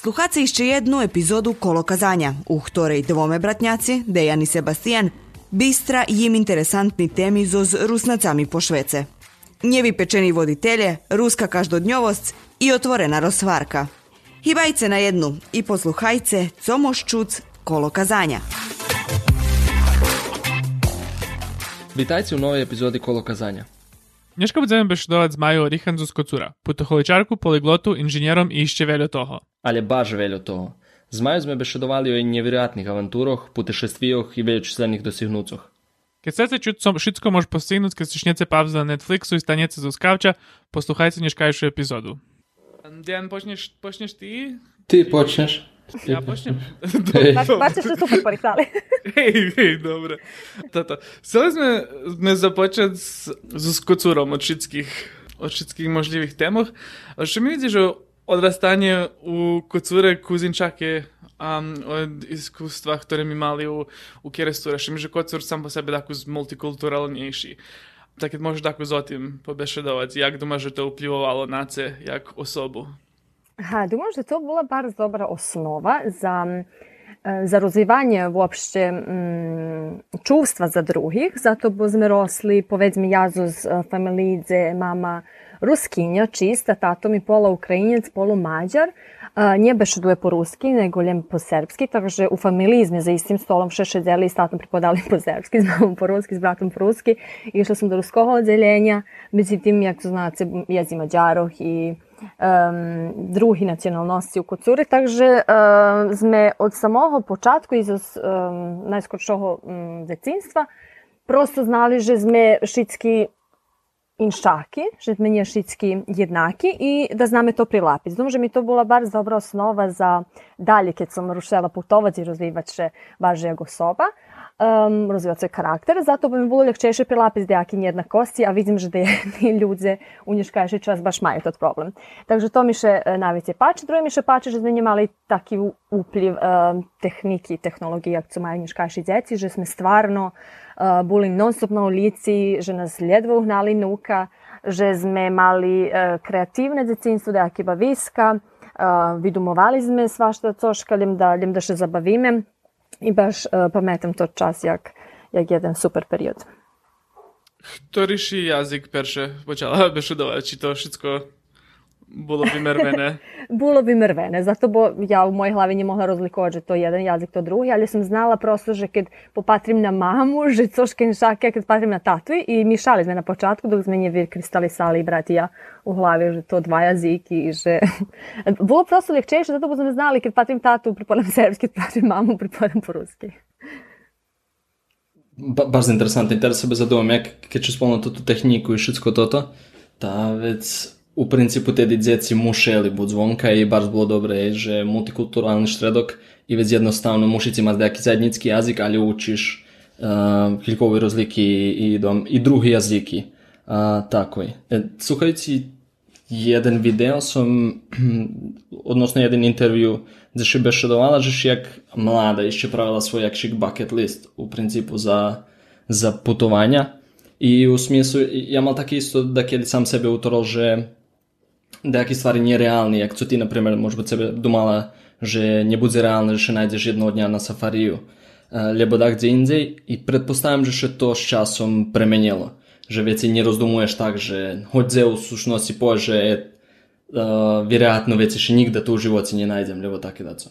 Sluchacie ще jednu epizodu Kolokazanja, u ktorej dvome bratnjaci, Dejan i Sebastian, bistra jim interesantni temi zoz rusnacami po Švece. Njevi pečeni voditelje, ruska každodnjovost i otvorena rozvarka. Hibajce na jednu i posluhajce, co moš čuc Kolokazanja. Witajcie u novej epizodi Kolokazanja. Dneška budeme bešedovať s Majou Richanzu z Kocura, putoholičarku, poliglotu, inženjerom i išće veljo toho. Ali baš veljo toho. Z Maju sme bešedovali o nevjerojatnih avanturoh, putešestvijoh i veljočislenih dosihnucoh. Keď chcete čuť, co všetko môž postihnúť, keď si šnete pauzu na Netflixu i stanete zo skavča, posluchajte dneškajšiu epizódu. Dian, počneš, počneš ty? Ty počneš. Ja počnem. Máte všetko podpory stále. Hej, hej, dobre. Toto. Chceli sme, sme započať s, s skocúrom od všetkých, od všetkých možlivých témoch. A što mi vidiš o odrastanje u kocure kuzinčake um, od ktoré mi mali u, u Kerestura. Što že kocur sam po sebe tako multikulturalnejši. Tak možeš tako zotim pobešedovati, jak doma že to vplivovalo na ce, jak osobu? Aha, думаю, że to była bardzo dobra osnova za, e, za rozvivanje uopšte mm, čuvstva za drugih, zato bo sme rosli, povedzmi ja z familidze, mama ruskinja čista, tato mi pola ukrajinec, polu mađar, a, nie bešeduje po ruski, nego ljem po srpski, takže u familiji sme za istim stolom še šedeli i s tatom pripodali po srpski, s mamom po ruski, s bratom po ruski. Išla sam do ruskog oddeljenja, međutim, jak to znate, jezi mađaroh i um, drugi nacionalnosti u Kocuri, takže um, sme od i z um, najskоршого um, дитинства просто знали, že sme šitski inšaki, že sme nie šitski jednaki i da zname to prilapiti. Znam, že mi to bila bar dobra osnova za dalje, kad sam rušela putovati i razvivat še baš jego soba. Um, razvivat svoj karakter, zato bi mi bilo ljahčeše prilapiti dejakin jednakosti, a vidim, že da jedni ljudze u nješkajši čas baš maju tot problem. Takže to mi še e, najveće pače. Druge mi še pače, že sme imali taki upliv um, tehniki tehnologije, jak su maju nješkajši djeci, že sme stvarno uh, boli non stop na ulici, že nas ljedvo uhnali nuka, že sme mali uh, kreativne decinstvo, dejaki baviska, uh, vidumovali sme svašta coška, ljem da, ljem da še zabavime i baš e, pamiętam to czas, jak, jak jeden super period. Któryś język pierwszy chciałabyś udawać i to wszystko Було б і мервене. Було б і мервене. Зато бо я в моїй главі не могла розліковувати, що то один язик, то другий, але сам знала просто, що коли попатрим на маму, що цош кеншаке, коли патрим на тату, і мішали ми на початку, док ми не викристалісали, брат і я у главі, що то два язики, і що... Було просто легче, зато бо ми знали, коли патрим тату, припадам сербськи, коли патрим маму, припадam по-русски. Ba bardzo interesantne. I teraz sobie zadałem, jak, kiedy wspomnę to, to techniku i wszystko to, to, ta więc u principu te djeci mušeli bud zvonka i baš bilo dobre je, že multikulturalni štredok i već jednostavno mušic ima neki zajednički jazik, ali učiš uh, kilkovi rozliki i, dom, i drugi jaziki. Uh, tako je. E, jedan video sam, odnosno jedan intervju gdje še bešedovala, že jak mlada išće pravila svoj jakšik bucket list u principu za, za putovanja. I u smislu, ja mal taki isto da kiedy sam sebe utoral, že nejaké stvari nereálne, ako co ty napríklad možno sebe domala, že nebude reálne, že nájdeš jedného dňa na safariu, e, lebo tak kde inde i predpostavím, že to s časom premenilo. Že veci nerozdumuješ tak, že hoď Zeus e, v sušnosti pože uh, vjerojatno veci še nikda tu u živoci ne najdem, lebo tako da co.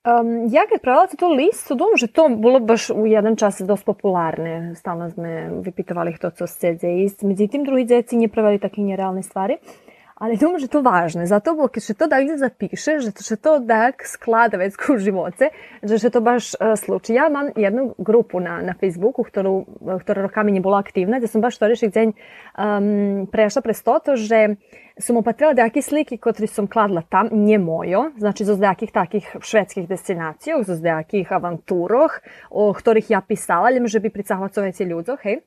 Um, ehm, ja kad prelazim tu listu, dom, že to bilo baš u jedan čas dosta popularne. Stalno sme vypitovali hto co s CDI. Međutim, drugi djeci nje pravili takve nerealne stvari. Uh, Ali думаю, že to važno. Zato bo, kad še to dakle zapišeš, že še to dak sklada već u živote, že še to baš uh, slučaj. Ja imam jednu grupu na, na Facebooku, ktoru, ktorá rokami nie bola aktívna, kde som baš torišik deň um, prešla prez toto, že som opatrila nejaké sliky, ktoré som kladla tam, nie mojo, znači zo nejakých takých švedských destinacijoh, zo nejakých avantúroch, o ktorých ja pisala, ljem, že bi pricahla co veci ľudzoch, hej.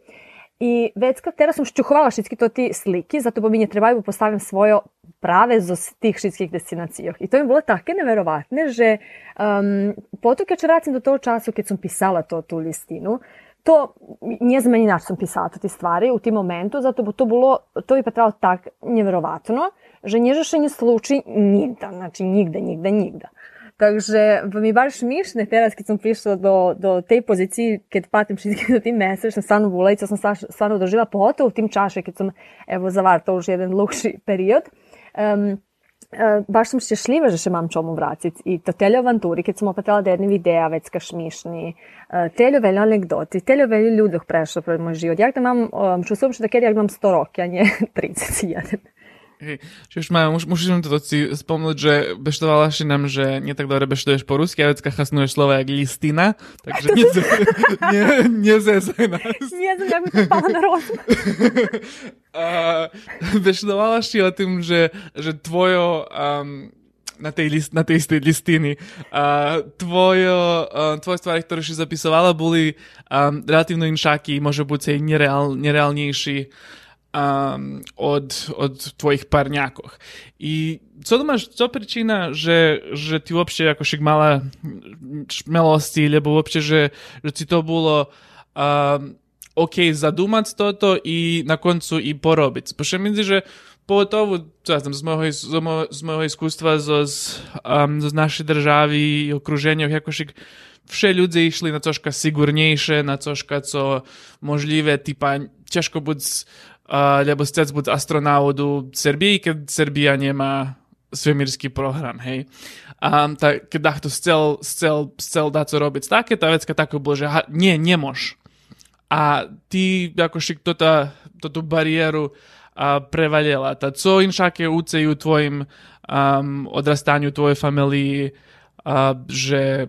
I već kad teraz sam ščuhovala všetky to ti sliki, zato bo mi ne trebaju postavim svojo prave zo tih všetkih destinacijoh. I to mi bilo také neverovatne, že um, kad racim do toho času kad sam pisala to, tu listinu, to nie za meni način pisala te stvari u tim momentu, zato bo to bilo, to bi pa trebalo tak nevjerovatno, že nježe ne sluči nigda, znači nigde, nigde, nigda. Także w mi baš mišne teraz, kad sam prišla do, do tej poziciji, kad patim 6000 mesečno stvarno bulejica, sam stvarno doživjela, pogotovo u tim čaše, kad sam, evo, eh, zavar to už jedan lukši period. Um, Uh, baš sam šťastljiva, že še imam čomu vratiti. I to teljo avanturi, kad sam opatala derni videa, već kašmišni, uh, eh, teljo veljo anegdoti, teljo veljo ljudih prešlo pred moj život. Ja jak da imam, um, čustujem še da ker jak imam 100 rok, ja nje 31. Hej, čiže Maja, mus, musím to si spomnúť, že beštovala si nám, že nie tak dobre beštuješ po rusky, a vecka chasnuješ slova jak listina, takže nie, nie, nie zezaj nás. Jak by to na rozum. beštovala si o tým, že, že tvojo um, na tej, list, na tej istej listiny. A tvojo, tvoje stvari, ktoré si zapisovala, boli um, relatívno inšaky, môže buď aj nereál, nereálnejší um, od, od tvojich parňákoch. I co to máš, co príčina, že, že ty uopšte ako však mala šmelosti, lebo uopšte, že, že si to bolo um, OK zadumať toto i na koncu i porobiť. Protože myslím, že pogotovo ja znam, z, mojho, z, mojho, z mojho iskustva zo, z, um, z našej državy i okruženja, ako však vše ľudia išli na troška sigurnejšie, na troška co možlivé, typa ťažko buď uh, lebo chcec buď astronautu Srbiji, keď Srbija nemá svemirský program, hej. A tak, keď to chcel, chcel, chcel dať co robiť také, tá vecka tako bolo, že ha, nie, nemož. A ty šik toto, toto bariéru a prevaljela. Ta co inšake uceju tvojim um, odrastanju tvojej familii, a, že,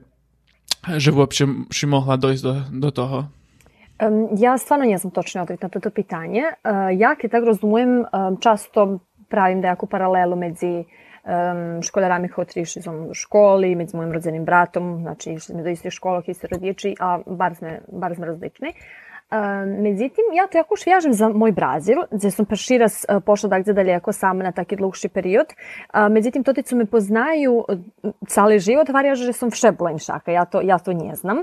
že uopće si mohla dojsť do, do toho? Ja stvarno nisam točno odgovor na to pitanje. Ja, kad tako razumujem, často pravim nejakú paralelu medzi um, školarami koji otišli u školi, medzi mojim rodzenim bratom, znači išli smo do istih škola, isti rodiči, a bar sme, bar sme različni. Uh, međutim, ja to jako švjažem za moj Brazil, gdje sam prvi raz uh, pošla dakle daleko sama na taki dlugši period. Uh, međutim, to co me poznaju cali život, varja, že sam vše bila šaka, ja to, ja to nie znam.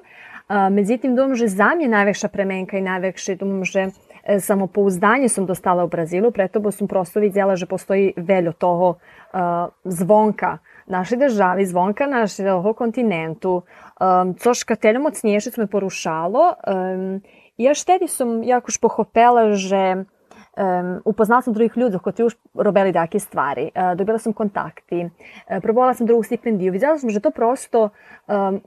Međutim, думам, že za mňa najväčšia premenka i najväčšie, думам, že samopouzdanje som dostala u Brazilu, preto bo som prosto vidjela, že postoji veľo toho zvonka našej državi, zvonka našeho kontinentu, um, což teljo mocniejsze me porušalo. I ja štedi som jakož pohopela, že Um, upoznala sam drugih ljudi koji už robili take stvari. Uh, dobila sam kontakti. Uh, probovala sam drugu stipendiju. Vidjela sam, že to prosto um,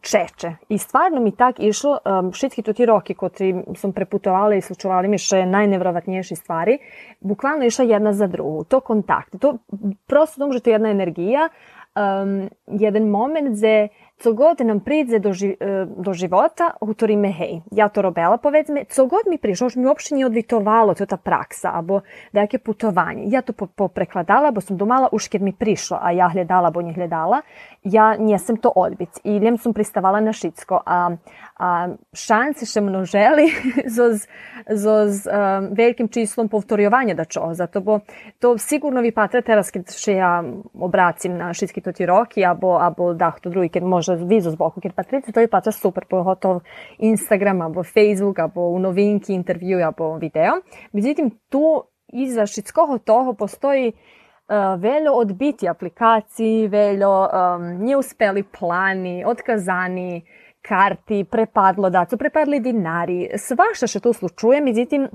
čeče. I stvarno mi tak išlo, um, všetky to ti roky, kotri som preputovala i slučovali mi še najnevrovatnejši stvari, bukvalno išla jedna za drugu. To kontakt. To prosto to je jedna energija, um, jeden moment gde co god nam príde do, ži, e, do života, hovoríme, hej, ja to robila, povedzme, co god mi prišlo, už mi uopšte nije odvitovalo to ta praksa, abo nejaké putovanje. Ja to poprekladala, bo som domala, už keď mi prišlo, a ja hľadala, bo ne hľadala, ja nisam to odbiť. I ljem som pristavala na šitsko. A, a šanse še množeli zoz, zoz um, velikim čislom povtorjovanja da čo. Zato bo to sigurno vi patra teraz, keď še ja obracim na šitski toti roki, abo, abo dah to drugi, keď može možda vizu zboku, ker Patricia to je pač super, pogotovo Instagram, abo Facebook, abo u novinki, intervju, abo video. Međutim, tu iza všetkoho toho postoji uh, veljo odbiti aplikaciji, veljo um, neuspeli plani, otkazani karti, prepadlo daco, prepadli dinari, svašta še tu slučuje, međutim,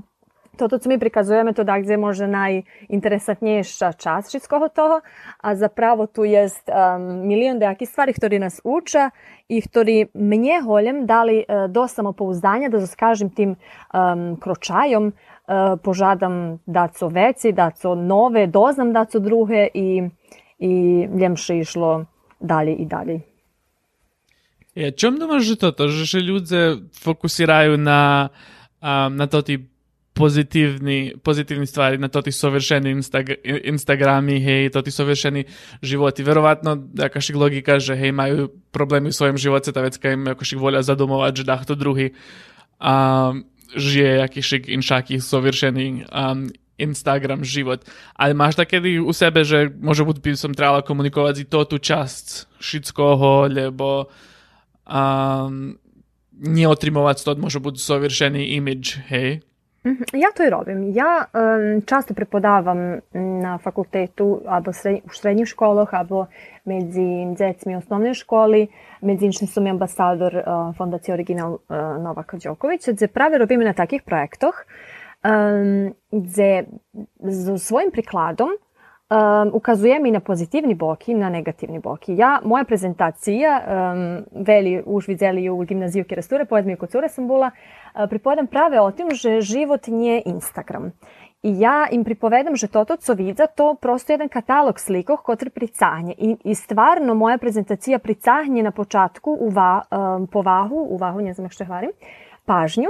Toto, co my prikazujeme, to da gdje može najinteresantniejsza čas všetkoho toho, a zapravo tu jest um, milion dejakih stvari, ktorý nas uča i ktorý mne holjem dali uh, do samopouzdanja da zaskažem tim um, kročajom uh, požadam da co veci, da co nove, doznam da co druge i, i ljemše išlo dalje i dalje. Ja, čom думаєш, že toto, že, že ľudia fokusirajú na, um, na позитивни, позитивни ствари на тоти совершени инстаг, инстаграми, хеј, тоти совершени животи. Веројатно, ако шик логи каже, хеј, имају проблеми во својим живоците, вецка им, ако шик воља задумоват, же дахто други, а, жие, ако шик иншаки совершени а, Instagram život. Ale máš takedy u sebe, že možno by som trebala komunikovať i to tú časť všetkoho, lebo um, neotrimovať to, možno budú sovršený image, hej? Mhm, Ja to i robim. Ja um, často prepodavam na fakultetu, abo sred, u srednjih školах, abo među djecmi u osnovnoj školi. Sam ambasador uh, Fondacije Original uh, Novaka Đokovića, gdje pravi robim na takih projektoh, um, gdje z svojim prikladom um, ukazujem i na pozitivni bok i na negativni bok. Ja, moja prezentacija, um, veli už vidjeli u gimnaziju Keresture, pojedmi u Kocure sam bila, uh, pripovedam prave o tim, že život nije Instagram. I ja im pripovedam, že toto, co vidza, to prosto jedan katalog slikov, kotr pricahne. I, I stvarno moja prezentacija pricahne na počatku u va, um, povahu, uvahu, ne znam što hvarim, pažnju,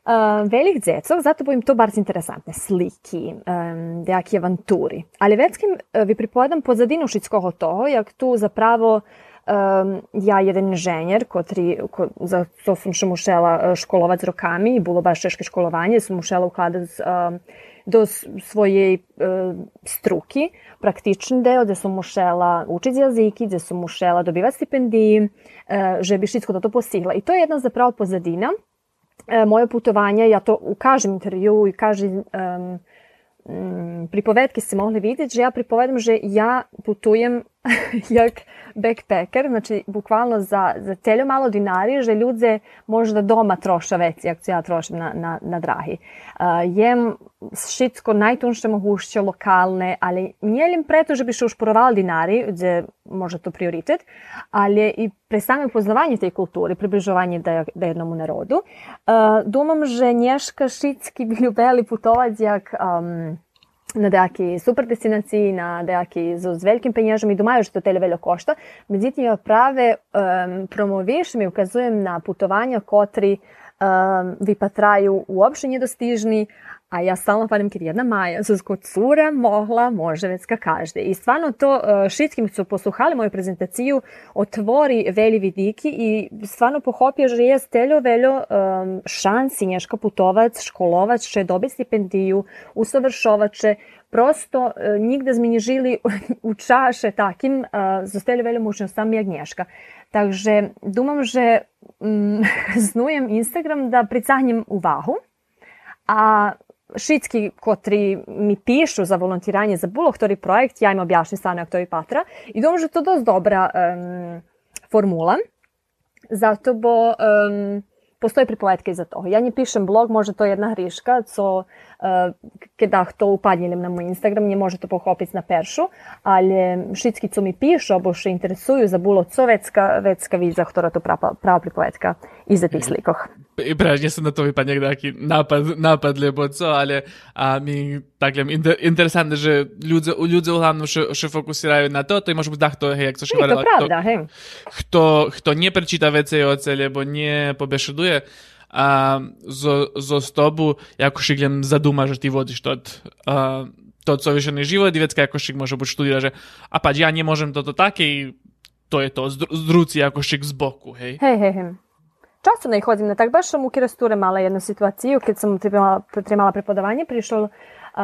Uh, velik dzecov, zato bo im to bar interesantne sliki, um, dejaki avanturi. Ali veckim uh, vi pripovedam pozadinu šitskoho toho, jak tu zapravo um, ja jeden inženjer, kotri, ko, za to sam še mušela z rokami, i bilo baš češke školovanje, sam mušela ukladati um, do svojej uh, struki, praktični deo, gde sam mušela učiti jaziki, gde sam mušela dobivati stipendiji, uh, že bi da to postigla. I to je jedna zapravo pozadina, e, moje putovanje, ja to u kažem intervju i kažem um, um, pripovedke ste mogli vidjeti, že ja pripovedam, že ja putujem jak backpacker, znači bukvalno za, za celjo malo dinari, že ljudze možda doma troša veci, jak ja trošim na, na, na drahi. Uh, jem šitsko najtunše moguće lokalne, ali njelim preto, že bi še ušporovali dinari, gdje možda to prioritet, ali i pre same poznavanje tej kulturi, približovanje da, da jednomu narodu. Uh, думам, že nješka šitski bi ljubeli putovati jak um, na dejaki super destinaciji, na dejaki z, z velikim penježom i domajo, što tele veljo košta. Međutim, ja prave um, promovišem i ukazujem na putovanja kotri um, vi pa traju uopšte nedostižni, a ja stalno palim kad jedna Maja su cura mogla moževecka každe. I stvarno to uh, šitskim su posluhali moju prezentaciju, otvori veli vidiki i stvarno pohopio, že je steljo veljo um, šansi nješka putovac, školovac, će dobiti stipendiju, usavršovače, prosto uh, nigde zmieni žili u čaše takim, uh, zostali veljo moćnostam jak nješka. Takže думам, že mm, znujem Instagram da pricahnjem uvahu, a šitski kotri mi pišu za volontiranje za bilo ktorý projekt, ja im objašnjam stvarno jak to i patra. I думам, že to dost dobra um, formula, zato bo um, postoji pripovetke za to. Ja nie pišem blog, može to jedna hriška, co uh, kada to upadnjeljem na moj Instagram, nie može to pohopiti na peršu, ali šitski co mi pišu, abo še interesuju za bilo co vecka, vecka vidza, ktorá to prava, prava pripovetka iza tih slikoh. I pražnje sam na to vypadne nejaký nápad, nápad lebo co, ale a mi takhle inter, interesantne, že ľudia, ľudia hlavne še, še fokusirajú na to, to je možno tak to, hej, jak to Hej, to pravda, hej. Kto, kto nie prečíta veci o lebo nie pobešeduje, a zo, zo stobu, ako šiglem zaduma, že ty vodiš to, a, to co vyšený život, i vecka ako šik može buď študira, že a pač ja nemôžem toto také, to je to, zdrúci ako šik z boku, hej. Hej, hej, hej. Často ne hodim na tak, baš sam u Kirasture mala jednu situaciju, kad sam trebala, trebala prepodavanje, prišao uh,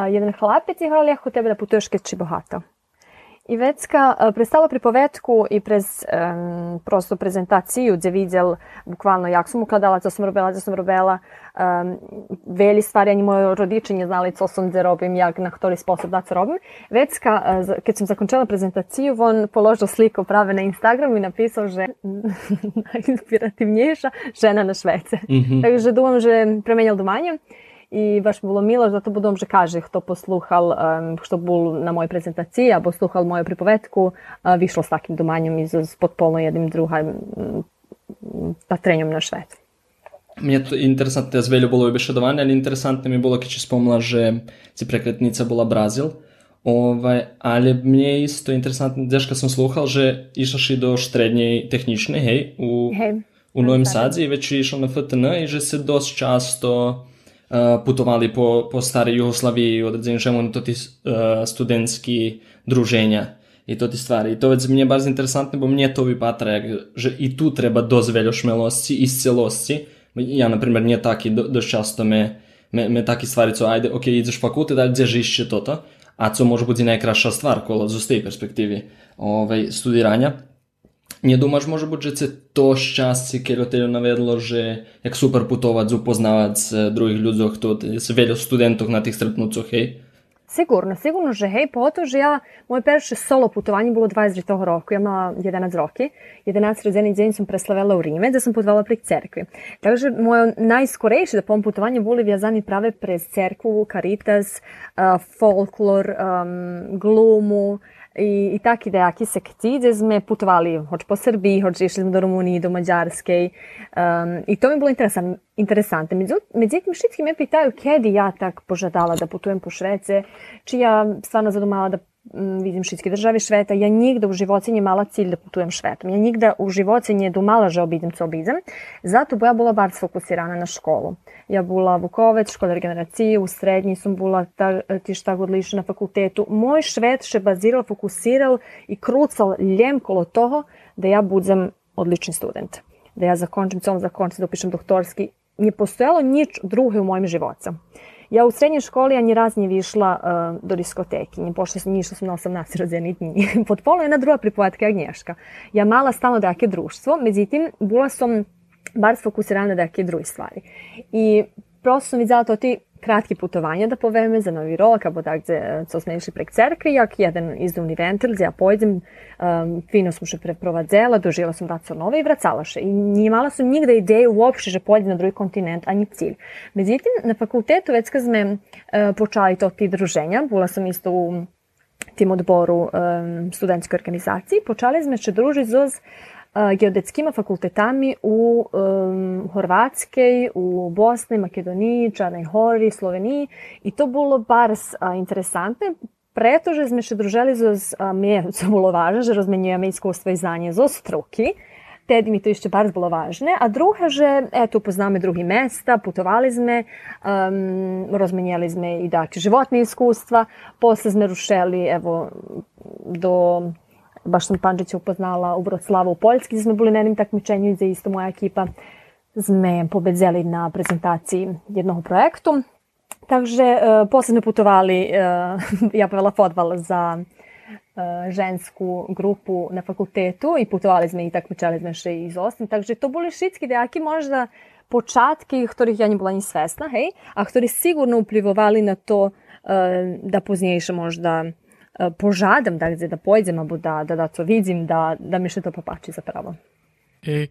jedan hlapec i hvala, ja tebe da putuješ kad či bohato. I Vecka uh, prestala pripovetku i prez um, prosto prezentaciju gdje vidjel bukvalno jak sam ukladala, co sam robila, co sam robila, um, veli stvari, ani moji rodiči nie znali co sam gdje robim, jak na ktorý sposob da co robim. Vecka, uh, kad sam zakončala prezentaciju, on položio sliku prave na Instagram i napisao, že najinspirativnejša žena na Švece. Mm -hmm. Takže думам, že premenjal domanje. I baš mi bilo milo, zato budom, že kaže, kto posluhal, um, što bol na mojej prezentaciji, abo sluhal moju pripovetku, uh, vyšlo s takým domanjem i s potpolno jednim druhim um, patrenjom na šved. Meni je to interesantno, jaz veljo bolo obešedovanje, ali interesantno mi je bilo, če spomnila, že si prekretnica bola Brazil, ovaj, ali mi je isto interesantno, deška sam sluhal, že išaš i do štrednje tehnične, hej, u, Hej, u Novim Sadzi i već je išao na FTN i že se dost často uh, putovali po, po stare Jugoslaviji, to ti uh, studentski druženja i to ti stvari. I to već mi je baš bo mnje to jak, že i tu treba dost veljo šmelosci i scelosci. Ja, na primjer, nije taki, do, dost často me, me, me taki stvari, co ajde, ok, ideš fakultet, ali gdje žišće toto, a co može biti najkraša stvar, kola z tej perspektivi ovaj. Nie думаєш, може бути, це то щастя, яке тебе наведло, že jak super putovať, upoznávať druhých ľudí, to je veľa študentov na tých stretnúcoch, hej? Sigurno, sigurno že hej, pogotovo že ja, moje перше соло путування було 23 року, я мала 11 років. 11 родзений день sam preslavela u Rime, da sam putovala prek cerkvi. Takže moje najskorejše da pom putovanje boli vjazani prave prez cerkvu, karitas, uh, folklor, um, glumu, i, i taki dejaki gde sme putovali hoć po Srbiji, hoć išli smo do Rumunije, do Mađarske um, i to mi je bilo interesant, interesante. Međutim, všetky me pitaju kedi ja tak požadala da putujem po Švece, či ja stvarno zadumala da vidim všetky države sveta, ja nigde u živoci nije mala cilj da putujem švetom. Ja nigde u živoci nije dumala že obidem co obidem, zato bo ja bila bar sfokusirana na školu. Ja bila Vukovec, škola regeneracije, u srednji sam bila ta, ti šta god liše na fakultetu. Moj švet še baziral, fokusiral i krucal ljem kolo toho da ja budem odlični student. Da ja zakončim, co zakončim, da upišem doktorski. Nije postojalo nič druge u mojim živoca. Ja u srednjoj školi ja ni raz nije višla uh, do diskotekinje, pošto sam išla sam na 18 rodzeni dni. Potpolo jedna druga pripovatka Agnješka. Ja mala stalno da je društvo, međutim, bila sam bar sfokusirana da je druge stvari. I prosto sam videla to ti kratki putovanja da poveme za Novi Rok, abo tak, gde, co sme išli prek cerkve, jak jeden izduvni ventil, gde ja pojdem, um, fino smo še preprovadzela, doživela sam Daco Nove i vracala še. I nimala sam nigde ideju uopšte, že pojdem na drugi kontinent, ani cilj. Međutim, na fakultetu već kad sme uh, počali to ti druženja, bila sam isto u tim odboru um, studentske organizaciji, počali sme še družiti zoz geodetskima fakultetami u um, Horvatskej, u Bosni, Makedoniji, Čarnej Hori, Sloveniji i to bilo bar interesantne, pretože sme še družili z mje, co bilo važno, že rozmenjujeme iskustva i znanje zo struki, Tedy mi to jeszcze bardzo było ważne. A druga, że eto, poznamy drugi mesta, putovali sme, um, rozmenjali sme i dakle, životne iskustva, posle sme rušeli evo, do baš sam Pančića upoznala u Vroclavu u Poljski, gdje smo bili na jednom takmičenju za isto moja ekipa sme pobedzeli na prezentaciji jednog projektu. Takže e, posle smo putovali, e, ja povela fotbal za e, žensku grupu na fakultetu i putovali sme i takmičali sme še iz Ostim. Takže to boli šitski dejaki možda počatki, ktorých ja nie bola ni svesna, hej, a ktorí sigurno uplivovali na to e, da poznejše možda požadam da, da pojdem, abo da, da, da to vidim, da, da mi še to popači zapravo. Ej.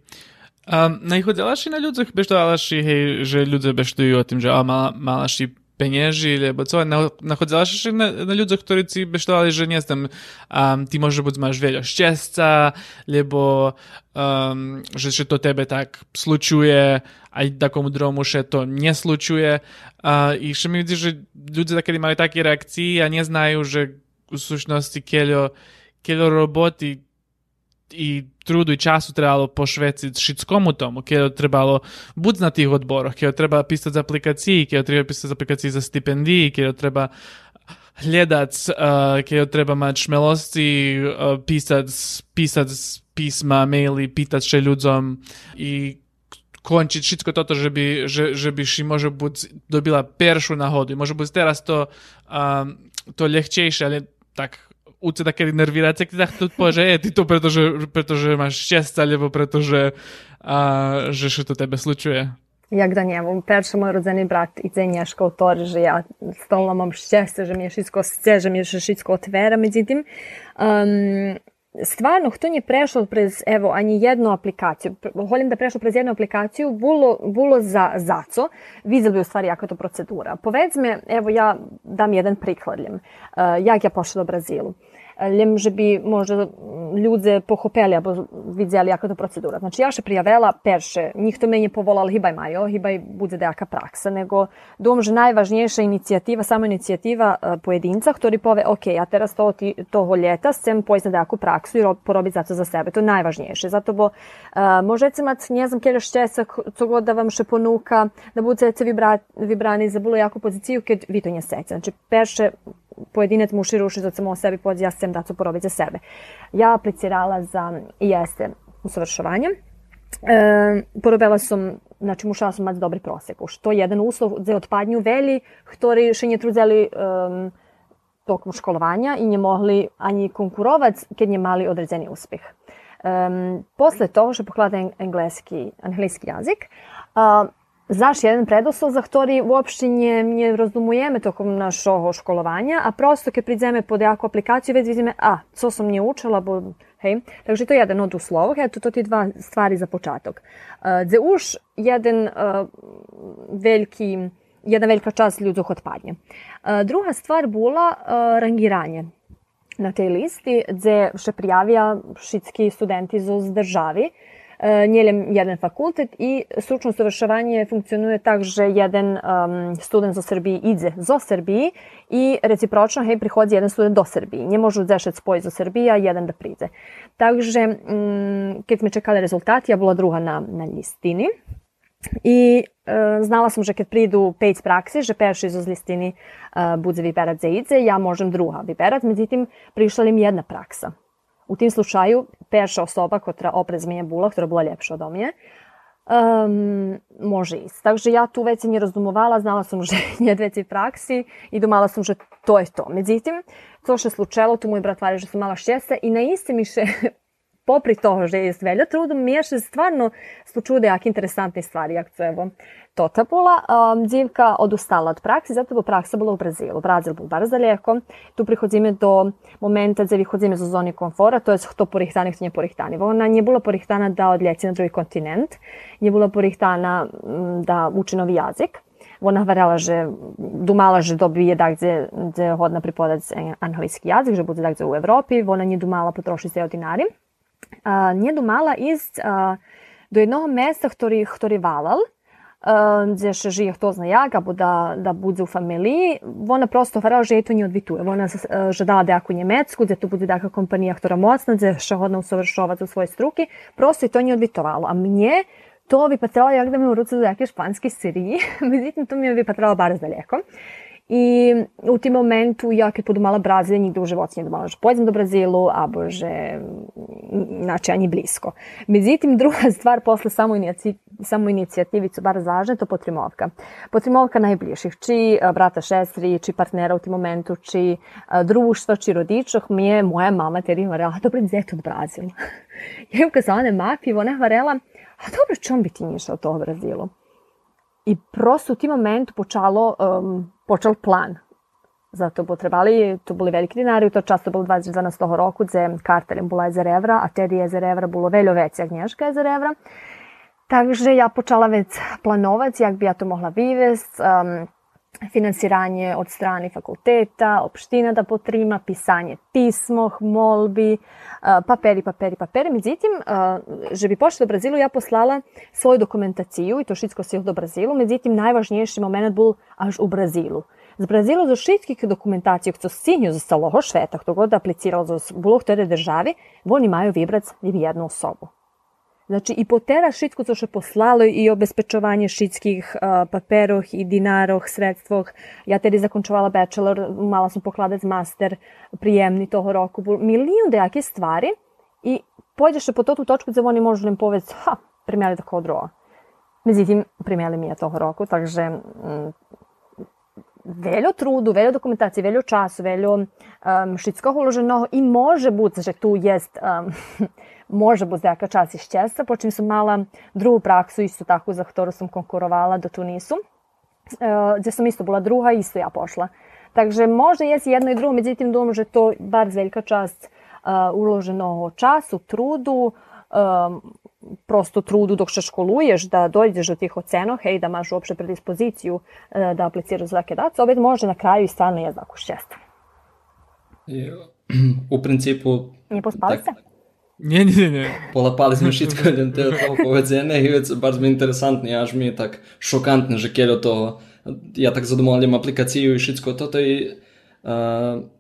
Um, najchodelaš na ľuďoch, beždalaš hej, že ľudia beštujú o tým, že a, mala, malaš penieži, lebo co, nachodzelaš na, na ľuďoch, ktorí si beštovali, že nie znam, um, ty možno buď máš veľa šťastca, lebo um, že, že to tebe tak slučuje, aj takomu dromu, že to neslučuje. Uh, I še mi vidí, že ľudia takedy majú také reakcie a neznajú, že u sušnosti keľo, keľo roboty i trudu i času trebalo pošveciť všetkomu tomu, keľo trebalo buď na tých odboroch, keľo treba písať z aplikácií, keľo treba písať z aplikácií za stipendii, keľo treba hľadať, uh, keľo treba mať šmelosti, uh, písať, písať písma, maily, pýtať še ľuďom i končiť všetko toto, že by, že, že by si možno buď dobila peršu náhodu, možno buď teraz to, um, to ľahčejšie, ale tak u teba kedy nervíráte, keď takto povie, že je ty to, pretože, pretože máš šťastie, alebo pretože a, že sa to tebe slučuje. Jak da njemu, perša moj rodzeni brat i cenjaška u to, že ja stalno mam šćastie, že mi je všetko sce, že mi je všetko otvera, um, stvarno, kto nije prešao prez, evo, ani jednu aplikaciju, volim da prešao prez jednu aplikaciju, bulo, bulo za zaco, vidjeli bi u stvari jaka to procedura. Povezme, evo ja dam jedan prikladljem, uh, jak ja pošla do Brazilu. Že bi možda ľudze pochopeli abo vidjeli jaka to procedura. Znači ja še prijavela perše, njih to menje povolali hibaj majo, hibaj bude dejaka praksa, nego dom, že najvažnejša inicijativa, samo inicijativa uh, pojedinca, ktorý pove, ok, ja teraz to, toho ljeta sem pojsť na dejaku praksu i ro, porobiť za sebe. To je najvažnejše. Zato bo uh, možete mať, ne znam, kjeľa šćesa, co god da vam še ponuka, da budete vibra, vibrani za bilo jaku poziciju, keď vi to nje seca. Znači perše pojedinac muši ruši za samo sebi pod ja sem da to porobiť za sebe. Ja aplicirala za jeste usavršovanje. E, porobila som, znači mušala som mať dobri prosek, što je jedan uslov za odpadnju veli, ktorý še nie trudzeli um, tokom školovanja i nie mogli ani konkurować, keď nie mali odredzeni uspeh. Um, posle toho što poklada engleski, angliski jazik, uh, Znaš, jedan predoslov, za ktorý uopšte nie, nie rozumujeme tokom našho školovanja, a prosto keď prídeme pod jakú aplikáciu, već vidíme, a, co som nie učila, bo, hej. Takže to je jedan od uslovov, eto, to ti dva stvari za početak. Uh, Dze už jedan uh, veliki, jedna velika čast ljudzoh odpadnje. Uh, druga stvar bula uh, rangiranje na tej listi, gde še prijavija šitski studenti zo zdržavi, E, njeljem jedan fakultet i stručno savršavanje funkcionuje tak, že jeden um, student zo Srbiji ide zo Srbiji i recipročno hej, prihodzi jedan student do Srbiji. Nie može zešet spoj zo Srbiji, a jedan da priđe. Takže, um, kad me čekali rezultati, ja bila druga na, na listini. I e, znala sam, že kad pridu pet praksi, že perši zo listini e, budze vyberať za idze, ja možem druga vyberať, međutim, prišla li mi jedna praksa. U tim slučaju, perša osoba, która opred mnie bula, która była lepsza ode mnie, um, može ísť. Takže ja tu veci nie rozumovala, znala som, že nie veci v praksi i domala sam, že to je to. Međutim, to što je slučajalo, tu moj brat vari, že sam mala šćesta i na iste mi še popri toho, je velja trudom, mi je še stvarno slučude jak interesantne stvari, jak to evo Totapula. Um, dzivka odustala od praksi, zato bo praksa bila u Brazilu. Brazil był bardzo daleko. Tu prichodzimy do momenta, gdzie wychodzimy z zoni komfora, to jest kto porihtani, kto nie porihtani. Bo ona nie była porihtana da odleci na drugi kontinent, nie była porihtana da uči novi jazik. Ona verjela, že dumala, že dobije gde hodna pripodać angliski jazik, že bude tak, gde u Evropi. Ona nie dumala potroši se dinari. Uh, nie dumala ísť uh, do jednoho mesta, ktorý, ktorý valal, gdje še žije хто zna jak, або да, да буде у фамилии, вона просто варила, že to nie odvituje. Вона жадала деяку німецьку, де то буде деяка компанія, która моцна, де ще годна усовершовати у свої струки, просто i to nie odvitovalo. A mnie to vypatralo jak da me u ruce do jake španske Siriji, međutim to mi je vypatralo bar daleko. I u tim momentu ja kad podumala Brazil, nigde u životu domala, že pojedem do Brazilu, a bože, znači, ani blisko. Međutim, druga stvar posle samo, inici, samo inicijativicu, bar zažne, to potrimovka. Potrimovka najbližših, či brata šestri, či partnera u tim momentu, či društva, či rodičah, mi je moja mama teri varela, dobro, gde je to od Brazila? ja im kazala mapi, ona varela, a dobro, čom bi ti ništa od toho Brazilu? I prosto u tim momentu počalo um, počal plán. Za to potrebali, to boli veľkí dinári, to často bolo 2012 roku, gde kartelem bola Ezer Evra, a tedy Ezer Evra bolo veľo vecí, jak Nješka Evra. Takže ja počala već planovati, jak bi ja to mohla vyvesti, um, finansiranje od strane fakulteta, opština da potrima, pisanje pismoh, molbi, paperi, paperi, paperi. Međutim, že bi pošla do Brazilu, ja poslala svoju dokumentaciju i to šitsko sil do Brazilu. Međutim, najvažnijši moment bol až u Brazilu. Z Brazilu za šitskih dokumentaciju, kto sinju za celoho šveta, kto god aplicirao za bilo ktoré državi, oni majú vybrać jednu osobu. Znači i potera šitku, co še poslalo i obezpečovanje šitskih uh, paperoh i dinaroh, sredstvoh. Ja tedy zakončovala bachelor, mala sam pokladać master prijemni toho roku. Milion dejake stvari i pođeš po tu točku gde oni možu nam povesti, ha, primjeli tako droga. Međutim, primjeli mi je toho roku, takže mm, veljo trudu, veljo dokumentacije, veljo času, veljo um, šitskog uloženo i može že tu jest um, može biti neka čas iz Česa, počem sam mala drugu praksu isto tako za ktoru sam konkurovala do Tunisu, uh, gdje sam isto bila druga, isto ja pošla. Takže možda jesi jedno i drugo, međutim думам, že to bar velika čast uh, uloženo času, trudu, um, prosto trudu dok se školuješ da dođeš do tih ocena, hej, da maš uopšte predispoziciju da apliciraš za dace, opet može na kraju i stvarno je znako šćesta. U principu... Nie pospali se? Nie, nie, nie. Polepali sme všetko, len to je toho povedzenia. Je vec veľmi interesantný, až mi je tak šokantný, že keľo to... Ja tak zadomovalim aplikaciu i všetko toto i... Uh,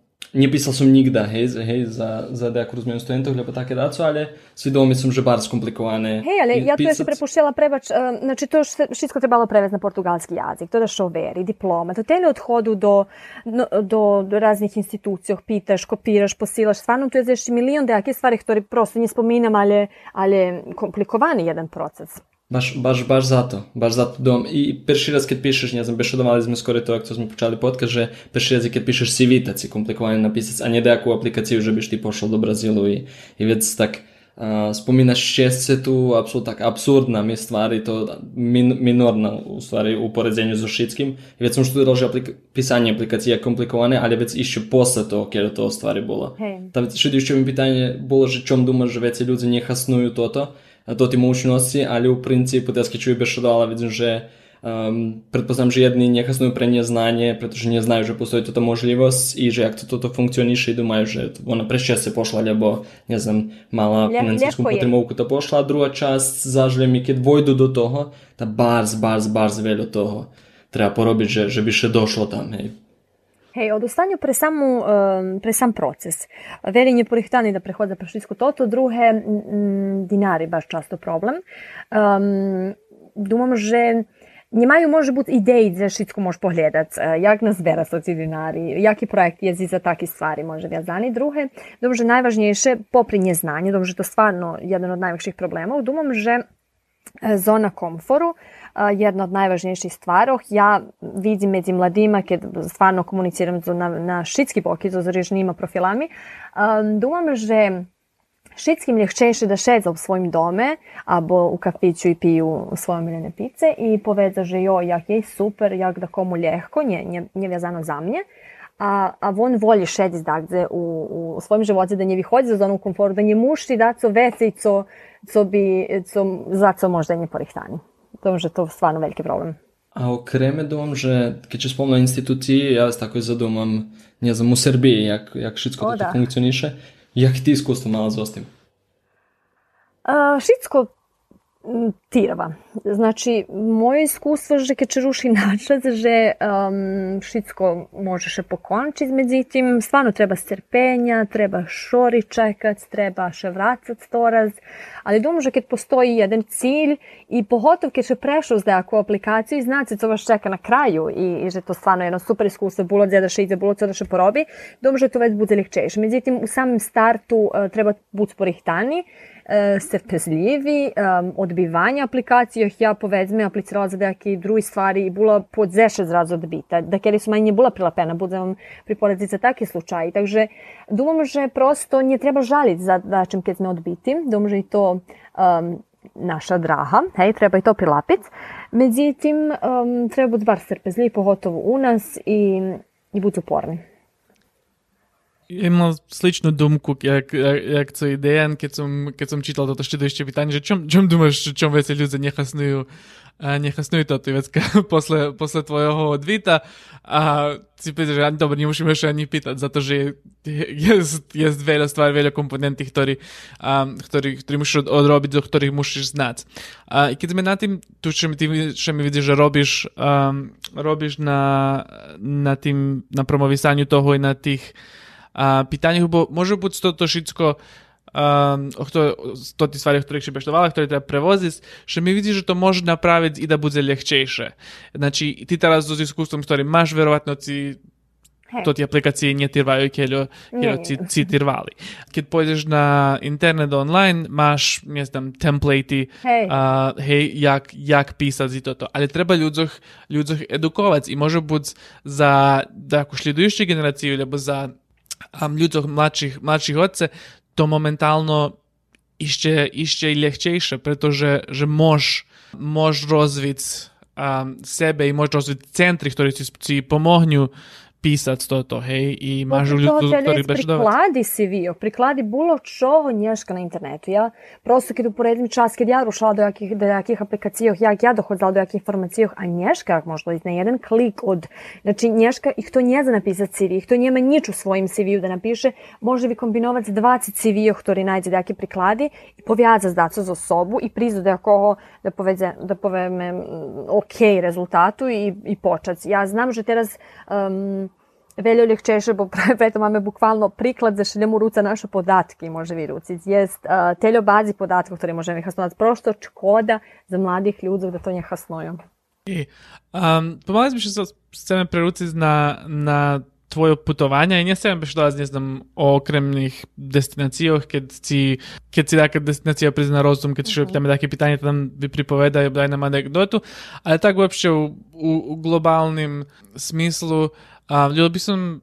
писал сум нигда, hej, hej, za, za nejakú rozmienu studentov, lebo také dáco, ale свідомі сум že bardzo skomplikovane. Hej, ale ja tu ešte prepuštila prebač, uh, znači to všetko trebalo prevesti na portugalski jazik, to da šoveri, diploma, to tele odhodu do, do, do, do raznih institucija, pitaš, kopiraš, posilaš, stvarno tu je znači milion dejake stvari, ktoré prosto ne spominam, ali, ali komplikovani jedan proces. Baš, baš, baš zato, baš zato dom. I prvi raz kad pišeš, ne znam, beše domali smo skoro to, ako smo počali podcast, že prvi raz kad pišeš CV, tad si komplikovan napisac, a nie nejakú aplikáciu, že byš ti pošel do Brazilu i, i vec tak Uh, spominaš šestcetu, apsolutno tak absurdna mi stvari, to min, minorna u stvari u poredzenju za šitskim. I već sam študirao, že aplik pisanje aplikacije je komplikovane, ali već išće posle to, kjer to stvari bilo. Hey. Ta već še mi pitanje bilo, že čom dumaš, že već ljudi nje hasnuju toto, to ti mogućnosti, ali u principu, teske čuju beš dala, vidim, že Um, pretpostavljam, že jedni nehasnuju pre nje znanje, pretože nje znaju, že postoji tota možljivost i že jak to toto funkcioniše i думаю, že ona prešće se pošla, ljebo, ne znam, mala Lje, financijsku potremovku to pošla, a druga čast zažlje mi kad vojdu do toho, da barz, barz, barz veljo toho treba porobiti, že, že bi še došlo tam, hej. Hej, od ustanju pre, samu, pre sam proces. Verin je porihtani da prehodza pre švitsku toto, druge m, dinari baš často problem. Um, думам, že nie mają może być idei, że wszystko możesz poglądać, jak nazbiera są ci dinari, jaki projekt jest za takie stvari może wiązany. Drugie, думам, że najważniejsze, popri nieznanie, думам, że to stvarno jedan od największych problemów, думам, że zona komforu jedna od najvažnejših stvarov. Ja vidim među mladima, kad stvarno komuniciram na, na šitski boki, z različnima profilami, думам, že Šitskim ljehčejše da šedza u svojim dome, abo u kafiću i piju svoje omiljene pice i povedza, že jo, jak je super, jak da komu ljehko, nje, nje, nje vezano za mnje, a, a on voli šediti dakle, u, u svojim životu, da nje vyhodzi za zonu komforu, da nje mušti da co i co, co bi, co, za co možda nje porihtani. dąży to w stanu wielki problem. A okremy dom, że kiedy wspomnę instytucji, ja z taką zadumam, nie znam, u Serbii, jak, jak wszystko to, to funkcjonuje. Jak ty iskustvo nalazła z tym? Uh, eh, wszystko tirava. Znači, moje iskustvo že kad će ruši načas, že um, šitsko može še pokončiti, međutim, stvarno treba strpenja, treba šori čekat, treba še vracat storaz, ali думаю, že kad postoji jedan cilj i pohotov kad će prešao za neku aplikaciju i znate co vas čeka na kraju i, i že to stvarno jedno super iskustvo, gdje da še ide, bilo co da še porobi, думаю, že to već bude lehčejše. Međutim, u samom startu uh, treba biti porihtani, uh, strpezljivi, um, odbivanje aplikacije, ja povedzme aplicirala za neki drugi stvari i bila pod zeše zrazu odbita, da kjer su manje bila prilapena, bude vam priporediti za taki slučaj. Takže думам, že prosto nje treba žaliti za dačem kad sme odbiti, думам, že i to um, naša draha, hej, treba i to prilapiti. Međutim, um, treba biti bar strpezljiv, pogotovo u nas i, i biti uporni. Imam sličnu думку, як, як, як цей Деян, keď som, keď som čítal toto študujúšte pytanie, že čom, čom думаš, čom veci ľudia nechasnujú, a nechasnujú toto vecka posle, posle tvojho odvita a si pýtaš, že ani dobre, nemusíme ešte ani pýtať, za to, že je, je, je veľa stvar, veľa komponentí, ktorí, a, ktorí, ktorí musíš odrobiť, do ktorých musíš znať. A i keď sme na tým, tu čo mi, ty, čo mi vidíš, že robíš, um, robíš na, na tým, na promovisaniu toho i na tých a pitaniach, bo može biti to, to všetko um, to ti stvari, o ktorých si peštovala, ktoré treba prevoziť, že mi vidíš, že to može napraviť i da bude ľahčejšie. Znači, ty teraz so iskustvom, ktorý máš, verovatno si Hej. to ti aplikacije nie tirvaju, keľo, keľo Nie, ci, nie. ci tirvali. Keď pôjdeš na internet online, máš, nie znam, templatey, Hej. a, hej, jak, jak písať si toto. Ale treba ľudzoch, ľudzoch edukovať i može buď za takú um, to momentálno ešte, ešte i ľahčejšie, pretože že môž, môž rozviť um, sebe i môž rozviť centry, ktorí ti, ti pomohnu písať toto, hej, i máš Poput ľudí, toga, ktorí Lec, budeš dovať. prikladi prikladi bilo čoho nješka na internetu. Ja prosto kad uporedim čas, kad ja rušala do jakih, do jakih aplikacijoh, jak ja dohodzala do jakih informacijoh, a nješka jak možda na jedan klik od, znači nješka ih to nje za napisat CV, ih to njema nič u svojim CV-u da napiše, može bi kombinovac 20 CV-o, ktorý najde da jaki prikladi i povjaza zdaco za osobu i prizu da jakoho da poveze, da poveme ok rezultatu i, i počac. Ja znam, že teraz um, Veljo ljehčeše, bo preto máme bukvalno priklad za šeljemu ruca naše podatke može vi rucic. Jest uh, teljo bazi podatkov, ktoré možeme hasnovať. Prosto škoda za mladih ľudí da to nje hasnujú. I, um, pomali bi se chceme preruciť na, na tvoje putovanja i ne chcem biš dolaz, ne znam, o okremnih destinacijoh, kad si, kad si taka destinacija prizna rozum, kad si tamo take pitanje, tam bi pripovedaju, daj nam anegdotu, ali tako uopšte u, u, u globalnim smislu, ljubio bi sam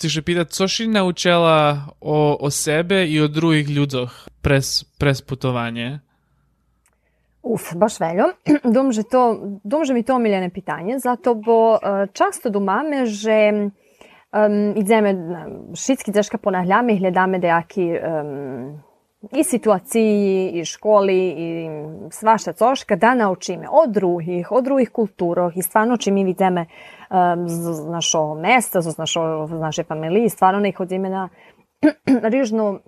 ti še pitati, co si naučila o, o sebe i o drugih ljudzoch pres, pres putovanje? Uf, baš veljo. Dom, že to, dom, že mi to omiljene pitanje, zato bo uh, často dumame, že um, idziemy wszystkie dziewczynki ponahljamy, gledamy dejaki um, i situaciji, i školi, i svašta coška, da naučime od drugih, od drugih kulturov i stvarno či mi vidíme um, z našo mesta, z, našo, naše familije, stvarno ne hodíme na rižnu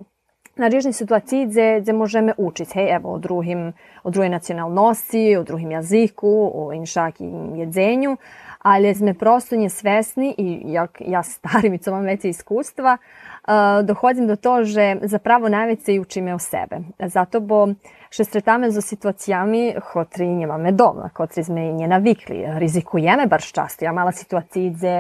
na rižni situaciji gdje, gdje možeme učiti, hej, evo, o drugim, o drugoj nacionalnosti, o drugim jaziku, o inšakim jedzenju, ali sme prosto nesvesni i jak ja starim i co mam veće iskustva, uh, dohodim do to, že zapravo najveće učíme o sebe. Zato bo še stretame zo situacijami, kotri nemame doma, kotri sme nje navikli. Rizikujeme baš často. Ja mala situaciji gdje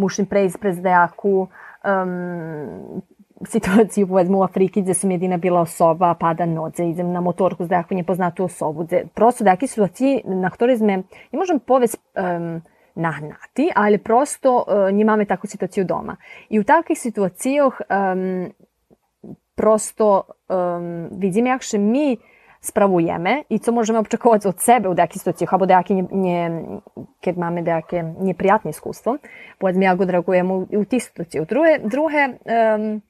mušim prejsť prez dejaku, um, situaciju povedzmo u Afriki gdje sam jedina bila osoba, pada nodze, idem na motorku s dejaku nepoznatu osobu. Gdje, prosto dejaki situaciji na ktorej sme, ne možem povesti um, nahnati, ali prosto uh, nie mamy taką sytuację doma. I u takich sytuacjach um, prosto um, widzimy, jak się my sprawujemy i co możemy oczekivati od sebe u takich sytuacjach, albo dejaki nie, nie, kad mamy dejake neprijatne iskustvo, powiedzmy, jak odreagujemy u tih sytuacjach. Druge, druge um,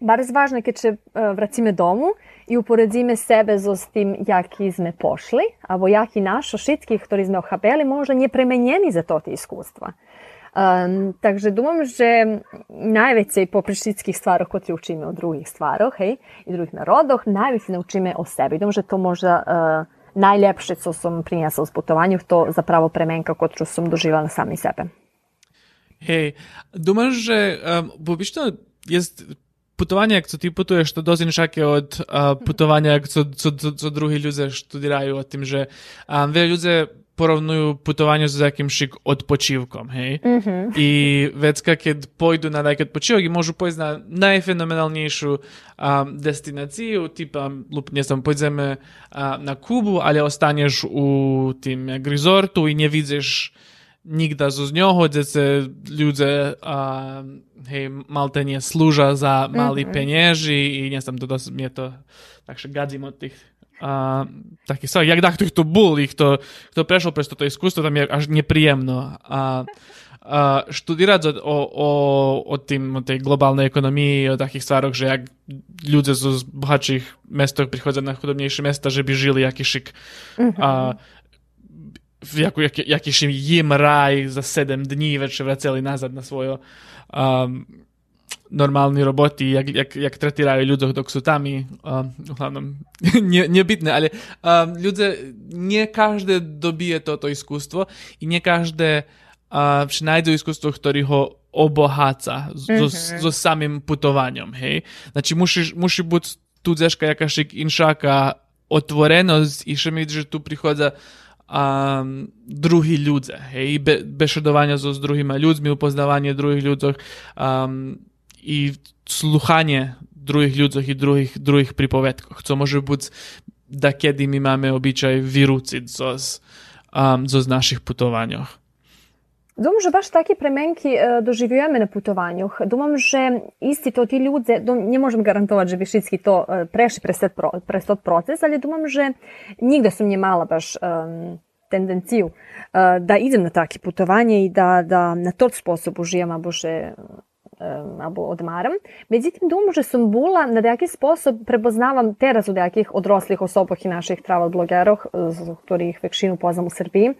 Bardzo ważne, kiedy się wracimy domu i uporedzimy sebe z tym, jaki sme poszli, albo jaki nasz wszystkie, które sme może nie przemienieni za to te iskustva. Um, także dumam, że najvecej po prišitskih stvarih, kot se učimo o drugih stvarih hej, i drugih narodoh, najveći naučime o sebi. Dumam, že to možda e, uh, najljepše, co sam prinesla s putovanjih, to zapravo premenka, kot što sam doživela sami sebe. Hej, dumam, že um, obično jest potovanja, co ti potuješ, to dosti nešake od uh, potovanja, co, co, co, co drugi ljudje študirajo o tem, že um, vejo ljudje porovnujú putovanie s jakimšik odpočívkom, hej? Mm-hmm. I vecka, keď pôjdu na taký odpočívok môžu pôjsť na najfenomenálnejšiu um, destináciu, typa, lupne som, pôjdeme uh, na Kubu, ale ostaneš u tým jak resortu i nevidíš nikda z njoho, gdje se ľudia a, hej, malte nie slúža za malý mm-hmm. penieži i nie som to dosť, je to, takže gadzím od tých a, takých sa, jak kto ich tu bol, ich to, kto prešiel pre toto iskustvo, tam je až nepríjemno. A, a študírať o, o, o, tým, o tej globálnej ekonomii, o takých stvároch, že jak ľudia z bohatších mestov prichádzajú na chudobnejšie mesta, že by žili jaký šik. Mm-hmm. A, jaku, jak, jakiś im raj za 7 dní, večer vraceli nazad na svojo um, normálni roboti, jak, jak, jak tretirajú ľudí, dok sú tam, um, uglavnom, nie, nebytné, ale um, ľudia, nie každé dobije toto iskustvo i nie každé uh, nájdu iskustvo, ktorý ho oboháca mm-hmm. so, so samým putovaním, hej. Znači, musíš, musí byť tu deška jakašik inšaka otvorenosť i še mi, že tu prichádza um, drugi ľudia, hej, be, bešedovanie so s druhými ľuďmi, upoznávanie druhých ľuďoch um, i sluchanie druhých ľuďoch i druhých, druhých pripovedkoch, co môže byť da kedy my máme obyčaj vyrúciť zo, um, zo z našich putovaniach. Думам, že baš такі пременки e, doživljujeme na putovanjах. Думам, že isti to ti ljudi, ne možem garantovati, že bi všetci to e, prešli tot proces, ali думам, že nigde sam nje mala baš um, tendenciju uh, da idem na takie putovanje i da, da na tot sposob uživam, abo že abo odmaram. Međutim, думам, že som bula na nejaký spôsob prepoznavam teraz u nejakých odroslih osoboh i naših travel blogerov, ktorých väčšinu poznam u Srbiji,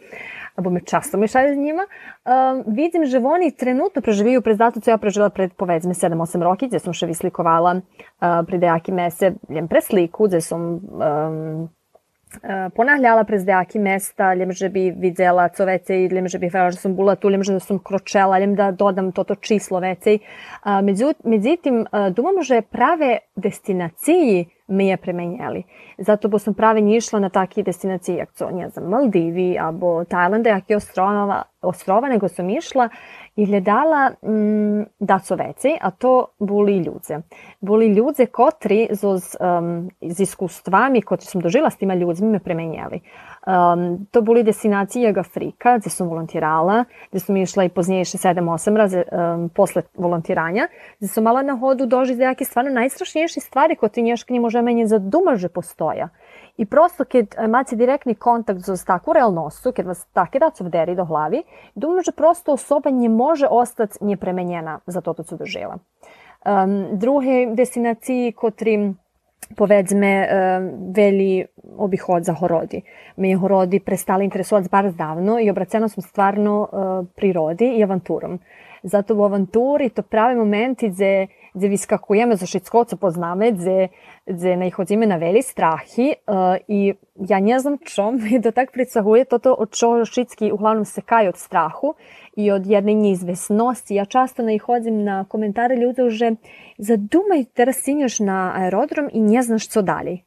abo me často me šalje s njima, um, vidim, že oni trenutno preživiju pred zato, co ja preživela pred, povedzme, 7-8 roki, gde sam še vyslikovala uh, pred nejaký mese, ljem pre sliku, gde som um, ponavljala prez dejaki mesta, ljem že bi videla co vecej, ljem že bi vedela, že sam bula tu, ljem že da sam kročela, ljem da dodam toto číslo vecej. Međutim, думам, že prave destinaciji mi je premenjali. Zato bo sam pravi nie išla na taki destinaciji, jak co, ne znam, Maldivi, abo Tajlanda, jakie ostrova, ostrova, nego sam išla i hľadala mm, daco veci, a to boli ľudze. Boli ľudze, kotri so, um, s iskustvami, kotri som dožila s tima ľudzmi, me premenjali. Um, to boli destinacije Afrika, gde sam volontirala, gde sam išla i pozniješ 7-8 raze um, posle volontiranja, gde sam mala na hodu doži za jake stvarno najstrašnijše stvari koje ti nješka ne može menje za duma že postoja. I prosto, kad imate direktni kontakt z takvu realnostu, kad vas take da vderi do glavi, думаю, že prosto osoba не може остати неpremenjena za to, co dožela. Um, druge destinacije, kotrim povedzme veli obihod za horodi. Me je horodi prestali interesovati bar zdavno i obracena sam stvarno prirodi i avanturom. Zato u avanturi to pravi momenti gde, vyskakujeme zo všetko, co poznáme, gde, gde najchodzimy na veli strahi uh, i ja ne znam čo mi to tak pricahuje toto od čo všetky uglavnom sekaju od strahu i od jedne neizvesnosti. Ja často najchodzim na komentare ljudi že zadumaj teraz sinješ na aerodrom i ne znaš co dalje.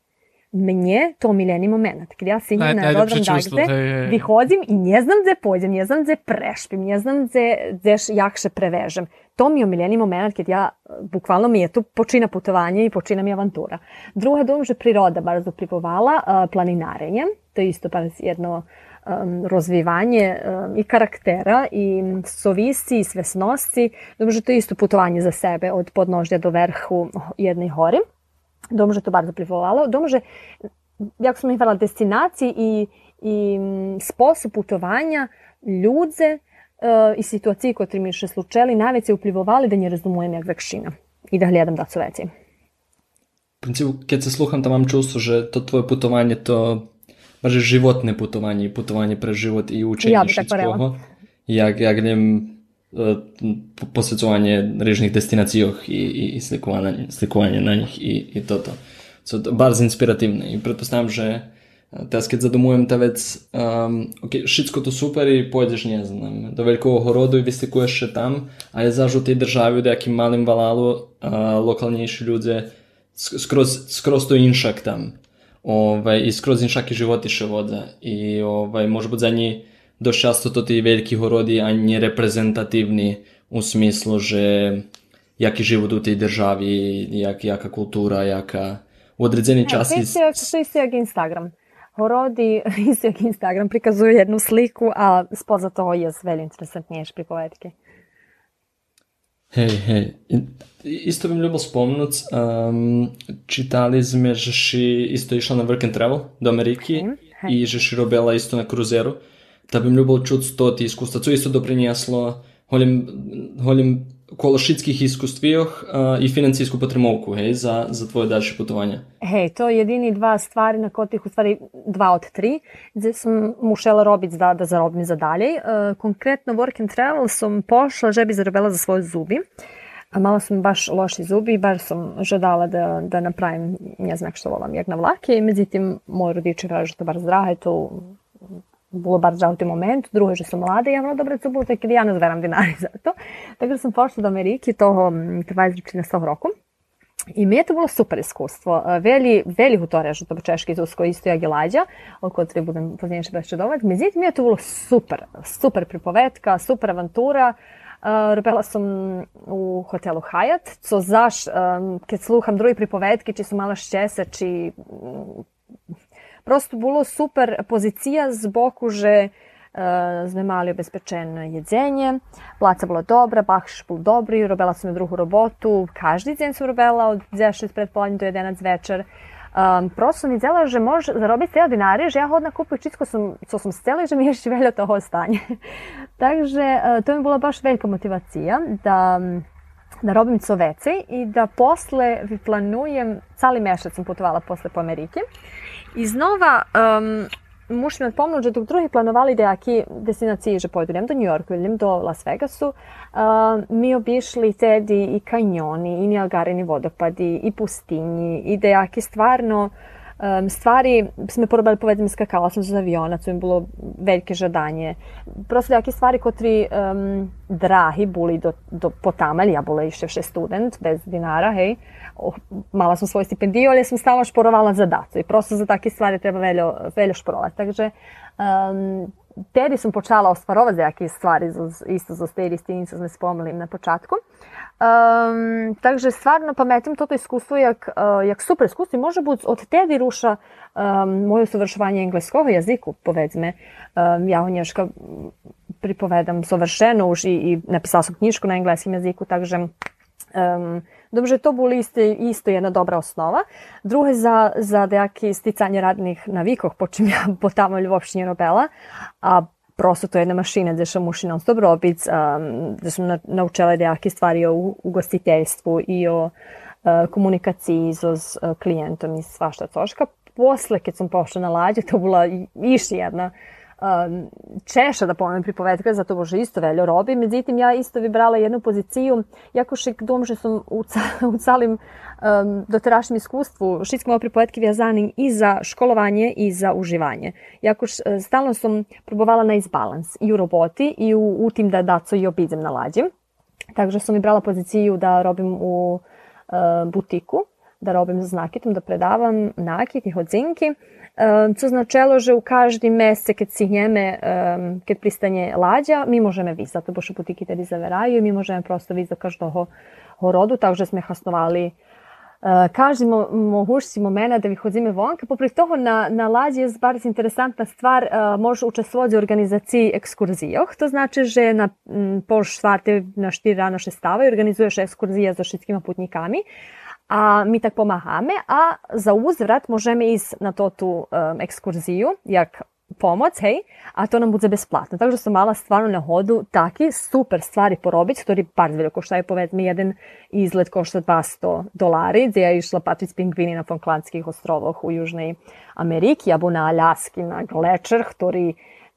Mnje to omiljeni moment. Kad ja sinjem na aerodrom dagde, vyhodzim i ne znam gde pođem, ne znam gde prešpim, ne znam gde, gde jakše prevežem. To mi je omiljeni moment kad ja, bukvalno mi je tu počina putovanje i počina mi avantura. Druga dom, že priroda bar zaplivovala, planinarenje, to je isto pa jedno um, rozvivanje um, i karaktera i sovisti i svesnosti. Dobro, to je isto putovanje za sebe od podnožja do vrhu jedne hori. Dobro, to bar zaplivovalo. Dobro, jako sam imala destinaciji i, i sposob putovanja, uh, i situacije koje mi še slučeli najveće uplivovali da ne razumujem jak vekšina i da gledam da su veci. V principu, keď se sluham, tam mám čувство, že to tvoje putovanje to Baš životne putovanje i putovanje pre život i učenje ja všetkoho. Jak, jak nem posvećovanje režnih destinacijoh i, i, i slikovanje, slikovanje na njih i, i toto. So, bardzo inspirativne i pretpostavljam, že teraz keď zadomujem ta vec, um, ok, všetko to super i pojedeš, ne znam, do velikog horodu i vystikuješ še tam, ali zaž u tej državi u nejakým malým valalu uh, lokalnejší ľudia skroz, skroz to inšak tam ovaj, i skroz im šaki životiše voda i ovaj, može biti za njih dość často to ti veliki horodi, a nie reprezentativni u smislu, že jaki život u tej državi, jak, jaka kultura, jaka u određeni čas... Ja, to je isto jak Instagram. Horodi, isto jak Instagram, prikazuju jednu sliku, a spoza toho je veľmi interesantnejšie pripovedky. Hej, hej. Isto bi mi ljubilo spomnut, um, čitali sme, že si isto išla na work and travel do Ameriki i že si robila isto na kruzeru. Da bi mi ljubilo čut to ti iskustva. Co isto doprinijeslo holim, holim kološitskih iskustvijoh uh, i financijsku potremovku, hej, za, za tvoje dalše putovanje. Hej, to je jedini dva stvari na kotih, u stvari dva od tri, gde sam mušela robiti da, da zarobim za dalje. Uh, konkretno work and travel sam pošla, že bi zarobila za svoje zubi. A malo sam baš loši zubi, baš sam žadala da, da napravim, ne znam što volam, jak na vlake, međutim, moj rodiče kaže, že to bar zdrahe, to було bar žal u momentu, drugo že sam mlada i ja vrlo dobro cubu, tak ja ne zveram dinari za to. Tako da sam pošla do Amerike toho 20 roku. I mi je to bilo super iskustvo. Veli, veli u to režu, to češki izusko isto ja gilađa, oko treba budem poznije še bešćedovat. Međutim, mi je to bilo super, super pripovetka, super avantura. Uh, robila sam u hotelu Hyatt, co zaš, um, kad sluham drugi pripovetki, či su malo šćesači, Prosto bilo super pozicija z boku, uh, sme mali obezpečeno jedzenje, placa bila dobra, bakšiš byl dobri, robila sam drugu robotu, každi deň sam robila od 10 pred polednje do 11 večer. Um, prosto mi zela, že može zarobiti ceo dinari, že ja hodna kupujem všetko, som, co sam stela i že mi je veljo toho stanje. Takže uh, to mi bila baš velika motivacija da da robim co veci i da posle planujem, cali mešac sam putovala posle po Ameriki. I znova um, muszę napomnąć, że tych druhih planovali da jaki destinacije, že pojdu idem do New Yorku ili do Las Vegasu, uh, mi obišli tedi i kanjoni, i Niagarini vodopadi, i pustinji, i da jaki stvarno um, stvari sme porobili povedzme skakala sam z aviona, co mi bilo velike žadanje. Prosto jaki stvari kotri um, drahi buli do, do potamel, ja išće še student bez dinara, hej, mala sam svoj stipendiju, ali sam stalno šporovala za dacu i prosto za takve stvari treba veljo, veljo šporovati. Takže um, tedy som počala ostvarovati jakie stvari, isto za tej ristinicu sme spomnili na počatku. Um, takže stvarno pametim toto iskustvo, jak, uh, jak super iskustvo može biti od tedy ruša um, moje usavršovanje engleskog jaziku, povedzme. Um, ja ho nješka pripovedam savršeno už i, i napisala sam knjižku na engleskim jeziku, takže um, Dobrze, to boli isto, isto jedna dobra osnova. Druge za, za dejaki sticanje radnih navikov, po čim ja potamo uopšte nie robila, a prosto to je jedna mašina gde sam uši non stop robic, um, gde sam na, naučila dejaki stvari o ugostiteljstvu i o uh, komunikaciji s uh, klijentom i svašta coška. Posle, kad sam pošla na lađe, to bila iš jedna um, češa da pomem pripovedka, zato bože isto veljo robi. Međutim, ja isto vybrala jednu poziciju, jako šik dom, že sam u, ca, u calim um, doterašnjem iskustvu šitske moje pripovedke vjazani i za školovanje i za uživanje. Jako š, stalno sam probovala na izbalans i u roboti i u, u tim da daco i obidem na lađim. Takže sam vybrala poziciju da robim u uh, butiku, da robim za znakitom, da predavam nakit i hodzinki co značelo, že u mesec, keď si hneme, keď pristane lađa, mi možeme víc, zato boše butiky tedy zaveraju i mi možeme prosto víc do každého rodu, takže sme hasnovali каждый могущий момент да виходиме вонка. Попри того, на, на ладі є bardzo інтересантна ствар, може участвувати в організації екскурзіях. То значить, що на пол шварти на 4 рано ще става і організуєш екскурзія з všetkými putnikami a mi tak pomáhame a za uzvrat možeme ísť na to tú um, exkurziju, jak pomoc, hej, a to nam bude besplatno. Takže sam mala stvarno na hodu taki super stvari porobiť, ktorý bar veľa koštaju, povedzme, jeden izlet košta 200 dolari, gde ja išla patriť pingvini na Falklandskih ostrovoch u Južnej Ameriki, abo na Aljaski, na Glečer, ktorý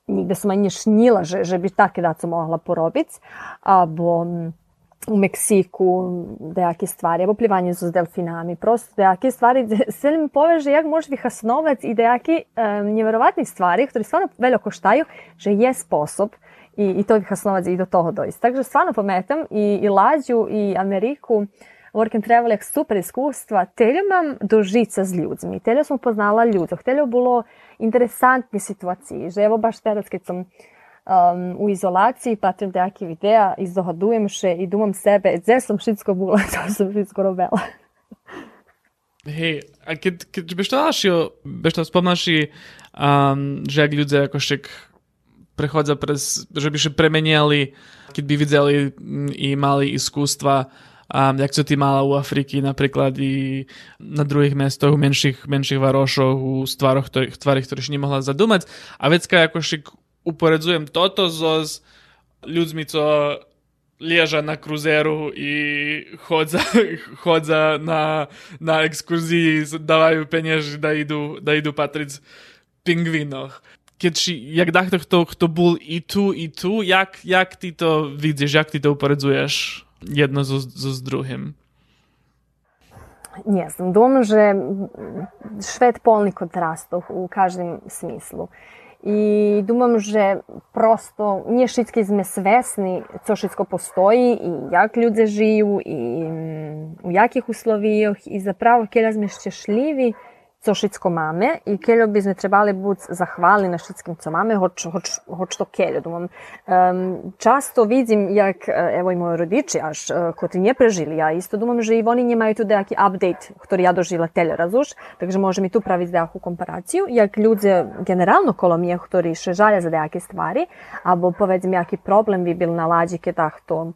nigde som ani šnila, že, že bi také daco mohla porobiť, abo u Meksiku dejake stvari, alebo plivanje z delfinami, prosto dejake stvari, sve mi poveže jak može vi hasnovac i dejake um, nevjerovatni stvari, ktoré stvarno veľo koštaju, že je sposob i, i to hasnovac i do toho doista. Takže stvarno pametam i, i Lađu i Ameriku, work and travel jak super iskustva, teljo mam do žica z ljudmi, teljo sam poznala ljudov, teljo bilo interesantni situaciji, že evo baš teraz kad sam um, u izolaciji, patrim nejaké videa i zohodujem še i думам sebe, gde som všetko bola, to som všetko robila. Hej, a keď, keď by to našio, by to spomnaši, um, že ak ľudia ako však prechodza pres, že by še premeniali, keď by videli i mali iskústva, um, jak co ty mala u Afriky napríklad i na druhých mestoch, menších, menších varošoch, u stvaroch, ktorých, tvarých, ktorých nemohla zadumať. A vecka ako však uporedzujem toto so s ľuďmi, co lieža na kruzeru i chodza, chodza na, na exkurziji, dávajú peniaze, da idú, da idú patriť pingvinoch. Keď jak dachto kto, kto bol i tu, i tu, jak, jak ty to vidíš, jak ty to uporedzuješ jedno so, so s druhým? Не знам, думам, že švet polni kontrastov u každem smislu. I думам, že prosto nije všetky sme svesni, co všetko postoji i jak ľudia žijú i u jakých uslovijach i zapravo keď sme šťastliví, co všetko máme i keľo by sme trebali buď zahvali na všetkým, co máme, hoč, hoč, hoč to keľo. Думам, um, často vidim, jak, evo i moji rodiči, až uh, koji nie prežili, ja isto думам, že i oni nemajú tu nejaký update, ktorý ja dožila telje, razumš? Takže môžem i tu praviť nejakú komparaciju, jak ľudia generalno kolo mije, ktorí še žalja za nejaké stvari, abo povedzim, jaký problem bi bil na lađi, keď to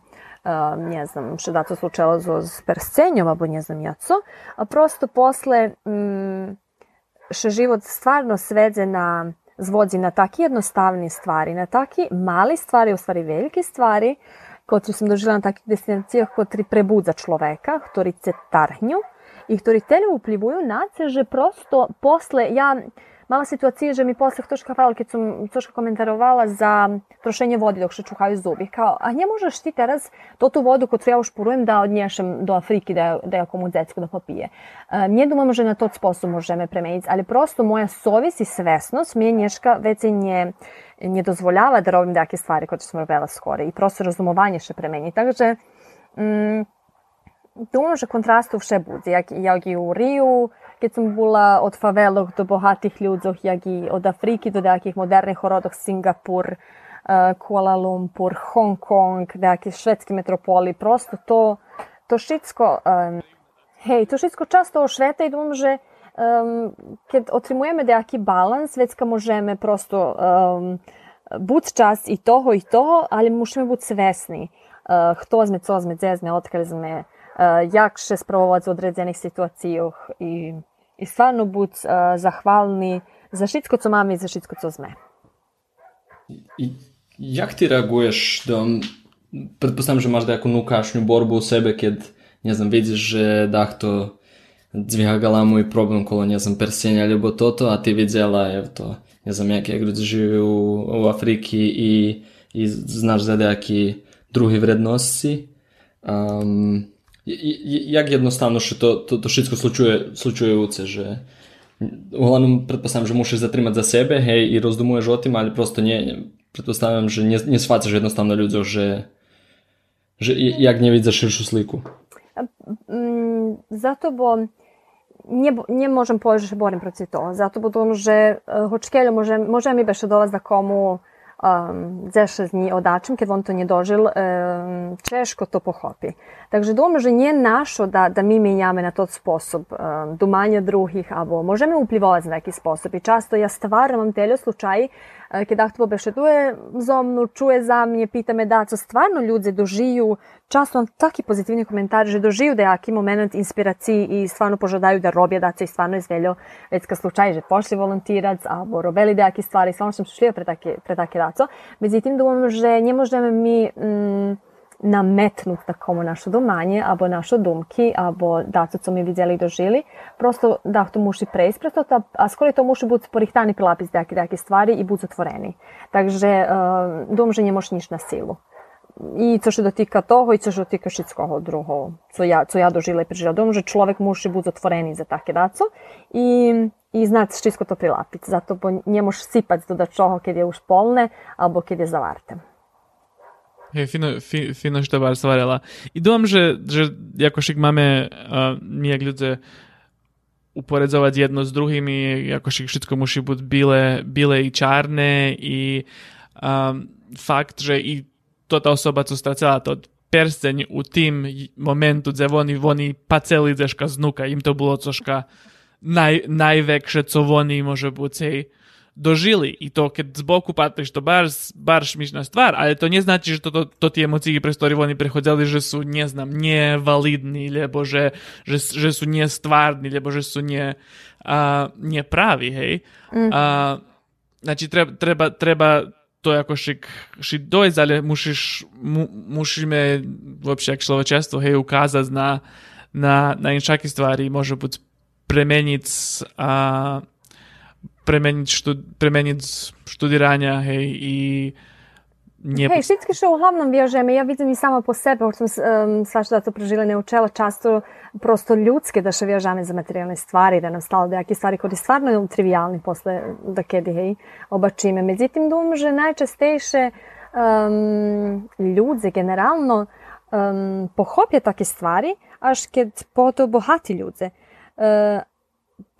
ne znam, še da to slučalo s perscenjom, abo ne znam ja co, a prosto posle mm, še život stvarno svedze na zvodzi na taki jednostavni stvari, na taki mali stvari, u stvari velike stvari, kotri sam dožila na takih destinacijah, kotri prebudza človeka, ktori se tarhnju i ktori tele uplivuju na se, že prosto posle, ja mala situacija, že mi posle troška hvala, kad sam troška komentarovala za trošenje vode dok se čuhaju zubi. Kao, a nje možeš ti teraz tu vodu koju ja ušpurujem da odnješem do Afriki da, da ja komu decku da popije. E, nje думам, že na tot sposob možeme premeniti, ali prosto moja sovis i svesnost mi je nješka već nje nie dozvoljava da robim takve stvari koje sam robila skore i prosto razumovanje še premeni. Takže, mm, думам, že kontrastu vše bude. Jak, jak i u Riju, keď som bola od faveloch do bohatých ľudzoch, jak i od Afriky do nejakých moderných horodoch Singapur, uh, Kuala Lumpur, Hong Kong, nejaké švedské metropoli. Prosto to, to všetko, um, hej, to všetko často ošveta i думам, že um, keď otrimujeme nejaký balans, vecka môžeme prosto um, buď čas i toho i toho, ali musimy być svesni uh, kto sme, co sme, gdje sme, odkąd sme, uh, jak še spravovati v određenih situacijah i, i stvarno bud uh, zahvalni za všetko, co máme i za všetko, co sme. I jak ti reaguješ da, pretpostavljam, že imaš nejakú nukašnju borbu u sebe, kad, ne znam, vidiš, že dahto dviha galamu i problem kolo, ne znam, persenja ljubo toto, a ti vidjela, evo to, ne znam, jak ljudi živi u, u Afriki i, i znaš za nejaký drugi vrednosti. Um, jak jednostavno še to, to, to všetko slučuje, slučuje uce, že uglavnom pretpostavljam, že musíš zatrimať za sebe, hej, i rozdumuješ o tým, ale prosto nie, pretpostavljam, že ne, ne shvacaš jednostavno ľuďo, že, že jak nevidíš širšiu sliku. Zato bo nie, nie możem powiedzieć, że borim protiv toho. Zato bo tom, že hočkelju može, može mi beše dolaz da komu um, zeše z ní odačím, keď on to nedožil, um, češko to pochopi. Takže думаю, že nie našo da, da mi menjame na tot sposob um, dumanja drugih, abo možeme uplivovati na neki sposob. I často ja stvarno mam teljo slučaji, keď ahto bešeduje zo mnu, čuje za mnje, pita me da, co stvarno ljudi dožiju, často mam taki pozitivni komentari, že dožiju da jaki moment inspiraciji i stvarno požadaju da robje da i stvarno izveljo vecka slučaj, že pošli volontirac, abo robeli da jaki stvari, stvarno sam šlio pre take, pre take daco. Međutim, думам, že не можеме ми mm, nametnut takomu naše domanje, abo naše dumki, abo dato, co mi vidjeli i dožili. Prosto da to muši preispreć to, a skoro to muši biti porihtani pilapis daki daki stvari i biti zatvoreni. Takže uh, dom, že nie možeš niš na silu. I co się dotyka toho, i co się dotyka všetkoho druhого, co ja, co ja dožila i prežila. Dom, že človek muši biti zatvoreni za take daco i, i znati všetko to prilapiť. Zato bo nie možeš sipať do čoho, keď je už polne, alebo keď je zavarte. Hej, fino, fi, fino že tá bar svarela. I dúfam, že, že ako však máme uh, my, jak ľudia, uporedzovať jedno s druhými, ako však všetko musí byť bile, bile i čárne i um, fakt, že i tota osoba, co stracela to persteň u tým momentu, kde oni, oni paceli zeška znuka, im to bolo coška naj, najväčšie, co oni môže byť, hej dožili i to keď z boku patriš to bar, bar šmišná stvar, ale to neznačí, že to, to, to tie emócie, pre ktoré oni prechodzali, že sú, neznám, nevalidní, lebo že, že, že sú nestvárni, lebo že sú ne, uh, nepraví, hej. Mm. Uh, znači, treba, treba, treba to jako šik, šik dojsť, ale musíš, mu, musíme вообще, jak človečestvo, hej, ukázať na, na, na inšaké stvari, môže byť premeniť uh, premeniť, štud, premeniť študiranja, hej, i nije... Hej, všetky što uglavnom vježujeme, ja vidim i sama po sebe, hoću sam um, svašta to prežila ne učela, často prosto ljudske da še vježame za materijalne stvari, da nam stalo da jake stvari koji stvarno trivialni posle da kedi, hej, obačime. Međutim, dum, že najčastejše um, ljudi generalno um, pohopje take stvari, až keď po to bohati ljudi. Uh,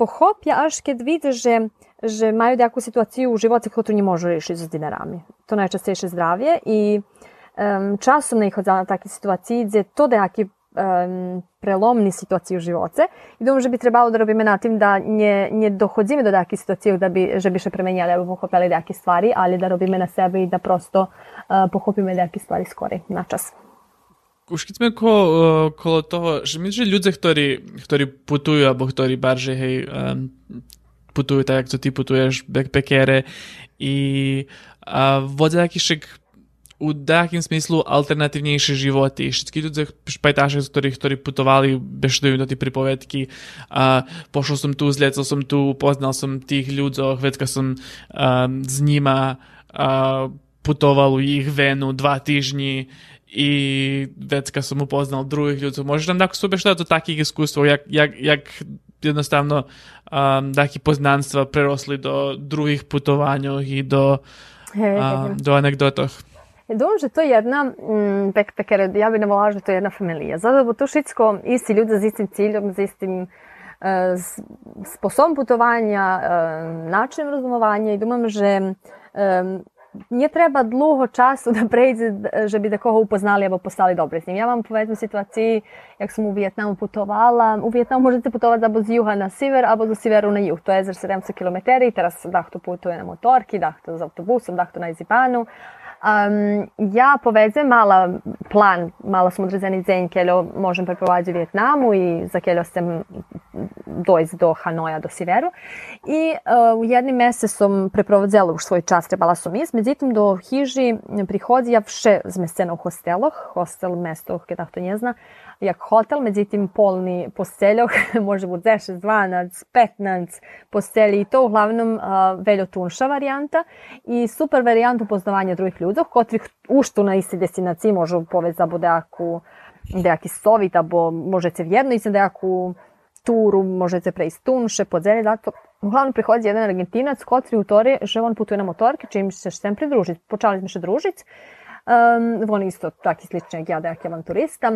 pohopja, až keď vide, že że mają taką sytuację u żywoty, którą nie może решить z dinarami. To najczęstsze zdrowie i um, czasem nachodzę na takie sytuacje, gdzie to taki um, prelomni sytuacji u živoce i думаю, że by trebalo da robimy na tym, da nie, nie dochodzimy do takich sytuacji, da bi, żeby się przemieniali albo pochopili takie stvari, ale da robimy na sebe i da prosto uh, pochopimy takie stvari skorej na czas. Už keď sme okolo, okolo toho, že my, že ľudia, ktorí, ktorí putujú, alebo ktorí barže, hej, um, putujú tak, jak to ty putuješ, backpackere i a vodia však u nejakým smyslu alternatívnejšie životy. Všetky ľudia, špajtáši, ktorí, ktorí putovali, beštujú do tej pripovedky. A pošol som tu, zliecol som tu, poznal som tých ľuďoch, vedka som a, s nima a, putoval u ich venu dva týždni i vecka som upoznal druhých ľudí. Môžeš nám takú súbeštať do takých iskústvov, jak, jak, jak jednostavno um, takí poznanstva prerosli do druhých putováňov i do, hey, um, do anegdotoch. Думаю, že to je jedna, mm, backpacker, ja bi ne volala, že to je jedna familija. Zato bo to všetko isti ljudi s istim ciljom, s istim sposob putovanja, način rozumovanja i думам, že nie треба довго часу да прейде, żeby da koho upoznali або postali dobri s njim. Ja vam povedem situaciji, jak sam u Vijetnamu putovala. U Vijetnamu možete putovati abo z juha na sever, abo z severu na jug. To je za 70 km i teraz dahto putuje na motorki, dahto z autobusom, dahto na Izipanu. Um, ja povezujem mala plan, malo som odrezani deň, keľo môžem prepovať v Vietnamu i za keľo sem dojsť do Hanoja, do Siveru. I uh, u jednim mesec som preprovodzela už svoj čas, trebala som ísť. Međutim, do hiži prihodzi ja vše zmestena u hosteloch. Hostel mesto, kada to ne zna, jak hotel, međutim polni posteljoh, može biti 10, 12, 15 postelji i to uglavnom uh, veljo tunša varijanta i super varijant upoznavanja drugih ljudov, kotrih uštu na isti destinaciji možu poveć za bodejaku dejaki sovit, abo možete vjedno ići na dejaku turu, možete preist tunše, podzelje, zato uglavnom prihodzi jedan argentinac, kotri u tori, že on putuje na motorke, čim se sem pridružiti. Počali smo se družiti. Um, on isto taki slični jak ja, dejaki avanturista.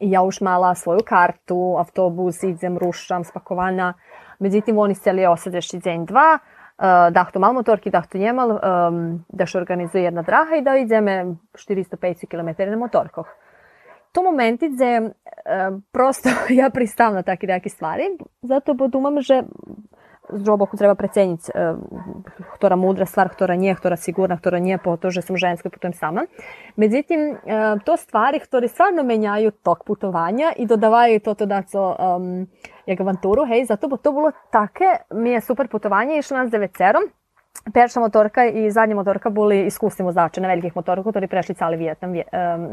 Ja už mala svoju kartu, autobus, idem, rušam, spakovana. Međutim, oni steli osadeš deň dva, uh, dahto mal motorki, dahto njemal, um, da še organizuje jedna draha i da ideme 450 km na motorkoh. To momenti, gde uh, prosto ja pristavam na takve neke stvari, zato podumam, že žoboku treba preceniti, uh, ktorá múdra stvar, ktorá nie, ktorá sigurna, ktorá nie, po to, že som ženska, putujem sama. Međutim, uh, to stvari, ktoré stvarno menjaju tok putovanja i dodavaju to to da co um, jak avanturu, hej, zato bo to bilo take, mi je super putovanje, išlo nas devecerom, Перша моторка і задня моторка були іскусні возачі на великих моторках, які прийшли цілий В'єтнам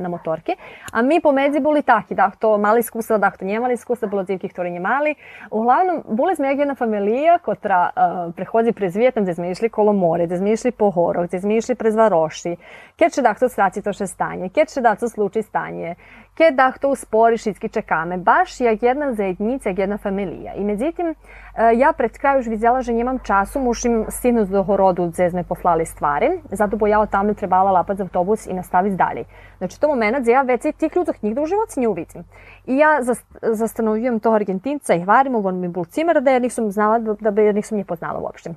на моторки. А ми помедzi були такі, да, хто мали іскусство, да, хто не мали іскусство, було дівки, які не мали. Углавном, були sme jedna familija, котра uh, приходи през В'єтнам, де sme išli kolo more, де sme išli po horoch, де sme išli prez Varoši. Keď će da to straci to še stanje, keď će da to sluči stanje, keď da to uspori šitski čekame. Baš jak jedna zajednica, jedna familija. I međutim, ja pred už vidjela, že nemam času, mušim stignuti do horodu gdje sme poslali stvari, zato bo ja od tamo trebala lapati za autobus i nastaviti dalje. Znači, to moment gdje ja već tih ljudov nigde u životu ne uvidim. I ja zastanovujem toho Argentinca i hvarimo, on mi bol cimer, da ja nisam znala, da bi ja nisam nje poznala uopšte.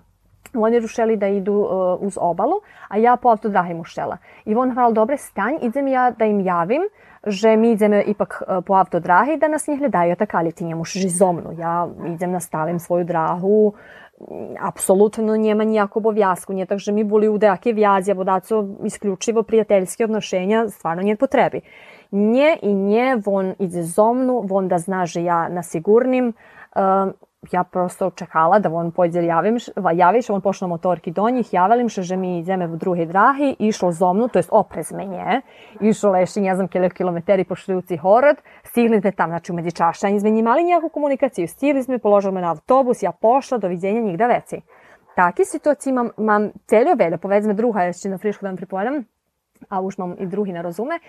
Oni rušeli da idu uh, uz obalu, a ja po autodrahi mušela. I on hvala dobre stanj, idem ja da im javim, že mi ideme ipak uh, po autodrahi da nas njih gledaju, tako ali ti njemu zomnu. Ja idem nastavim svoju drahu, apsolutno njema nijako obov'язку. Nije tak, že mi boli u dejake vjazi, co isključivo prijateljske odnošenja, stvarno nije potrebi. Nje i nje, von ide zomnu, von da zna, že ja na sigurnim, uh, ja prosto čekala da on pođe javim, javiš, on pošlo motorki do njih, javali še, že mi ideme v druge drahi, išlo zomnu, to jest oprez menje, išlo leši, ne znam, kele kilometeri po šljuci horod, stigli sme tam, znači u među čašanji sme imali nejaku komunikaciju, stigli sme, položili me na autobus, ja pošla, doviđenja, njih da veci. Taki situaciji imam, mam celio veljo, povedzme druga, još na frišku da vam pripovedam, a už mam i drugi ne razume.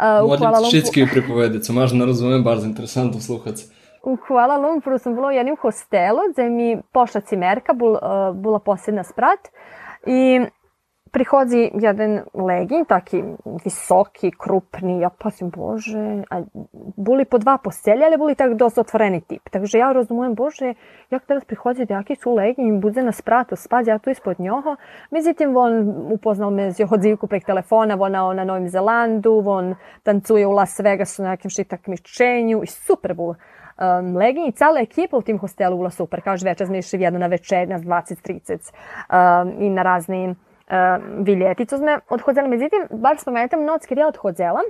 Uh, Molim, šitski pripovedati, možda ne razume, bardzo interesantno sluhati. U Kuala Lumpuru sam bila u jednom hostelu gde mi pošla cimerka, bul, uh, bila posljedna sprat i prihodzi jedan legin, taki visoki, krupni, ja pasim, bože, a boli po dva postelja, ali boli tak dosta otvoreni tip. Takže ja rozumujem, bože, jak teraz prihodzi jaki su legin i bude na spratu spać, ja tu ispod njoho. Međutim, on upoznal me z jeho dzivku prek telefona, ona na Novim Zelandu, on tancuje u Las Vegasu na nekim takmičenju i super bol um, legin i cela ekipa u tim hostelu bila super. Kao večer smo išli jedno na večer, na 20-30 um, i na razni um, viljeti. Co sme odhodzeli. Međutim, baš spomenutam noc kad ja odhodzela,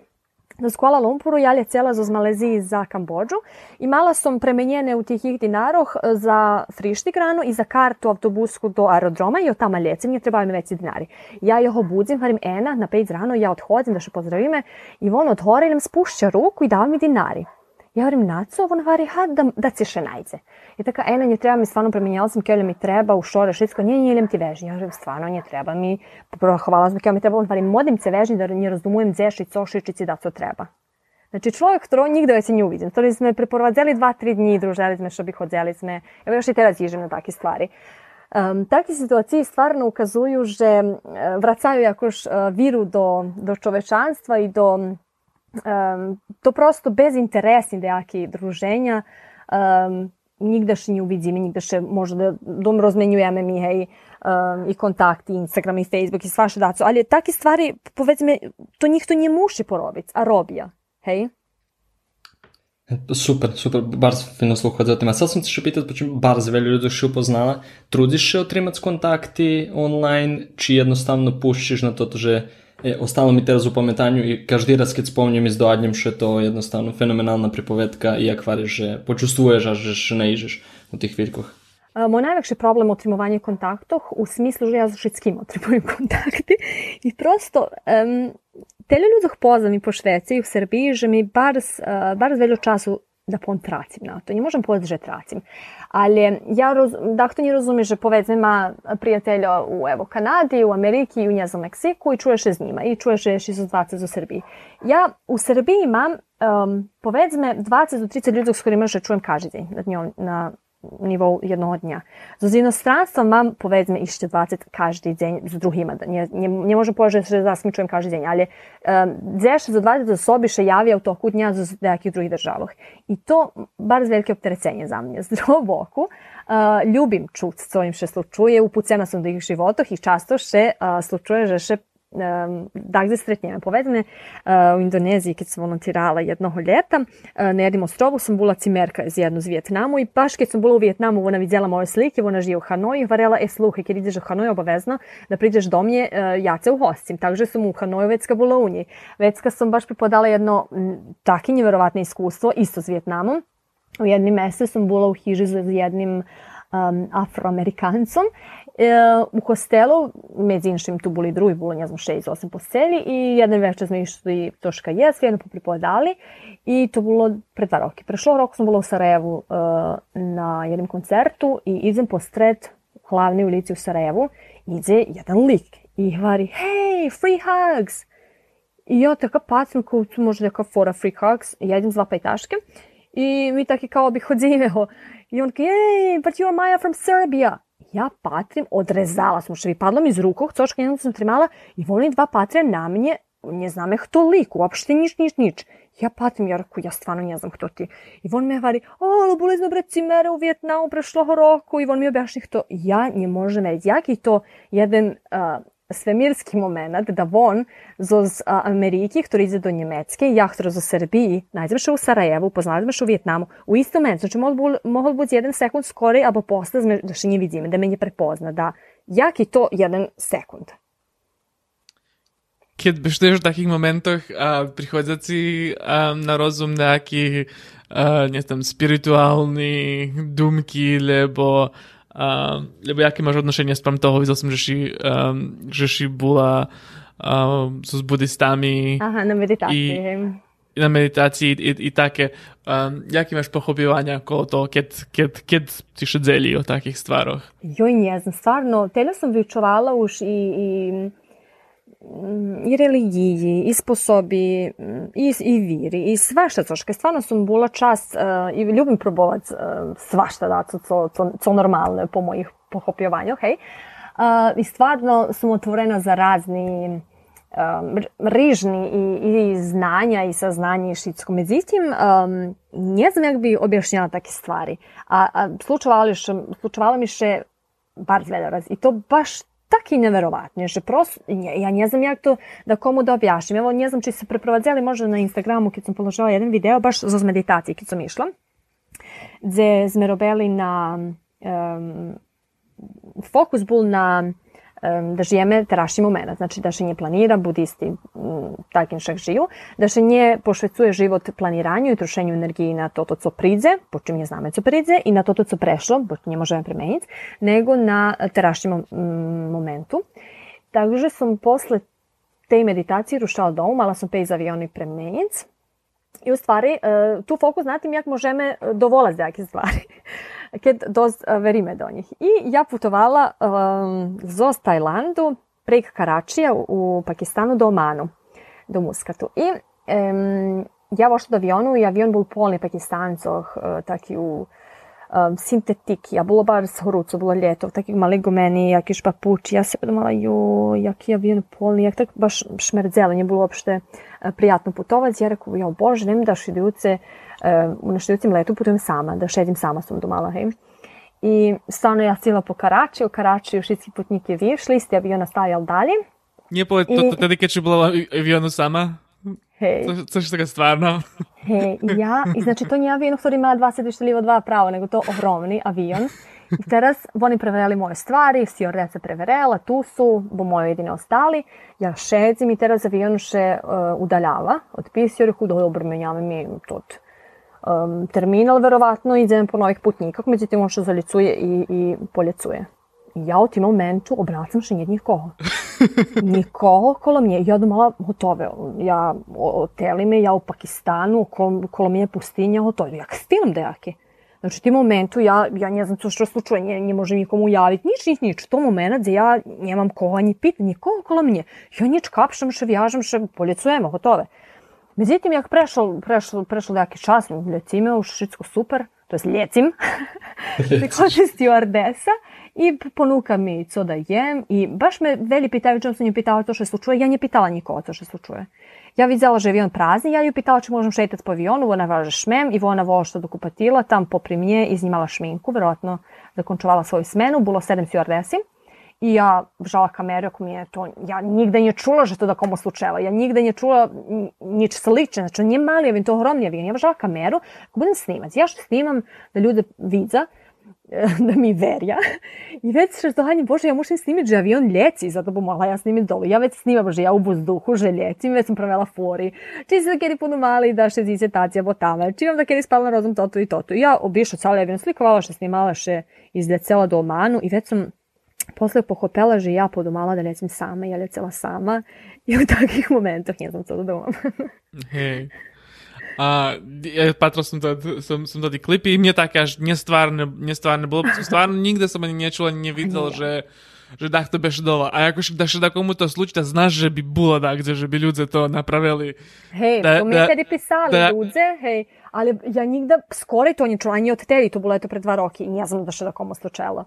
do Kuala Lumpuru ja cijela z Maleziji za Kambodžu i mala sam premenjene u tih ih dinaroh za frištigranu i za kartu autobusku do aerodroma i od tamo ljecim, nje trebaju mi veći dinari. Ja jeho budzim, varim ena na pet rano, ja odhodim da še pozdravime i on odhore i nam spušća ruku i dava mi dinari. Ja govorim, Naco, on vari, ha, da, da ci še najde. I така, ena nje treba mi stvarno premenjala sam, kjole mi treba u šore šitsko, nije nje ti vežnji. Ja govorim, stvarno nje treba mi, hvala sam, kjole mi treba, on vari, modim se vežnji da nje razumujem zeši, co šičici da co treba. Znači čovjek, którego nigdy već nie uvidim. To sme preprowadzali dva, tri dni, družili sme, što bi hodzeli sme. Ja još i teraz ježim na takie stvari. Um, takie sytuacje stvarno ukazuju, że wracają jakoś uh, wiru do, do człowieczeństwa i do um, to prosto bez interesnih nejakih druženja um, nikde še nie uvidíme, nikde še možda dom rozmenjujeme mi, hej, um, i kontakti, Instagram i Facebook i svaše daco, ali takie stvari, powiedzmy, to ніхто не мусить поробити, а робить, hej? Супер, супер, bardzo fino sluhati o tim. A sad sam te še pitati, počem bardzo veljo ljudi še upoznala. Trudiš se otrimati kontakti online, či jednostavno puščiš na to, že ostalo mi teraz u pametanju i každi raz kad spomnjem iz doadnjem še to jednostavno fenomenalna pripovedka i akvari, že počustvuješ, a že še ne ižeš u tih vidkoh. Moj najveći problem otrimovanje kontaktov u smislu, že ja s kým otrimujem kontakty i prosto um, tele ľuďoch poznam i po Šveci i u Srbiji, že mi bar, uh, bar veľa času da pon tracim na to. Nie možem povedati, že tracim. Ali ja roz, da to nie rozumie, że powiedzmy ma prijatelja u evo Kanadi, u Ameriki u njezom Meksiku i čuješ z njima i čuješ još iz 20 u Srbiji. Ja u Srbiji imam um, powiedzmy 20 do 30 ljudi s kojima že čujem každi deň na, na nivou jednoho dňa. So z inostranstvom mám, povedzme, ešte 20 každý deň s druhýma. Nie, nie, nemôžem povedať, že zasmičujem každý deň, ale um, zeš za 20 osobi še javia u toku dňa z nekih drugih državah. I to bar z velike opterecenje za mne. Z druhog boku, uh, ljubim čut, co im še slučuje, upucena sam do ih životoh i často še uh, slučuje, že še tak stretneme. Povedzme, uh, u Indoneziji, kad sam volontirala jednog ljeta, uh, na jednom ostrovu sam bila cimerka iz jednu z Vjetnamu i baš kad sam bila u Vjetnamu, ona vidjela moje slike, ona žive u Hanoju varela, e sluhe, kad ideš u Hanoju obavezno da priđeš do mnje, uh, ja se uhostim. Takže sam u Hanoju već bila u njej. Već sam baš pripodala jedno taki nevjerovatno iskustvo, isto s Vjetnamom. U jednim mesec sam bila u hiži za jednim um, afroamerikancom u hostelu, іншим tu boli drugi, bilo njazno 6-8 postelji i jedan večer smo išli toška jes, jedno popripovedali i to bilo pre dva roki. Prešlo rok sam bila u Sarajevu uh, na jednom koncertu i idem po stred glavne ulici u Sarajevu, ide jedan lik i hvari, hej, free hugs! I ja така pacim, kao tu može neka fora free hugs, ja idem z vapajtaške i mi taki kao bi hodziveo. I on kao, hey, but you're Maya from Serbia ja patrim, odrezala sam, što padlo mi iz ruku, cočka jednom sam trimala i volim dva patrija na mnje, ne znam eh lik, uopšte nič, nič, nič. Ja patim, ja reku, ja stvarno ne znam kto ti. I on me vari, o, bolezno bre cimere u Vjetnamu prešlo roku i on mi objašnji to. Ja ne možem reći, jak je to jedan uh, svemirski moment da von z Ameriki, ktorý ide do Německé, ja, ktorý zo Srbiji, najdeme še u Sarajevu, poznali še u Vjetnamu, u istom momentu, znači mohol, mohol biti jedan sekund skori, abo posle da še nje vidíme, da me nje prepozna, da jak je to jedan sekund. Keď bešteš v takých momentoch a prichádza si um, na rozum nejaký, uh, nie tam, spirituálny dumky, lebo Uh, lebo jaké máš odnošenie spram toho, videl som, že si, um, že si bola uh, so s buddhistami. Aha, na meditácii. I, na meditácii i, i také. Um, jaké máš pochopivanja okolo toho, keď, keď, keď si šedzeli o takých stvaroch? Joj, ne znam, stvarno, tele sam vyučovala už i, i i religiji, i sposobi, i, i viri, i svašta coška. Stvarno sam bula čast uh, i ljubim probovat uh, svašta da, co, co, co, normalne po mojih pohopjovanju, hej. Uh, I stvarno sam otvorena za razni um, rižni i, i znanja i saznanja i šitsko. Međutim, um, ne znam jak bi objašnjala take stvari. A, a slučavala mi še bar dve. I to baš taki neverovatne, že prosto, ja ne znam jak to da komu da objašnjam. Evo, ne znam či se preprovadzali možda na Instagramu kad sam položila jedan video baš za meditacije kad sam išla, gde sme robili na um, fokus bol na da žijeme terašnji moment, znači da še nie planira, budisti takim však žiju, da še nie pošvecuje život planiranju i trošenju energiji na to, to co pridze, po čim nie zname co pridze, i na to, to co prešlo, bo nie možeme premeniti, nego na terašnjem momentu. Takže sam posle tej meditacije rušala dom, mala sam pej za avioni premeniti i u stvari tu fokus na tim jak možeme dovolati do jakih stvari. Keď dosť e, veríme do nich. I ja putovala um, zo Tajlandu prek Karačija u Pakistanu do Omanu, do Muskatu. I um, ja vošla do avionu i avion bol polni Pakistancoh, uh, taki u um, sintetiki, a bilo bar s horucu, bilo ljeto, takih mali gumeni, jakiš papuči, ja se podumala, jo, jaki avion polni, jak tak baš šmerdzelo, nije bilo uopšte uh, prijatno putovati. Ja rekao, jo bože, nem daš iduce, uh, na štujucim letu putujem sama, da šedim sama sam domala, hej. I stvarno ja sila po Karači, u Karači šitski putnik je viš, listi aviona stajal dalje. Nije po, to, I- tada kad si bila u avionu sama? Hej. To, to što ga stvarno? Hej, ja, i znači to nije avion ktorý ima dva sedišta dva pravo, nego to ogromni avion. I teraz oni preverjali moje stvari, stewardesa preverjala, tu su, bo moje jedine ostali. Ja šedzim i teraz avion še uh, udaljava. Odpisio reku, dobro, menjame mi tot um, terminal, verovatno, idem po novih putnikах, međutim on še zalicuje i, i poljecuje. I ja u tim momentu obracam še nikogo. Nikogo kolo mje. Ja domala gotove. Ja oteli me, ja u Pakistanu, kolo, kolo mje pustinja, gotovo. Ja stilom dejaki. Znači, u tim momentu ja, ja ne znam co što slučuje, nje, nje može nikomu javiti, nič, nič, nič. To moment, gdje ja nemam koga ni pit, nikogo kolo mnje. Ja nič kapšam še, vjažam še, poljecujemo, gotove. Međutim, jak prešao, prešao, prešao neki čas, ljecime u Šicko super, to jest ljecim, prihođe stewardesa i ponuka mi co da jem i baš me veli pitaju čem sam nju pitala to što se slučuje, ja nje pitala nikoga to što se slučuje. Ja vidjela že avion prazni, ja ju pitala či možem šetati po avionu, ona važe šmem i ona vo što dokupatila, tam popri mnje iznimala šminku, verovatno zakončovala svoju smenu, bilo sedam stewardesi. I ja žala kameru, ako je to, ja nigde nije čula že to da komu slučeva, ja nigde nije čula nič slično, znači nije mali avion, to je ogromni avion, ja žala kameru, ako budem snimac, ja što snimam da ljude vidza, da mi verja. I već što dohanjem, bože, ja mušim snimiti že avion ljeci, zato bo mogla ja snimiti dolu. Ja već snimam, že ja u vozduhu, že ljecim, već sam pravila fori. Či se da kjeri puno mali da še zice tacija bo tamo, či vam da kjeri spala na rozum toto i toto. I ja obišla cijeli avion, slikovala še snimala še izljecela do Omanu i već sam posle pohopela že ja podomala da lecim sama, ja lecela sama i u takvih momentah ne znam co da domam. Hej. A, ja patrol som, to, som, som to klipy i mne také až nestvárne, nestvárne bolo. Stvarno nikde som ani nečul, ani nevidel, že že tak to beše dole. A ako da še da komu to slučí, da znaš, že by bilo da gde, že by ľudia to napravili. Hej, Da- to mi da- tedi pisali da- ljudze, hej, ali ja nigda skoro to nie čula, ani od tedi, to bilo eto pre dva roki i ne znam da še da komu slučalo.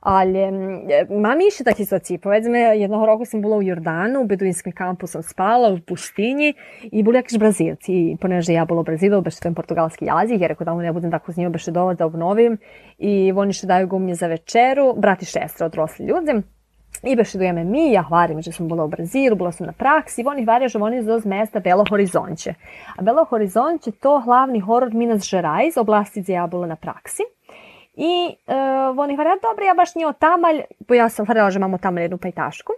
Ali mm, mam iše takve situacije. Povedzme, jednog roku sam bila u Jordanu, u beduinskom kampu sam spala, u pustinji i bili jakiš Brazilci. I poneže ja bila u Brazilu, beše ten portugalski jazik, jer ako da ne budem tako s njima dovoljno da obnovim. I oni še daju gumnje za večeru, brati šestra odrosli ljudi. I beše dojeme mi, ja hvarim, že sam bila u Brazilu, bila sam na praksi, oni hvarja, že oni zoz mesta Belo Horizonte. A Belo Horizonte to hlavni horor Minas Gerais, oblasti gdje ja bila na praksi. I e, oni hvarja, dobro, ja baš nije otamalj, bo ja sam hvarjala, že imamo tamo jednu pajtašku.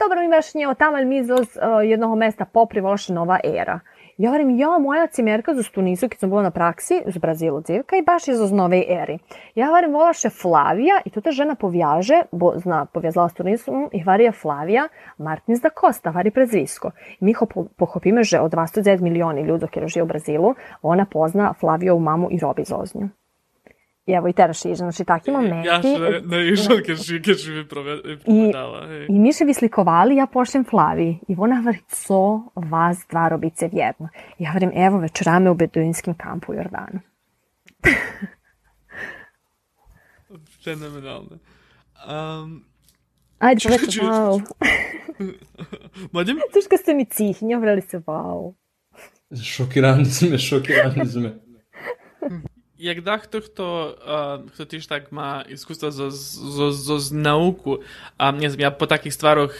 Dobro, mi baš nije otamalj, mi zoz e, jednog mesta popri voša nova era. Ja varim, ja, moja cimerka z Tunisu, kad sam bila na praksi, z Brazilu dzivka i baš zoz nove eri. Ja varim, vola še Flavija i tu ta žena povjaže, bo zna, povjazala s i varija Flavija Martins da Costa, vari prezvisko. Mi ho po- pohopime, že od 29 milioni ljudi koji žive u Brazilu, ona pozna Flavijovu mamu i robi zoznju. I evo i teraz iže, znači takvi momenti. Ja še ne išao, kad kad mi prove- pripadala. Hej. I mi še vi slikovali, ja pošljem Flavi. I ona vari, co vas dva robice vjedno. Ja varim, evo večerame u beduinskim kampu u Jordanu. Fenomenalno. Um, Ajde, povedite, čekaj, wow. Mlađem? Tuška ste mi cihnja, vrali se, wow. Šokirani sme, šokirani sme. jak dla ktoś, e, kto, kto też tak ma iskustvo zo, zo, zo, z nauku, a nie ja po takich stvarach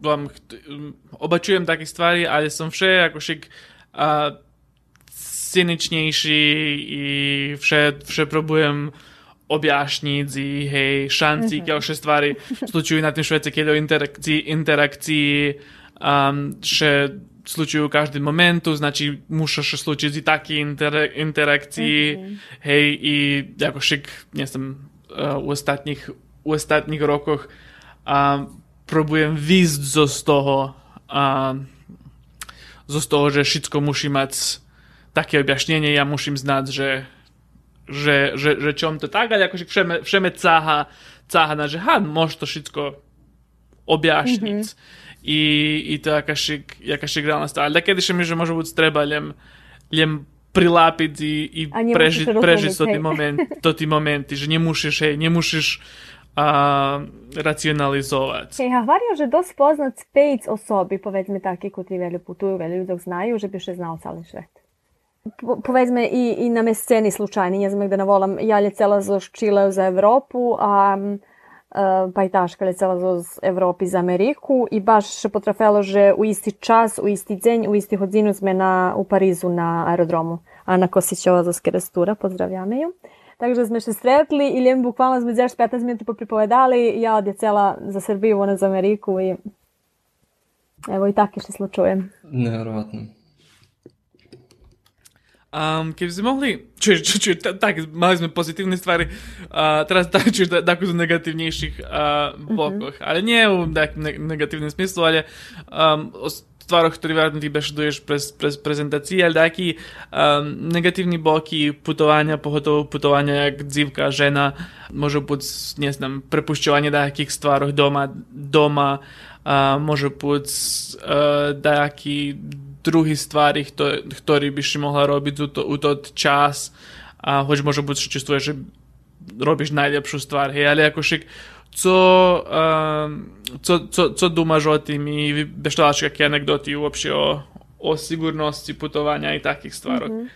vám, obačujem také stvari, ale som vše ako šik a, e, cyničnejší i vše, vše próbujem objaśnić i hej, szanci mm -hmm. i mhm. dalsze stwary. Stuczuję na tym świecie, kiedy interakcji, interakcji um, slučujú každý momentu, znači muša še slučiť i taký inter, interakcii, mm-hmm. hej, i ako šik, nie som uh, u ostatních, u ostatních rokoch a próbujem výjsť zo z toho a zo z toho, že všetko musí mať také objašnenie, ja musím znať, že že, že, že čom to tak, ale akože všeme, všeme cáha, cáha na, že ha, môže to všetko objašniť. Mm-hmm. I, I to jakašik, jakašik realna stvar. Ale kedy še mi, že može buď treba ljem, ljem prilápiť i, i A rozumieť, prežiť to hej. moment, to tí momenty, že nemusíš, hej, nemusíš a, racionalizovať. Hej, ja hvario, že dosť poznat spejc osobi, povedzme takí, koji veli putuju, veli ľudok znaju, že bi še znao cali svet. povedzme i, i na me sceni slučajni, nie znam da navolam, ja lecela zo Čileu za Evropu, a uh, pa i taška lecela zo z Evropi za Ameriku i baš potrafelo, že u isti čas, u isti dzenj, u isti hodzinu sme na, u Parizu na aerodromu. Ana Kosićova zo Skerestura, pozdravljame ju. Takže sme še stretli i ljem bukvalno sme 10-15 minuti popripovedali, ja odjecela za Srbiju, ona za Ameriku i evo i tako što slučujem. Nevjerovatno. Um, keby sme mohli, čiže, či, či, tak, mali sme pozitívne stvari, uh, teraz tak, čiže takú z negatívnejších uh, blokoch, mm-hmm. ale nie v tak ne- negatívnym smyslu, ale um, o stvaroch, ktoré vjerojatno ti bešeduješ prez, prez prezentaciji, ali taki um, negatívni bloky putovanja, pogotovo putovanja jak dzivka, žena, može put, ne znam, prepušťovanje takých stvaroch doma, doma, uh, može put uh, drugi stvari, ktorý by si mohla robiť u, to, u tot čas a hoď možno buď čistuje, že robíš najlepšiu stvar, hej, ale ako šik, co, uh, co, co, co dumaš o tým i beštalaš kakve anegdoti uopšte o, o sigurnosti putovanja i takih stvarov. Mm -hmm.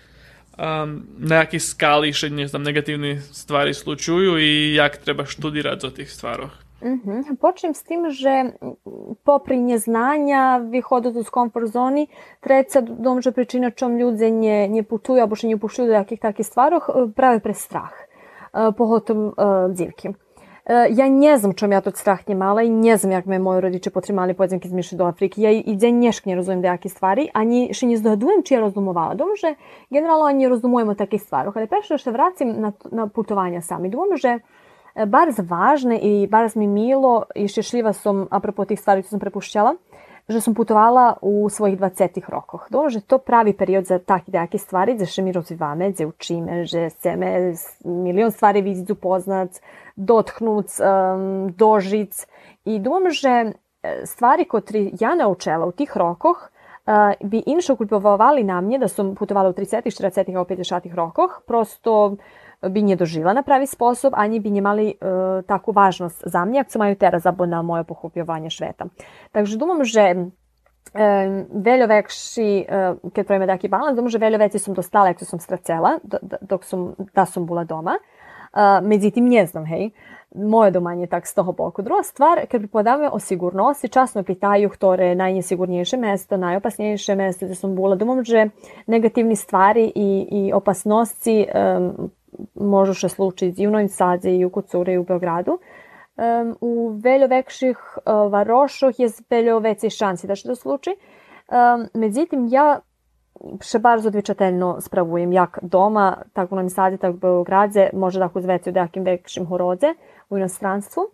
um, na jakej skali še ne znam, negatívne stvari slučuju i jak treba študirati o tých stvaroch. Mhm. Počnem s tim, že popri neznanja vychodu z komfort zoni, treća domže pričina čom ľudia nie, nie putujú alebo že nie pušujú do jakých takých stvaroch práve pre strach, pogotovo dzivki. Ja ne znam čom ja to strah nie mala i ne znam jak me moji rodiče potrimali powiedzmy kiedy do Afriki. Ja i dzień niešk nie rozumiem do jakie stvari, ani še nie zdogadujem či ja rozumovala. Dom, že generalno nie rozumujemo takih stvarov. Ale prešlo še vracim na, na putovanja sami. Dom, bardzo ważne i bardzo mi milo i šešljiva som, apropo tih stvari, čo som prepušťala, že som putovala u svojich 20 rokoch. Dobro, že to pravi period za takve jake stvari, gde še mi rozvivame, gde učíme, že chceme milion stvari vidieť, upoznať, dotknúť, um, dožiť. I думам, že stvari, koje ja naučila u tih rokoch, uh, bi inšo kulpovali na mnje da sam putovala u 30, 40 a 50 rokoch. Prosto by nedožila na pravi sposob, ani by nemali e, takú vážnosť za mňa, ak co majú teraz abo na moje pochopjovanje šveta. Takže думам, že e, veľa vekši, e, keď pravíme taký balans, думам, že veľa veci som dostala, ako som stracela, dok som, da som bola doma. E, međutim, ne znam, hej, moje domanje tak z toho boku. Druga stvar, kad pripodavame o sigurnosti, časno pitaju ktoré je najnesigurnejše mesto, najopasnejše mesto gde sam bula. Думам, že negativni stvari i, i opasnosti um, može še slučiti i u Novim Sadze, i u Kucure, i u Beogradu. Um, u veljo vekših uh, varošoh je veljo vecej šansi da će to sluči. Um, međutim, ja še bardzo odvičateljno spravujem jak doma, tako u Novim Sadze, tako u Beogradze, može da uzveci u nejakim vekšim horodze u inostranstvu.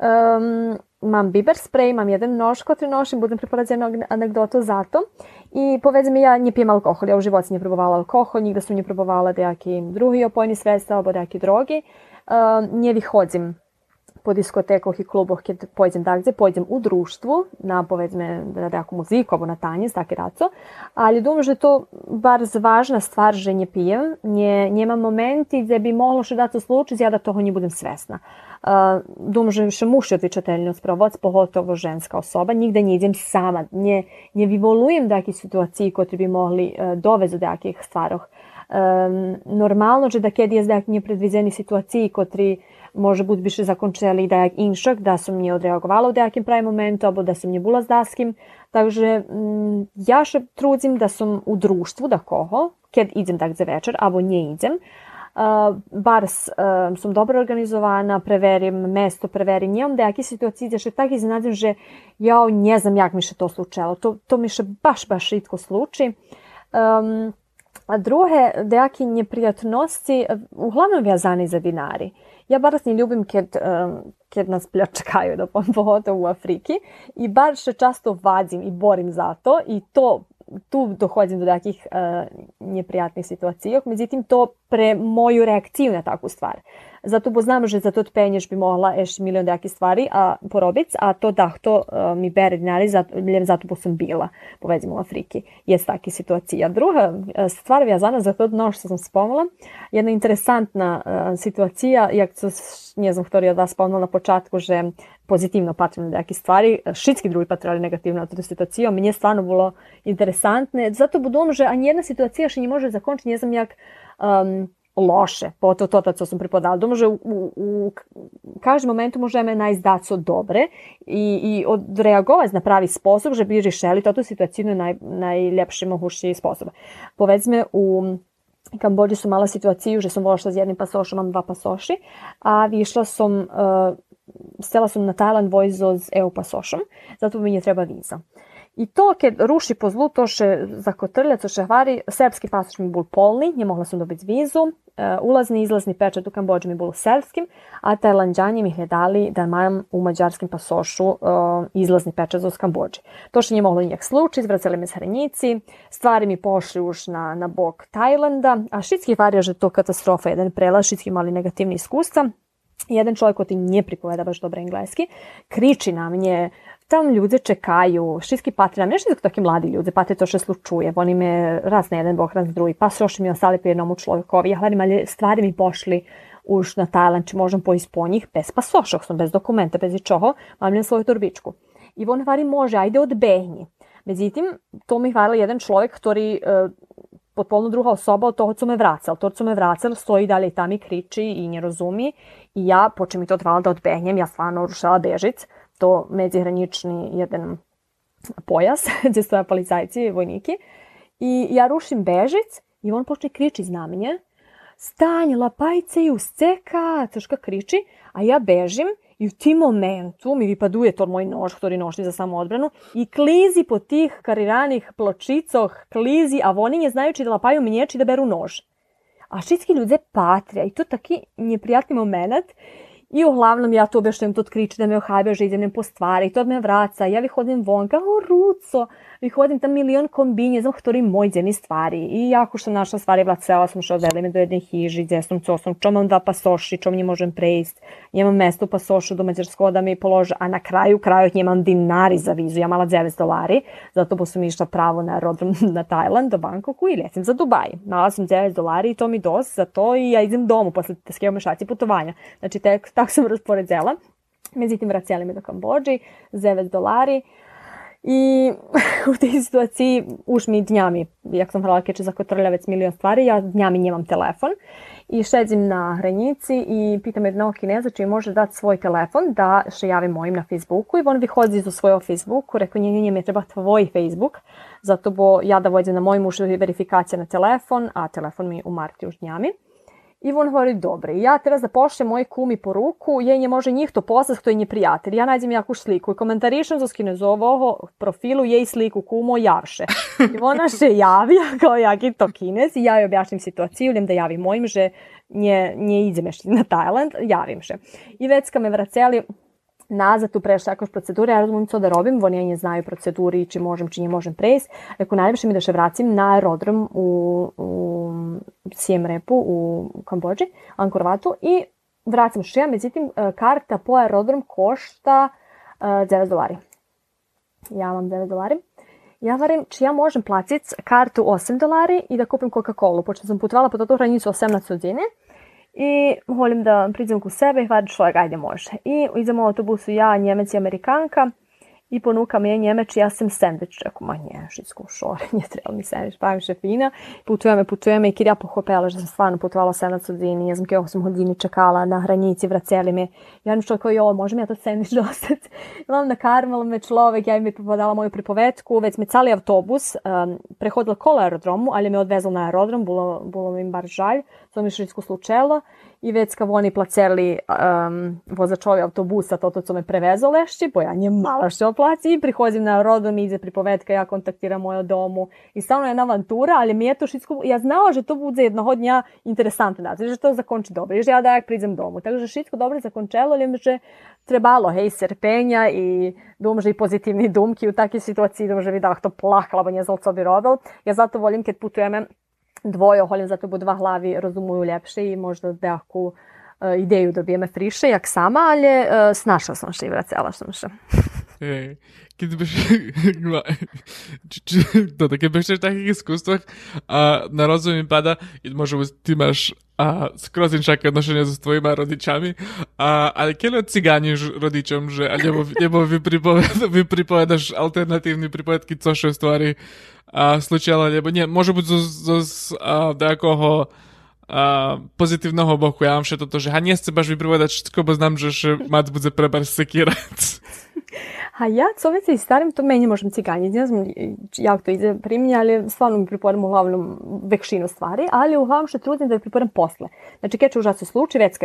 Um, mam biber spray, mam jeden nož, kotri nošim, budem priporadzati jednu anegdotu za to. I powiedzmy, ja nie pijem alkohol, ja u životu nie próbowała alkohol, nigdy sam nie próbowała dejaki drugi opojni sredstva albo dejaki drogi. Uh, nie wychodzim po diskotekoh i kluboh kad pojdem dakle, pojdem u društvu na povedzme na nejaku muziku alebo na tanjec, také raco, ali думаю, že to bar važna stvar, že ne pijem, nje, njema momenti gde bi moglo še da to slučiti, ja da toho ne budem svesna. Uh, думаю, že še je odvičateljno sprovoc, pogotovo ženska osoba, nigde ne idem sama, ne, ne vyvolujem takih situaciji koji bi mogli uh, dovesti do takih stvaroh. Um, normalno, že da kad je zdaj nepredvizeni situaciji, kotri може бути більше закончили деяк інших, да сум не odreagovala u dejakim pravi momentu, abo da sam була з daskим. Takže mm, ja še trudim da sam u društvu, da koho, kad idem tak za večer, abo nie idem. Uh, bar uh, sam dobro organizovana, preverim mesto, preverim, nemam dejaki situaciji gdje še tak iznenadzim, že ja ne znam jak mi še to slučalo. To, to mi še baš, baš ritko sluči. Um, a druge dejaki neprijatnosti, uglavnom vjazani za vinari. Ja baš nie ljubim, kad, um, kad nas pljačkaju, da pogotovo u Afriki. I baš se často vadim i borim za to i to tu dohodim do takih uh, neprijatnih situacija. Međutim, to pre moju reakciju na takvu stvar. Zato bo znam, že za to penješ bi mogla eš milion dejaki stvari a, porobic, a to da to uh, mi bere dinari, zato, zato bo sam bila, povezimo u Afriki. Jest taki situacija. Druga stvar vezana za to dno što sam spomnula, jedna interesantna uh, situacija, jak to, nie znam, kto od vas na počatku, že позитивно патрим на някакви ствари, шитски други патрали негативно на ту ситуација. Ми е стварно било интересантне, зато будом, že ani jedna situacija še ne može zakončiti, ne znam jak um, loše, po to, to, co sam pripodala. Думаю, že u, u každom momentu możemy najść dać co dobre i, i odreagować na pravi sposób, żeby rešili to situaciju na naj, najlepši mogući sposob. Powiedzmy, u Kambodži su mala situaciju, že sam vošla s jednim pasošom, mam dva pasoši, a višla sam, uh, stela sam na Tajland vojzo s EU pasošom, zato mi je treba viza. I to, keď ruši po zlu, to še zakotrlja, to še hvari, srpski pasoš mi bol polni, nie mogla sam dobiti vizu, uh, ulazni i izlazni pečat u Kambodži mi bol srpskim, a tajlanđani mi dali da mam u mađarskim pasošu uh, izlazni pečat za Kambodži. To še nije moglo nijak slučiti, vracali me s stvari mi pošli už na, na bok Tajlanda, a šitski vario, že to katastrofa, jedan prelaz, šitski mali negativni iskustva, jedan čovjek koji nije pripoveda baš dobro engleski, kriči na mnie, tam ľudia čekajú, všetky patria, mne všetko takí mladí ľudia, patria to, že slučuje, oni me raz na jeden bok, raz druhý, pa su još mi ostali pri jednomu človekovi, ja hledam, ali stvari mi pošli už na Tajland, či možem pojsť po njih bez pasošog, sam bez dokumenta, bez ičoho, mam svoju torbičku. I on hvari može, ajde odbehni. Međutim, to mi hvala jedan človek, ktorý e, potpuno druga osoba od toho, co me vracal. To, co me vracal, stoji dalje tam i kriči i ne razumi. I ja, počem mi to trebalo da odbehnjem, ja stvarno rušala bežic to međuhranični jedan pojas gdje stoja policajci, vojniki. I ja rušim bežic i on počne kriči znamenje. Stanj, lapajce i usceka, coška kriči, a ja bežim i u tim momentu mi vypaduje to moj nož, ktorý nošli za samoodbranu i klizi po tih kariranih pločicoh, klizi, a oni ne znajući da lapaju mnječi da beru nož. A šitski ljudje patrija i to taki neprijatni moment. I uglavnom ja to objašnjam, to kriči da me ohajbe, že idem po stvari, to me vraca, ja vychodím von, kao ruco, vychodím tam milion kombinje, znam ktorý môj deni stvari. I ako što našla stvari vracela sam što odveli me do jedne hiži, gdje sam co sam, čo mam dva pasoši, čo mi možem prejsť, nemam mesto u pasošu do Mađarsko da mi polože, a na kraju kraju nemam dinari za vizu, ja mala 9 dolari, zato bo sam išla pravo na rodrom na Tajland, do Bangkoku i letim za Dubaj. Mala sam 9 dolari i to mi dos za to i ja idem domu posle te mešaci putovanja. Znači, tek, tak sam rasporedzela. Međutim, vraceli me do Kambodži, 9 dolari. I u tej situaciji už mi dňami, jak sam hrala keče za kotrljavec milion stvari, ja dňami nemam telefon i šedzim na hranici i pitam jednog kineza či može dati svoj telefon da še javim mojim na Facebooku i on vyhodzi zo svojho Facebooku, rekao nje, nje, mi treba tvoj Facebook, zato bo ja da vođem na moj muž verifikacija na telefon, a telefon mi umarti už dňami. I on govori, dobre, ja treba da pošljem moj kumi poruku, je nje može njih to poslat, kto je nje prijatelj. Ja nađem jaku sliku i komentarišem za skinezovoho profilu i sliku kumo javše. I ona se javija kao jaki to kinez i ja joj objašnjam situaciju, idem da javim mojim, že nje, nje idem na Tajland, javim se. I već ka me vraceli, nazad prešla jakož procedure, ja razumem co da robim, oni nie znaju proceduri, či možem, či nie možem prejsť. Reku, najlepše mi da še vracim na aerodrom u, u Siem Repu u Kambodži, Angkor Vatu i vracim še, međutim, e, karta po aerodrom košta uh, e, 9 dolari. Ja mam 9 dolari. Ja varim, či ja možem platiti kartu 8 dolari i da kupim Coca-Cola, pošto sam putovala po to hranicu 18 godine i volim da priđem ku sebe i hvadim čovjek, ajde može. I idemo u autobusu ja, Njemec i Amerikanka i ponuka mi je Njemeć, ja sam sandvič. Rekao, ma nje, šitsko šore, nije trebalo mi sandvič, pa mi fina. Putujeme, putujeme i kjer ja pohopela, že sam stvarno putovala 7 hodini, ja sam kjer 8 hodini čekala na hranici, vraceli me. Ja mi čovjek, jo, može mi ja to sandvič dostati? Imam na karmalo me človek, ja mi podala moju pripovetku, već me cali autobus um, prehodila kola aerodromu, ali me odvezla na aerodrom, bilo, bilo mi bar žalj, to mi šitsko slučelo i već kad oni placeli um, vozačovi autobusa, toto co me prevezo lešći, bo ja nje malo što placi i prihodim na rodom, ide pripovedka, ja kontaktiram moju domu i stvarno je jedna avantura, ali mi je to šitsko, ja znala, že to bude jednog dnja interesantno, da, že to zakonči dobro, i že ja da jak pridem domu. Takže šitsko dobro zakončelo, ali mi že trebalo, hej, serpenja i dum, že i pozitivni dumki u takoj situaciji, dum, že vidah to plakala, bo nje znal, co bi robil. Ja zato volim, kad putujeme dvoje oholjem, zato bo dva hlavi rozumujú lepšie i možda nejakú uh, ideju dobijeme friše, jak sama, ali uh, snašla sam še i vracela sam še. Ej, kiedy byś, czy, czy, to takie byś w takich iskustvach a na rozum mi pada, i może ty masz a, skroz inšaké odnošenia so tvojimi rodičami, a, ale keď cigániš rodičom, že, a nebo, vy, pripoved, vy pripovedaš alternatívne pripovedky, co še stvari a, slučilo, nebo nie, môže byť zo, zo, a, nejakého a, pozitívneho boku, ja mám všetko to, že ha nie chce baš vypripovedať všetko, bo znam, že, že mat bude prebar sekirać. A ja, co već i starim, to meni možem ciganjiti. Ne znam jak to ide pri meni, ali stvarno mi pripovedam uglavnom vekšinu stvari, ali uglavnom što trudim da je pripovedam posle. Znači, čo užasno sluči, već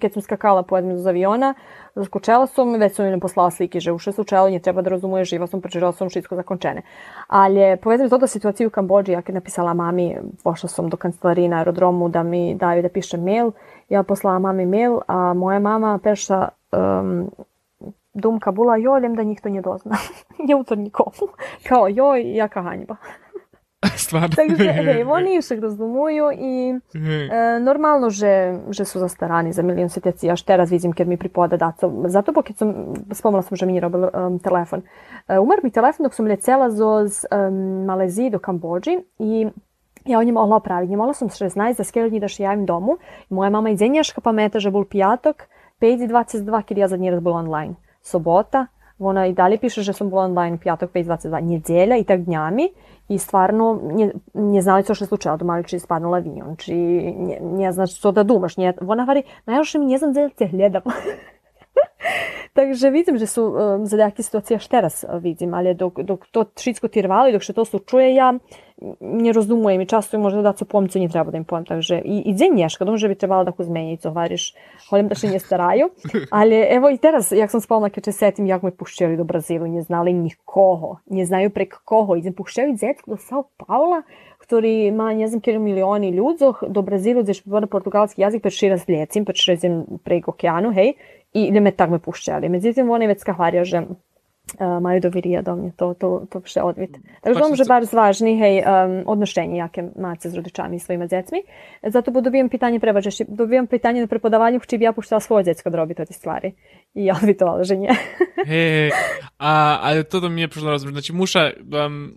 kad sam skakala pojedem iz aviona, zaskočela sam, već sam mi poslala slike, že uše slučajalo, nje treba da razumuje, živa sam, preživela sam šitsko zakončene. Ali povezam to da situaciju u Kambođi, ja kad napisala mami, pošla sam do kancelarije na aerodromu da mi daju da pišem mail, ja poslala mami mail, a moja mama peša um, думка була, йой, да ніхто не дозна. Не u to nikomu. Kao, joj, jaka hanjba. Stvarno. Takže, hej, oni však rozumujú i e, normalno, že, že sú zastarani za milión situací. Až teraz vidím, keď mi pripoda daco. Zato, keď som, spomnala som, že mi robil um, telefon. E, umar mi telefon dok som letela zo z um, Maleziji do Kambođi i ja o njima mogla opraviti. Njima sam 16 za skoro dní da še javim domu. I moja mama i dzenjaška pameta, že bol piatok, 5.22, keď ja za nje razbol online sobota, ona i dalje piše že sam bila online pijatok 5.22 njedelja i tak dnjami i stvarno nje, nje znali co što je slučajalo, do maliči spadnula avion, či nje, nje znaš co da dumaš, nje, ona vari, najloše mi nje znam da te gledam. Takže vidim, že su um, za situácie až teraz vidim, ale dok, dok to tirvalo i dok što to slučuje, ja не розумуjem i často možda da co pomcu не treba da im pojem, takže i, i nješka, думаю, že bi trebalo da ko zmeni, co hvariš, holim da še nje staraju, ali evo i teraz, jak sam spomnala, kad se setim, jak me pušćali do Brazilu, nje znali nikoho, nje znaju prek koho, idem pušćali zetku do Sao Paula, ktorý má, ne znam, kjer milióny ľudzoch do Brazilu, gdje je portugalski jazyk, pa šira s lijecim, pa šira prek okeanu, hej, i tak me pušćali. Međutim, oni već skahvario, že dovirija do mne, to, to, to še odvit. Takže dom, že bar zvažni, hej, um, odnošenje jakie macie z rodziczami i swoimi dziećmi. Zato bo dobijem pitanje prebačešće, dobijem pitanje na prepodavanju, či bi ja puštala svoje djecko da robi te stvari. I ja odvitovala, že nie. Hej, a, ale to do mnie przyszło rozumiem. Znači, muszę, um,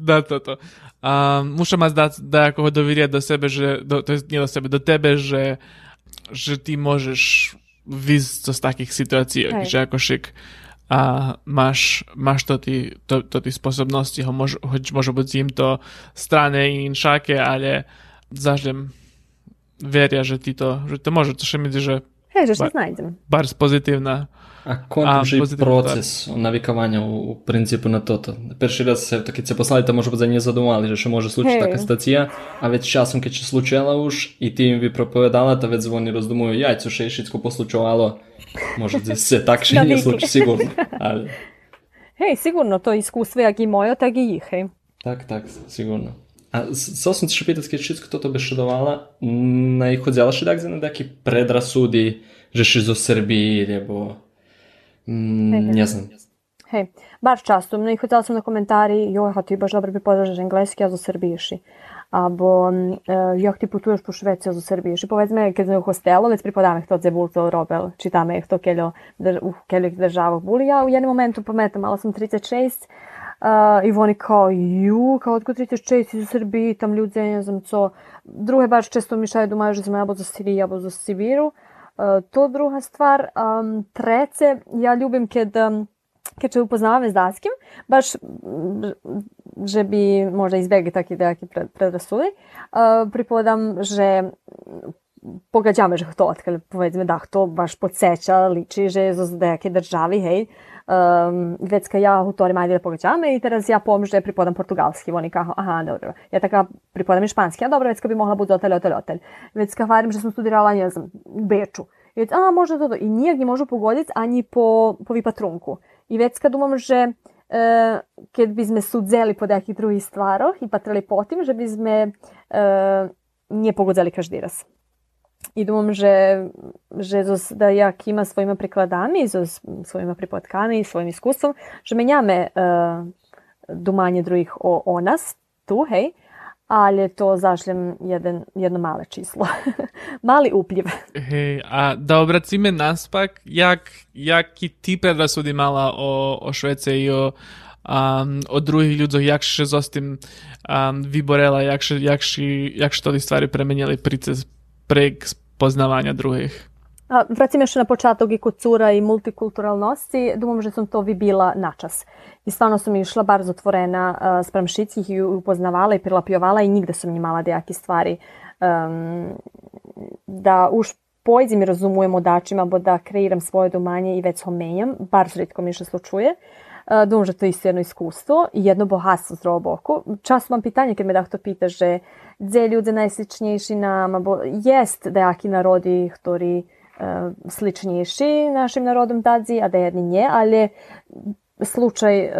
da to to. Um, muszę mať da, da ako dovirja do sebe, že, do, to jest nie do sebe, do tebe, že, že ty môžeš výjsť z takých situácií, Hej. že ako šik a máš, máš to ty, to, to ty sposobnosti, ho môž, hoď môže byť im to strane i inšake, ale zažlem veria, že ty to, že to môže, to mi že Hej, že bar, najdem. Bars pozitívna. A kontuži proces navikavanja u, u principu na toto. Perši raz se, keď se poslali, to može biti za nje zadumali, že še može slučiti taka stacija, a već časom keď će slučela už i ti im bi propovedala, to već zvoni rozdumuju, jajcu še išicko poslučovalo, Може се такше не случи сигурно. Ali... Hej, sigurno to iskustvo jak i moje, tak i ih, hej. Tak, tak, sigurno. A со сум ще питат, ке всичко toto беше давала, најходзелаше да на даки предрасуди, že si zo Srbiji, lebo mm, ne znam. Hej, baš často, naјходзела sam na komentari, joj, ha ti baš dobro bi podražaš engleski, a zo Srbiši або як ти путуєш по Швецію з Сербії. Чи повedzme, keď sme u hostelu, već pripadame kto bol to robil, čitame kto keľo u keľých državah boli. Ja u jednom momentu pamätam, mala sam 36 Uh, i oni kao, ju, kao otko 36 iz Srbiji, tam ljudi, ne znam co. Druge baš često mi šaju domaju, že sme abo za Siriji, abo za Sibiru. Uh, to druga stvar. Um, trece, ja ljubim kad um, keď sa upoznávame s Dáskim, baš, že by možda izbegli taký nejaký predrasudy, uh, pripovedam, že pogađamy, że kto, odkąd powiedzmy, da, kto baš podsjeća, liči, že je z neke državi, hej, um, već kad ja u tore majde pogađamy i teraz ja pomyśl, że pripodam portugalski, oni kao, aha, dobro, ja taka pripodam i španski, a dobro, već kad bi mogla biti hotel, hotel, hotel. Već kad varim, že sam studirala, ne znam, Beču. I već, a, može to, to. I nijak nie može pogoditi ani po, po vipatrunku. I već kad думам, že keď by sme sudzeli po nejakých druhých stvároch i patrali po tým, že by sme uh, nepogodzali každý raz. I dumam, że, że zos, da ja kima svojima prekladami, zos, svojima pripotkami, svojim iskustvom, że menjame uh, eh, dumanje drugih o, o nas, tu, hej, ali to zašljem jedan, jedno male číslo. Mali upljiv. Hej, a da obracime naspak, jak, jaki ti predrasudi mala o, o Švece i o, um, o drugih ljudzov, jak še zostim um, vyborela, jak še, jak, še, jak še to stvari premenili pricez prek poznavanja drugih. A, vracim još na početak i kod cura i multikulturalnosti, думам, že sam to vi bila načas. I stvarno sam išla bar zatvorena uh, sprem šickih i upoznavala i prilapjovala i nigde sam njimala dejaki stvari um, da už pojdem i razumujem odačima, bo da kreiram svoje domanje i već ho menjam, bar zritko mi še slučuje. Uh, думам, že to isto jedno iskustvo i jedno bohatstvo zdravo boku. Čas mam pitanje, kad me da to pita, že dze ľudia najsličnejší nám, bo jest dejaki narodi, ktorí uh, sličnejší našim narodom tadzi, a da jedni nie, ali slučaj uh,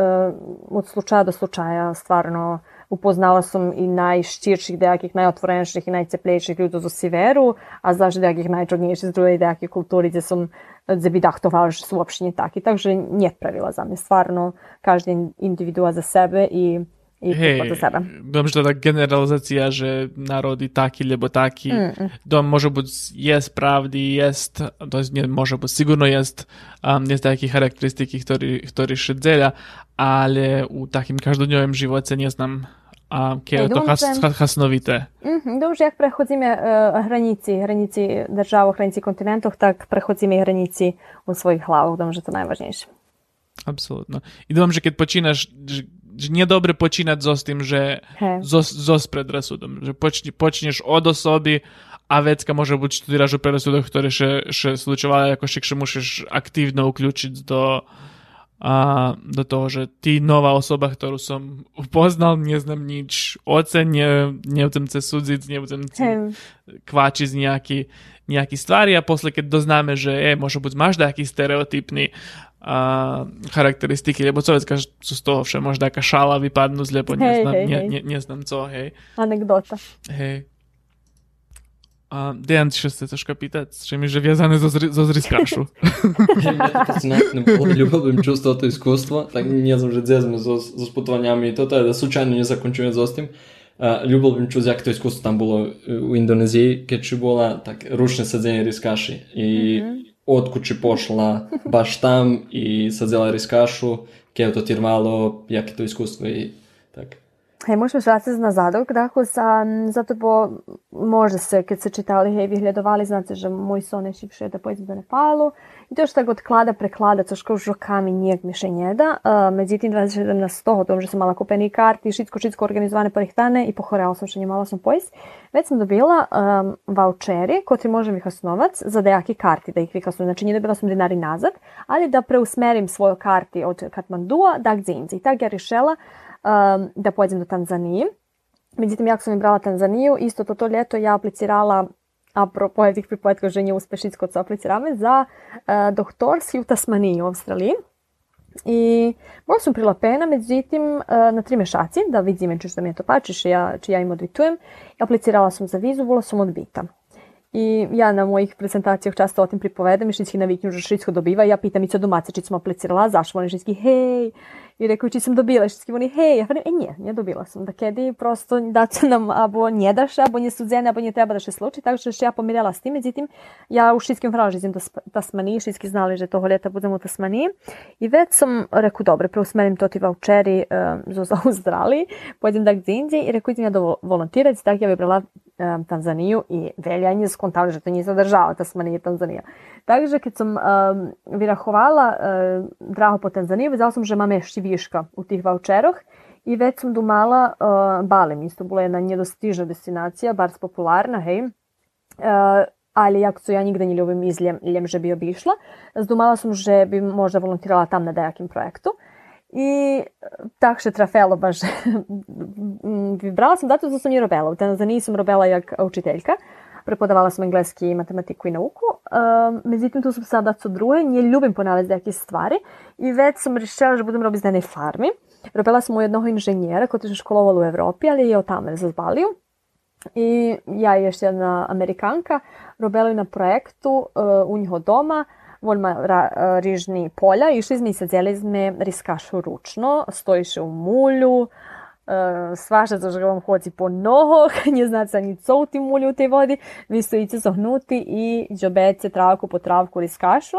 od slučaja do slučaja stvarno upoznala sam i najščirših dejakih, najotvorenših i najceplejših ljudi zo Siveru, a znaš dejakih najčudnijših z druge dejakih kulturi gdje sam gdje bi dahtovala, že su uopšte nie taki. Takže nije pravila za me. Stvarno, každý individua za sebe i i Hej, za sebe. Dom, že tá generalizácia, že národy taký, lebo taký, mm, mm. dom môže byť jest pravdy, jest, to nie môže byť, sigurno jest, um, jest také charakteristiky, ktoré, ktoré šedzeľa, ale u takým každodňovým živote neznám a ке je to хас, хасновите. Дуже як переходимо uh, границі, границі держав, границі континентів, так переходимо і границі у своїх главах, тому що це найважніше. Абсолютно. І думам, že keď počínaš, že nie dobre počínať so s tým, že so, so s predrasudom, že počni, počneš od osoby a vecka môže byť, že ty o predrasudoch, ktoré še, še slučovali, ako však, že musíš aktívno uključiť do a do toho, že ty nová osoba, ktorú som upoznal, neznám nič oce, ne, nebudem ce sudziť, nebudem kváčiť nejaký, nejaký stvari a posle keď doznáme, že je, môže byť máš nejaký stereotypný a, charakteristiky, lebo co vecka sú z toho vše, možno nejaká šala vypadnú lebo neznám, hej, hej, ne, ne, neznám co, hej. Anekdota. Hej. A Dejan ti še chce troška pýtať, že mi že viazané zo, zri, zo zriskašu. Любим чувство to iskustvo, tak nie znam, že dzezme so, so sputovanjami i toto je da slučajno ne zakončujem s tim. Uh, ljubilo bim čuti jak to iskustvo tam bilo u Indoneziji, keď či bola tak ručne sadzenje riskaši i mm -hmm. od kući pošla baš tam i sadzela riskašu, keď to tirvalo, jak je to iskustvo i tak. Možemo vratiti nazadok, dakle, sa, zato bo može se, kad se čitali, hej, vyhľadovali, znate, že môj son je šipšie da pojedem do Nepalu i to što tak odklada preklada, což kao žokami nijak miše njeda. Uh, međutim, 2017 toho, tom, že sam mala kupeni karti, šitsko, šitsko organizovane porihtane i pohorela sam što nje malo sam pojist. Već sam dobila um, voucheri, kotri možem ih osnovac za dejaki karti, da ih osnovac. Znači, nije dobila sam dinari nazad, ali da preusmerim svoju karti od Katmandua da Gdzinzi. I tak ja rešela um, da pođem do Tanzanije. Međutim, jako sam brala Tanzaniju, isto to to ljeto ja aplicirala apropo tih pripovedkov že nie uspešnic, kot so aplicirame, za uh, doktorski u Tasmaniji u Australiji. I bila sam prilapena, međutim, uh, na tri mešaci, da vidim či što mi je to pači, či ja, či ja im odvitujem. Aplicirala sam za vizu, bila sam odbita. I ja na mojih prezentacijah často o tim pripovedam i šitski naviknju, že šitsko dobiva. Ja pitam i co domaće, či smo aplicirala, zašto oni šitski, hej, I rekao, či sam dobila, všetky oni, hej, ja kažem, e nie, nie dobila sam. Da kedy prosto da će nam abo nje daš, abo nje sudzene, abo nje treba da še sluči, tako što ja pomirjala s tim, međutim, ja u šitskim franžizim do Tasmaniji, šitski znali, že toho ljeta budemo u Tasmaniji. I već sam rekao, dobro, preusmerim to ti voucheri um, za Australiji, pojedem da gdje i rekao, idem ja do volontirać, tak ja vybrala um, Tanzaniju i velja nje skontali, že to nije zadržava Tasmanija i Tanzanija. Takže keď som um, vyrachovala uh, draho po Tanzaniji, vedela som, že máme ešte viška u tih voucheroch i već sam dumala uh, Balim, isto bila jedna nedostižna destinacija, bar popularna, hej. Uh, ali jako co ja nigde nie ljubim izljem, ljem, že bi obišla. Zdumala sam, že bi možda volontirala tam na dajakim projektu. I tak še trafelo baš vybrala sam zato, što sam i robela. U Tanzaniji robela jak učiteljka. Prepodavala sam engleski, matematiku i nauku. Um, međutim, tu sam sada co druge. Nje ljubim ponavljati neke stvari. I već sam rešila, že budem robiti na jednej farmi. Robila sam u jednog inženjera koji je školovala u Evropi, ali je od tamo za Baliju. I ja i još jedna Amerikanka robili na projektu uh, u njiho doma voljma ra, rižni polja. Išli sadzeli sme riskašu ručno, stojiše u mulju, Uh, svašta za že vam hodzi po nohoh, nie znate ani co u tim mulju u tej vodi, vi stojice zohnuti i džobece travku po travku riskašu.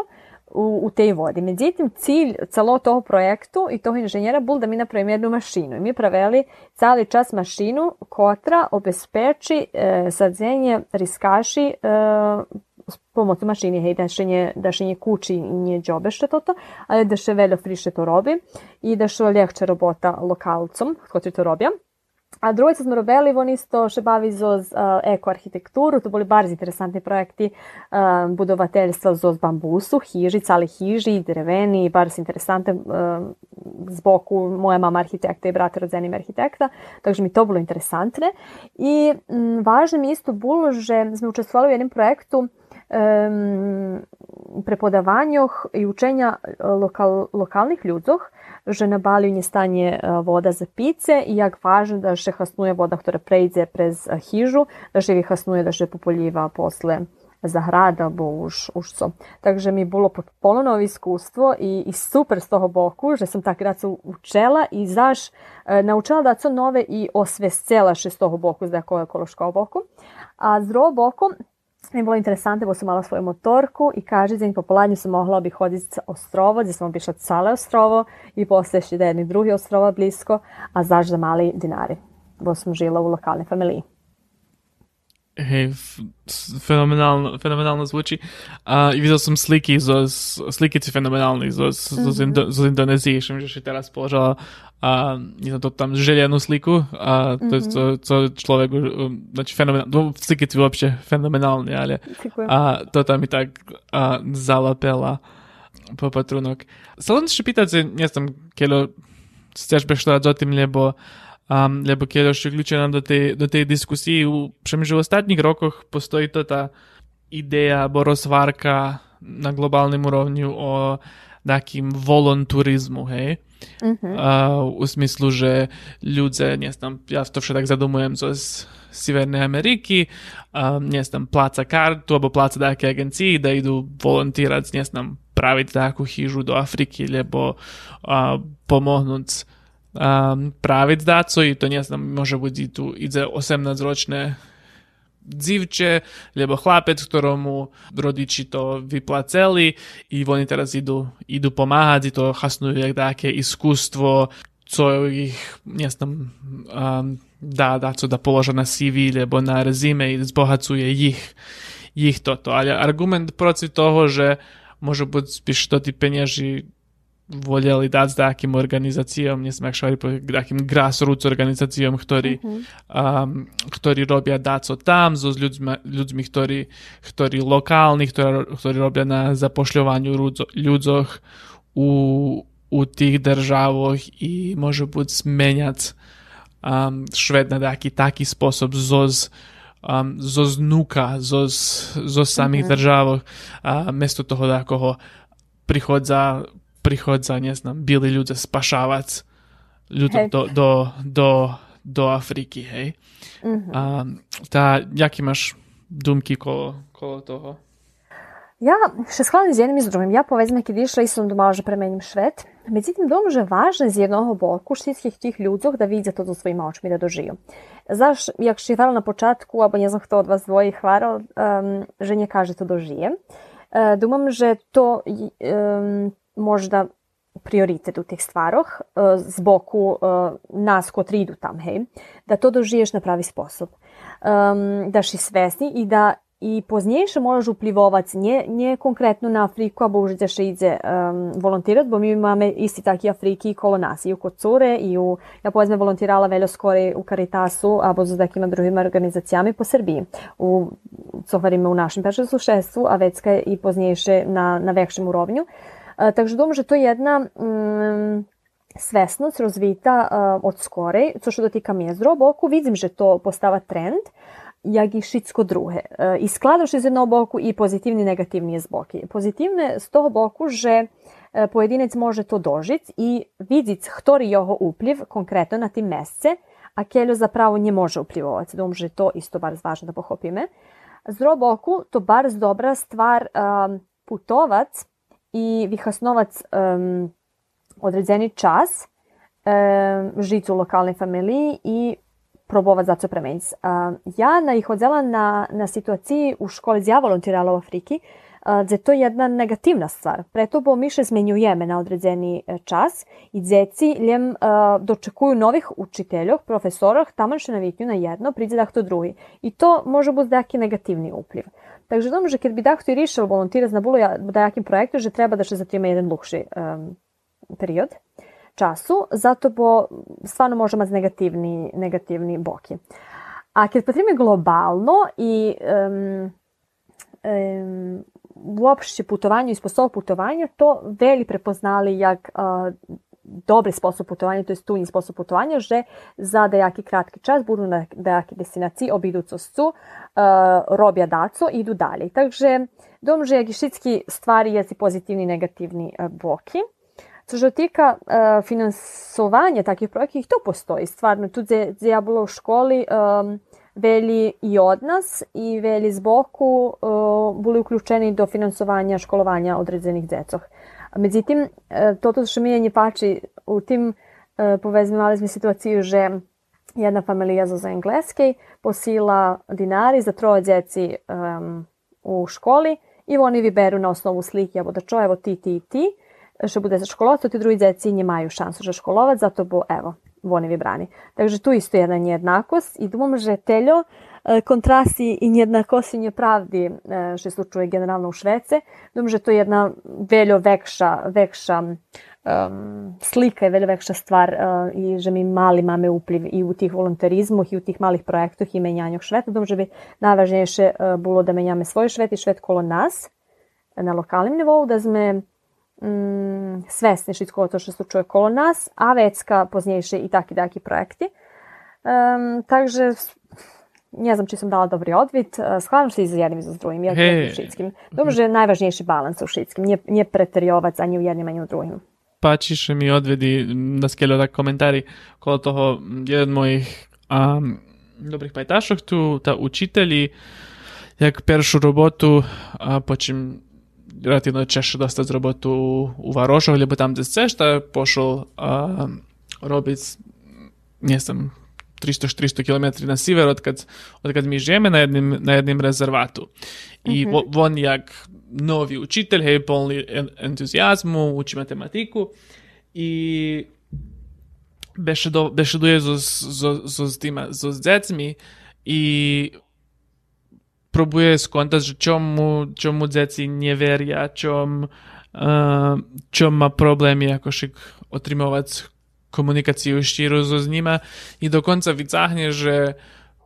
u, u tej vodi. Međutim, cilj celo toho projektu i toho inženjera bol da mi napravimo jednu mašinu. I mi pravili cali čas mašinu kotra obezpeči e, sadzenje riskaši e, pomoću mašini, hej, da še, nje, da še nje kući i nje džobe što toto, ali da še veljo friše to robi i da še ljehče robota lokalcom, koji to robja. A drugo smo robili, oni isto še bavi zoz uh, ekoarhitekturu, to boli bardzo interesantni projekti uh, budovateljstva zoz bambusu, hiži, cali hiži, dreveni, bardzo interesante uh, zboku moja mama arhitekta i brat rodzenim arhitekta, takže mi to bilo interesantne. I m, važno mi isto bilo, že smo učestvovali u jednom projektu um, prepodavanjoh i učenja lokal, lokalnih ľudzoch, na Baliju nie stanie voda za pice i jak važno da še hasnuje voda, ktorá prejde prez hižu, da še vyhasnuje, da še popoljiva posle zahrada bo už, už co. Takže mi bolo potpuno novo iskustvo i, i super z toho boku, že sam tak rad učela i zaš e, naučila da co nove i osvescela še z toho boku, da je ekološko boku. A z boku je bilo interesantno, bo sam imala svoju motorku i kaže, za popoladnju sam mogla bi hoditi ostrovo, gdje sam obišla cale ostrovo i posle še da jedni drugi ostrova blisko, a zaš za mali dinari, bo sam žila u lokalnoj familiji. Hej, fenomenálno, fenomenálno zvučí. A videl som sliky, zo, slikici fenomenálny zo, zo, z, mhm. Indo, zo Indonézie, že si teraz položila a je to tam želianú sliku a to mm-hmm. to, to človek už, um, znači fenomenálne, no, slikici vôbšte fenomenálne, ale a to tam mi tak a, zalapela po patrunok. Sa len ešte pýtať, ja som keľo stiažbe što radotim, lebo Um, lebo kjer još uključena do te, do te diskusije, že v ostatnjih rokoh postoji to ta ideja borosvarka na globalnem urovnju o takim volonturizmu, hej? Uh -huh. uh, u smislu, že ljudze, ne znam, ja to še tak zadomujem zo Severne Ameriki, um, ne znam, placa kartu, abo placa takej agenciji, da idu volontirac, ne znam, praviti takvu hižu do Afriki, lebo uh, pomognut um, pravic daco i to nie znam, može biti tu ide 18-ročné dzivče, lebo chlapec, ktoromu rodiči to vyplaceli i oni teraz idú, idú pomáhať i to hasnujú jak také iskustvo, co ich, nie znam, um, dá, dá co da položa na CV, lebo na rezime i zbohacuje ich, ich toto. Ale argument proci toho, že može byť spíš to tí peniaži voljeli dať s takým organizáciám, nesme ak švali, takým grassroots organizáciám, ktorí, mm-hmm. um, ktorí robia dáco tam, so s ľuďmi, ľuďmi ktorí, ktorí lokálni, ktorí, ktorí robia na zapošľovaniu ľudzoch u, u tých državoch i môžu buď zmeniať um, šved na taký, taký spôsob zoz um, zo znuka, zo, zo samých mm-hmm. državoch, a mesto toho takoho prichodza prichodza, ne znam, bili ľudia spašávať ľuďom do, do, do, do Afriky, hej. Mm-hmm. A tá, jaký máš думки коло, коло того? Ja še skladam z jednim i z drugim. Ja povezme, kiedy išla i sam думала, že premenim švet. Međutim, думам, že važno z jednog boku všetkih tih ľudzoch da vidze to do svojima očmi da dožiju. Zaš, jak šifrala na počatku, abo ne znam kto od vas dvoje hvaral, um, že nie kaže to dožije. Uh, думам, že to um, možda prioritet u tih stvaroh uh, zboku uh, nas kotri idu tam, hej, da to dožiješ na pravi sposob. Um, da si svesni i da i poznejše možeš uplivovati nje, nje konkretno na Afriku, abo už ćeš ide um, volontirati, bo mi imamo isti taki Afriki kolo nas, i u Kocure, i u, ja povedzme volontirala veljo skore u Caritasu, abo za takima drugima organizacijami po Srbiji, u, co u našem pešem sušestvu, a vecka i poznejše na, na vekšem urovnju. Uh, Takže думаю, že to je jedna mm, svesnost rozvita uh, od skorej, co što dotyka mnie boku, widzim, że to postawa trend, jak i wszystko drugie. Uh, I skladawszy z jednego boku i pozytywny i negatywny jest boki. Pozytywny z toho boku, że uh, pojedinec može to dožiť i vidieť, ktorý jeho upliv konkretno na tim mesce, a keljo zapravo nie može uplivovati. Думаю, že to isto bardzo važno da pohopime. Z drugog boku, to bardzo dobra stvar um, putovac i vyhasnovac um, određeni čas um, žiť u lokalnej familiji i probovať za co premenjc. Uh, ja na ih odzela na, na situaciji u školi ja volontirala u Afriki, že to je jedna negatívna stvar. Preto bo my še zmenjujeme na određeni e, čas i dzeci ljem dočekuju novih učiteljov, profesorov, tamo še naviknju na jedno, priđe da to drugi. I to može biti neki negativni upliv. Takže dom, že keď by takto i rišel volontirać na bulu dajakim projektu, že treba da še zatrima jeden dlhši um, period času, zato bo stvarno može imati negativni, negativni boki. A kad potrime globalno i um, um, uopšte putovanju i sposob putovanja, to veli prepoznali jak uh, dobri sposob putovanja, to je studni sposob putovanja, že za dejaki kratki čas budu na dejaki destinaciji, obidu coscu, uh, robja daco i idu dalje. Takže dom, že gišitski stvari jezi pozitivni i negativni uh, boki. Co že tika uh, finansovanja takih projekta, to postoji stvarno. Tu gdje ja bila u školi, um, veli i od nas i veli z boku uh, bili uključeni do finansovanja školovanja određenih djecoh. Međutim, uh, to što mi je pači u tim povezmi mali smo situaciju, že jedna familija za engleski posila dinari za troje djeci um, u školi i oni vyberu na osnovu slike, evo da čo, evo ti, ti, ti, što bude za školovat, to ti drugi djeci nemaju šansu za školovat, zato bo, evo, вони вибрані. Takže tu isto jedna nejednakost i думам, že teľo kontrasti i nejednakosti nepravdi što se slučuje generalno u Švece. Думам, že to je jedna veľo vekša, vekša um, slika i veľo vekša stvar uh, i že mi mali máme upliv i u tih volonterizmoh i u tih malih projektoh i menjanjoh šveta. Думам, že bi najvažnejše uh, bilo da menjame svoj švet i švet kolo nas na lokalnim nivou, da sme mm, svesni všetko to, što slučuje kolo nas, a vecka poznejšie i taki daki projekti. Um, takže ne znam či sam dala dobri odvid, shvalim se i za jednim i za drugim, ja hey. u šitskim. Dobro, že je najvažnijši balans u šitskim, nije, nije preteriovac ani u jednim, ani u drugim. Pačiše mi odvedi na skelu tak komentari kolo toho jedan mojih um, dobrih pajtašov tu, ta učitelji, jak peršu robotu, a počim relativno češće dosta z robotu u Varošov, ljubo tam gdje se šta pošel a, robit, ne znam, 300-400 km na sever od kad, od kad mi žijeme na jednim, na jednim rezervatu. I mm -hmm. on jak novi učitelj, hej, polni entuzijazmu, uči matematiku i beše, do, beše duje zo, zo, zo, tima, zo z decmi i próbuje skontać, że czemu, czemu dzieci nie wieria, czemu, uh, czemu ma problemy jakoś otrzymywać komunikáciu štíru so i dokonca vycáhne, že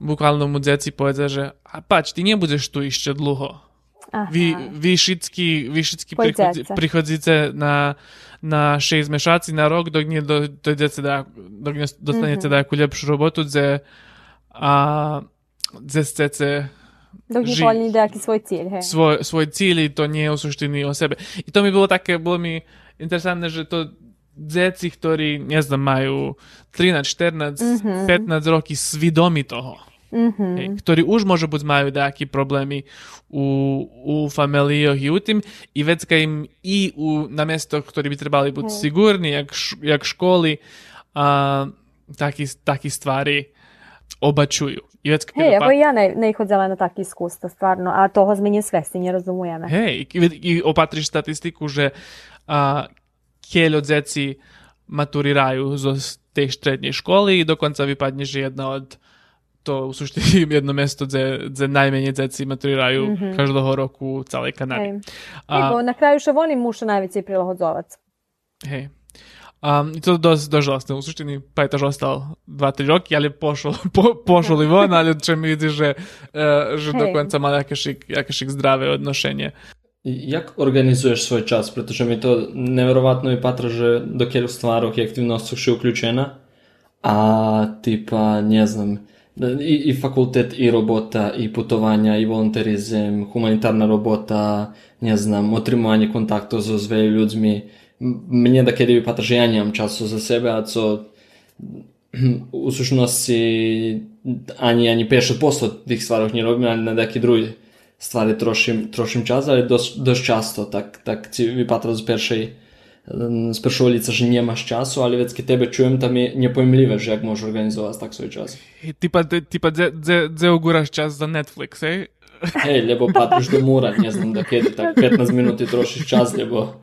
bukvalno mu deci povedia, že a pač, ty nebudeš tu ešte dlho. Aha. Vy, vy všetky, prichodzíte na, na 6 mešací na rok, dokne do, dojdete da, dokne dostanete mm-hmm. takú lepšiu robotu, kde a kde chcete Dokne plní nejaký svoj cieľ, hej. Svoj, svoj cíl, to nie je o sebe. I to mi bolo také, bolo mi interesantné, že to deti, ktorí, neznam, majú 13, 14, mm-hmm. 15 roky svidomi toho. Mm-hmm. Hej, ktorí už môžu buď majú nejaké problémy u, u familioch i u tým, i vecka im i u, na miestoch, ktorí by trebali byť hey. sigurní, jak, jak školy, a, taký, taký stvari obačuju. I već Hej, pa... ja ne, ne hodzela na takve iskustva, stvarno, a toho zmenje svesti, ne razumujeme. Hej, i, i opatriš statistiku, že a, keljo djeci maturiraju z te štrednje školi i do konca vypadne, že jedna od to u suštini jedno mesto gdje, gdje najmenje djeci maturiraju mm -hmm. každého roku u celej Kanadi. Hej. A, Ego, na kraju što oni muša najveći prilahodzovac. Hej. Um, I to dosť, dosť žalostné. U suštini Pajtaž ostal 2-3 roky, ale pošol, po, pošol i von, ale čo mi vidi, že, uh, že dokonca mal jakešik, jakešik zdravé odnošenje. Jak organizuješ svoj čas? Pretože mi to neverovatno i patra, že do kjer stvarov i aktivnost še uključena, a tipa, ne znam, i, i fakultet, i robota, i putovanja, i volonterizem, humanitarna robota, ne znam, otrimovanje kontaktov so s ljudmi, mne da kedy vypadá, že ja nemám času za sebe a co u sušnosti ani, ani 50% tých stvarov nerobím, ani na nejaké druhé stvarno trošim, trošim čas, ali dość doš často, tak, tak ci wypada z pierwszej z mm, pierwszej ulicy, że nie masz czasu, ale więc kiedy Ciebie czułem, to mi niepojemliwe, że jak możesz organizować tak swój czas. Typa, typa, gdzie ogórasz czas za Netflix, ej? Ej, lebo patrzysz do mura, nie znam do kiedy, tak 15 minut i troszczysz czas, lebo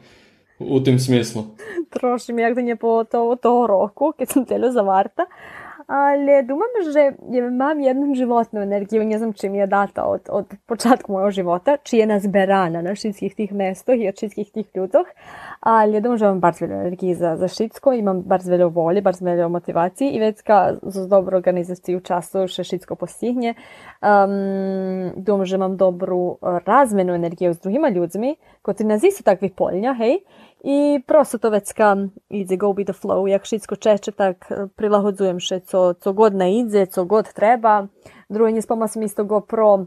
u tym smyslu. Troszczymy, jak to nie było to, to roku, kiedy są tyle zawarte. Ali думам, že imam jednu životnu energiju, ne znam čim je data od, od početka mojeg života, či je nazberana na všetkih tih mestoh i od všetkih tih ljudoh, ali думам, že imam bar veľa energije za, za šitsko, imam bar veľa volje, bar veľa motivacije i već ka z dobro organizaciju času še šitsko postigne. Um, думам, že imam dobru razmenu energiju s drugima ljudmi, koji nas isto takvih polja, hej, I prosto to već ka ide go with the flow. Jak všetko čeče, tak prilahodzujem še, co, co god ne ide, co god treba. Drugo, nie spomla sam isto GoPro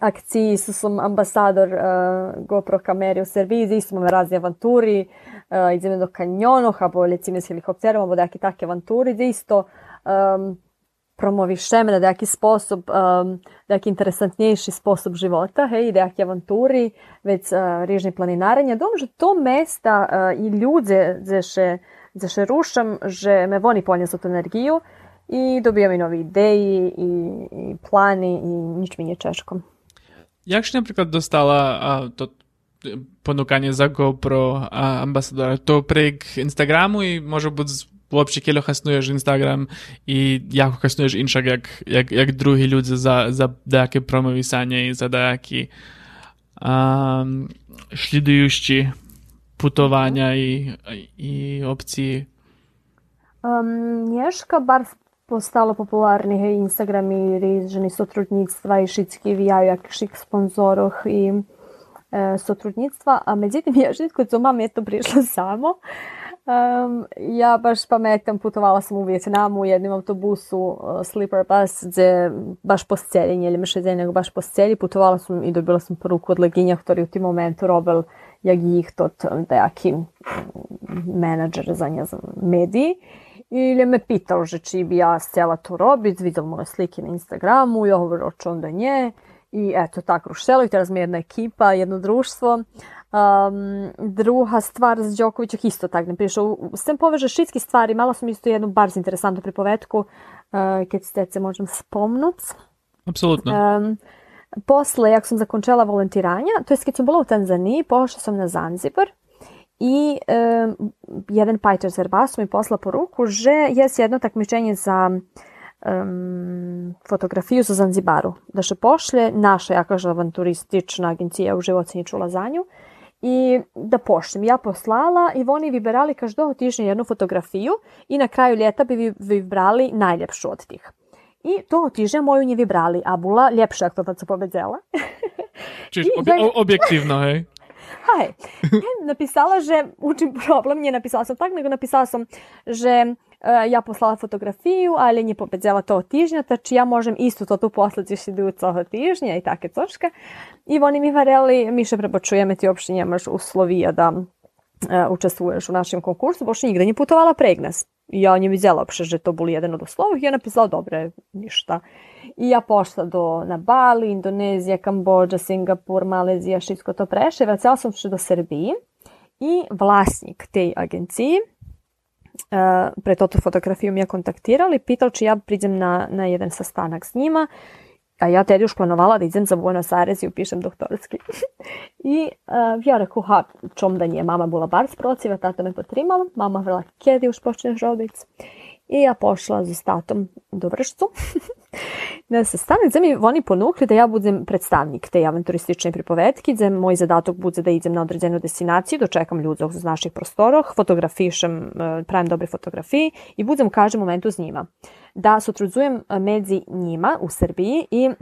akciji, isto sam ambasador uh, GoPro kamere u Srbiji, isto imam razne avanturi, uh, ideme do kanjonoh, abo recimo s helikopterom, daki take avanturi, isto um, promovišeme na neki sposob, um, neki interesantnejši sposob života, hej, neki avanturi, već uh, rižni planinarenja. Dom, že to mesta uh, i ljude, gdje še rušam, že me voni ponjesu tu energiju i dobijam i novi ideji i, i plani i nič mi nije češko. Jak si napríklad dostala a, to ponúkanie za GoPro ambasadora? To prek Instagramu i może być Вообще, кело хаснуєш Інстаграм і як хаснуєш іншак, як, як, як другі люди за, за деякі промовісання і за деякі а, слідуючі путування і, і опції. Um, Nješka bar postalo popularnih Instagrami, rізні сотрудництва і шицькі віяю яких спонсорах і e, сотрудництва, а međutim ja šitko co mam je to prišlo samo. Um, ja baš pametam, putovala sam u Vjetnamu u jednom autobusu uh, Sleeper Bus gdje baš po sceli, nije mi še nego baš po sceli, putovala sam i dobila sam poruku od leginja, ktorý u tim momentu robil jak jih tot dejaki menadžer za nje za mediji. Ili me pitao, že či bi ja htjela to robiti, vidjela moje slike na Instagramu, ja govorio onda nje. I eto, tako rušelo i teraz mi jedna ekipa, jedno društvo. Um, druga stvar z Đokovića isto tak ne piše. S tem poveže šitski stvari, malo sam isto jednu bar interesantnu pripovetku, uh, kad ste se možem spomnut. Apsolutno. Um, posle, jak sam zakončala volontiranja, to jest kad sam bila u Tanzaniji, pošla sam na Zanzibar i um, jedan pajter z Erbasu mi posla poruku, že je jedno takmičenje za um, fotografiju za Zanzibaru. Da še pošlje naša, ja kažem, avanturistična agencija u živociniču Lazanju i da pošljem. Ja poslala i oni vyberali každo tižnje jednu fotografiju i na kraju ljeta bi vybrali najljepšu od tih. I to tižnja moju nje vybrali, a bula ljepša ako to pobedzela. Čiž obje, objektivno, hej? Hej, napisala, že učim problem, nie napisala sam tak, nego napisala sam, že ja poslala fotografiju, ali nie powiedziała to tižnja, tači ja možem isto to tu poslati još idu toho tižnja i take točke. I oni mi vareli, mi še prepočujeme ti uopšte nemaš uslovija da e, učestvuješ u našem konkursu, boš nigde nie putovala preg nas. Ja nie widziała uopšte, že to boli jedan od uslovih. Ja napisala, dobre, ništa. I ja pošla do, na Bali, Indonezija, Kambođa, Singapur, Malezija, všetko to preše. Vracala sam še do Srbiji i vlasnik tej agenciji uh, pred toto fotografiju mi je kontaktirali, pitao či ja priđem na, na jedan sastanak s njima, a ja tada još planovala da idem za Buenos Aires i upišem doktorski. I uh, ja rekao, ha, čom da nije, mama bila bar sprociva, tata me potrimala, mama vela, kjedi už počneš robic. I ja pošla z tatom do Vršcu na sastanak, gde mi oni ponukli da ja budem predstavnik te avanturistične pripovetke, gde moj zadatok bude da idem na određenu destinaciju, dočekam ljudi iz naših prostorov, fotografišem, e, pravim dobre fotografije i budem kažem momentu s njima. Da sotrudzujem medzi njima u Srbiji i e,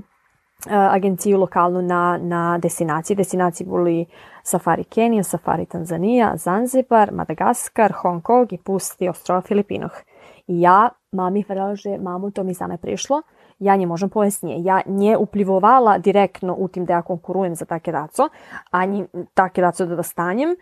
agenciju lokalnu na, na destinaciji. Destinaciji boli Safari Kenija, Safari Tanzanija, Zanzibar, Madagaskar, Hong Kong i pusti ostrova Filipinoh. I ja mami verala, že mamu to mi same prišlo, ja nie možem pojasnije. Ja nie uplivovala direktno u tim da ja konkurujem za take daco, ani take daco da dostanjem.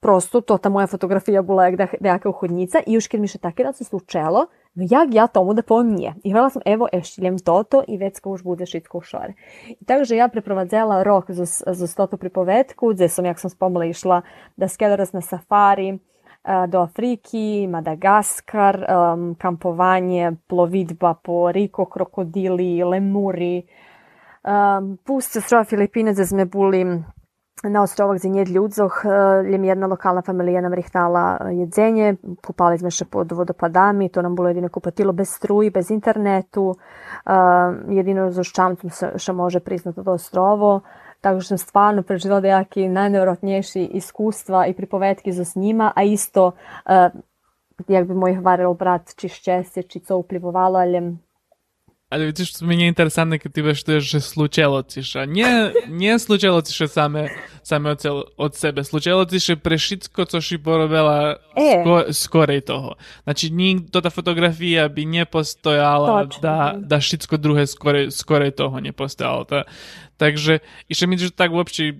Prosto to ta moja fotografija bila da, jaka uhodnica i još kad mi še take daco slučelo, no jak ja tomu da povem nije. I hvala sam, evo, eštiljem toto i već už bude šitko šore. I takže ja preprovadzela rok za, za stotu pripovetku, gde sam, jak sam spomala, išla da skedoraz na safari, do Afriki, Madagaskar, um, kampovanje, plovidba po Riko, krokodili, lemuri, Um, Pust ostrova Filipine, sme boli na ostrovach za njed ľudzoch, je mi jedna lokalna familija nam rihtala jedzenje, kupali sme še pod vodopadami, to nam bilo jedino kupatilo bez struji, bez internetu, jedino za ščamcom še može priznati to ostrovo, tako što sam stvarno preživjela dejaki najnevjerojatnejši iskustva i pripovetki za s njima, a isto jak bi moj hvaril brat, či šťastie, či co uplivovalo, ali Ale vidiš, to meni je interesantno, kad ti veštuješ že slučajno tiša. Nije, nije slučajno tiše same, same od, cel, od sebe. Slučajno tiše prešitko, co si porobila e. sko, skorej toho. Znači, ni, to ta fotografija bi nje postojala Točno. da, da šitsko druge skorej, skorej toho nje. Ta, takže, i še mi že tak uopće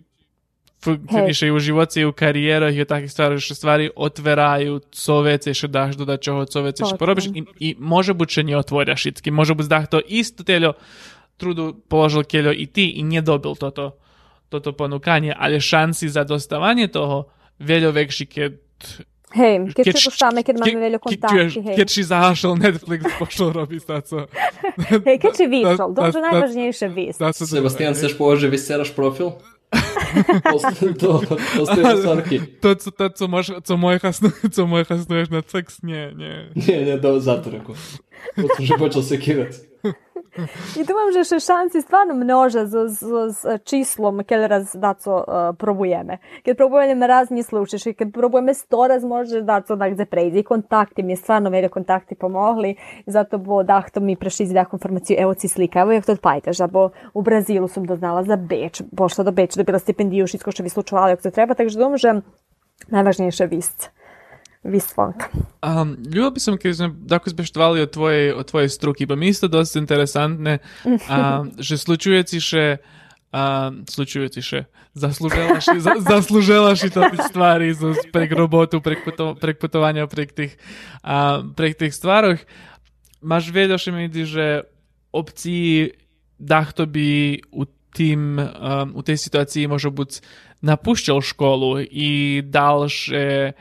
uopšte v, Hej. ešte i u živoci, i takvih stvari, što stvari otveraju, co veci što daš do čoho, co što Točno. porobiš i, i može būt, že nie otvoria všetky. Može būt, da to isto teljo trudu položil keljo i ti i nie dobil toto, toto ponukanie, ale šanci za dostavanje toho veľo väčší, keď Hej, keď se dostavame, keď máme veľa kontakty, hej. Keď si zahašel Netflix, pošlo robiť taco. Hej, keď si vyšol, Da- to je da- najvažnejšie výsť. Taco Sebastian, chceš povedať, že vyseraš profil? Post- to, to z tej stvarky. To, co, to, co, mož, co moje hasnu, co moje hasnuješ Netflix, nie, nie. Nie, nie, do zatvoreku. Potom, že počal sekirať. I думам, že še šanci stvarno množe z, z, z čislom, keď raz daco uh, probujeme. Keď probujeme raz nie slušaš i kad probujeme sto raz može daco da gde prejde. I kontakti mi je stvarno veljo kontakti pomogli. Zato bo dahto mi prešli da informaciju, evo ci slika, evo jak to odpajtaš. A bo u Brazilu sam doznala za Beč, pošla do Beča, dobila stipendiju, šitko što vi slučuvali, jak to treba. Takže думам, že najvažnejše vist. Vist volka. Um, ljubila bi sam kad smo tako zbeštvali o tvojej, o tvojej struki, pa mi isto dosta interesantne, um, že slučujeci še um, slučujeci še zasluželaš, za, zasluželaš i to stvari z, prek robotu, prek, puto, prek putovanja, prek tih, um, prek tih stvaroh. Maš vedel še mi vidi, že opciji dahto bi u tim, um, u tej situaciji možda buď napušćal školu i dalše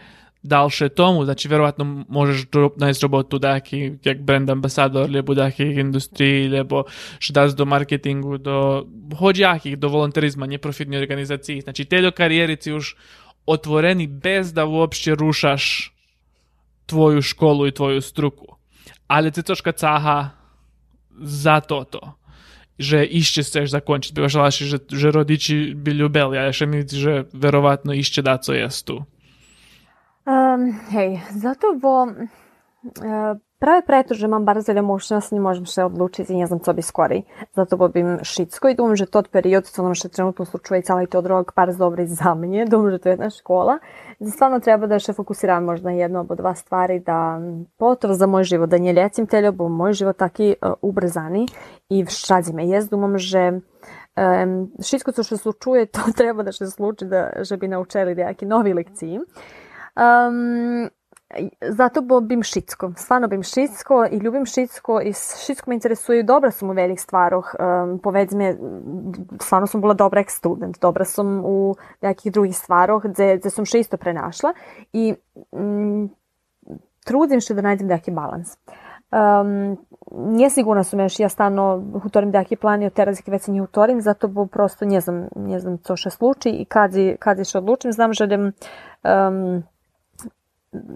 dalše tomu, znači verovatno možeš najti robotu daki, jak brand ambasador, lebo dakih industriji, lebo šdas do marketingu, do hođakih, do volonterizma, neprofitnih organizaciji. Znači te do karijerici už otvoreni bez da uopšte rušaš tvoju školu i tvoju struku. Ali ti troška caha za toto že išće chceš zakončiť. Bývaš že, že rodiči by ľubeli, a ešte mi, že verovatno išće da co jest tu. Um, hej, zato bo e, pravi preto, že mám bardzo veľa možnosti, môžem se odlučiť, nie znam co bi skori. Zato bo bim šitsko i že tot period, co nam še trenutno slučuje i cali to drog, par dobri za mnje, думам, že to je jedna škola. Stvarno treba da še fokusiram možda na jednu obo dva stvari, da pogotovo za moj život, da nie lecim teljo, bo moj život taki uh, ubrzani i všadzi me jest, думам, že um, šitsko co še slučuje, to treba da še sluči, da, že bi naučili neki novi lekciji. Um, zato bim šitsko. Stvarno bim šitsko i ljubim šitsko i šitsko me interesuje dobra sam u velikih stvaroh. Um, povedzme, stvarno sam bila dobra student, dobra sam u nekih drugih stvaroh gde, gde sam še isto prenašla i mm, trudim se da najdem neki balans. Um, nije sigurna sam još ja stano hutorim plan i od teraz već nie hutorim, zato bo prosto nie znam, nie znam co še sluči i kad, kad še odlučim, znam željem um,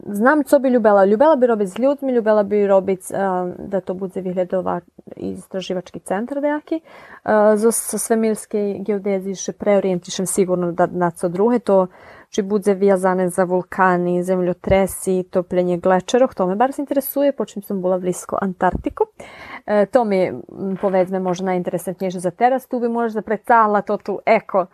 znam co bi ljubela. Ljubela bi robiti s ljudmi, ljubela bi robiti um, da to bude vyhľadová istraživački centar dejaki. Zo sa svemirskej geodeziji še preorijentišem sigurno da na co druhe. To či bude vjazane za vulkani, zemljotresi, topljenje glečerov. To me bar se interesuje, počem sam bila blisko Antarktiku. E, to mi povedzme, možda najinteresantnejše za teraz. Tu bi možda predstavila to tu eko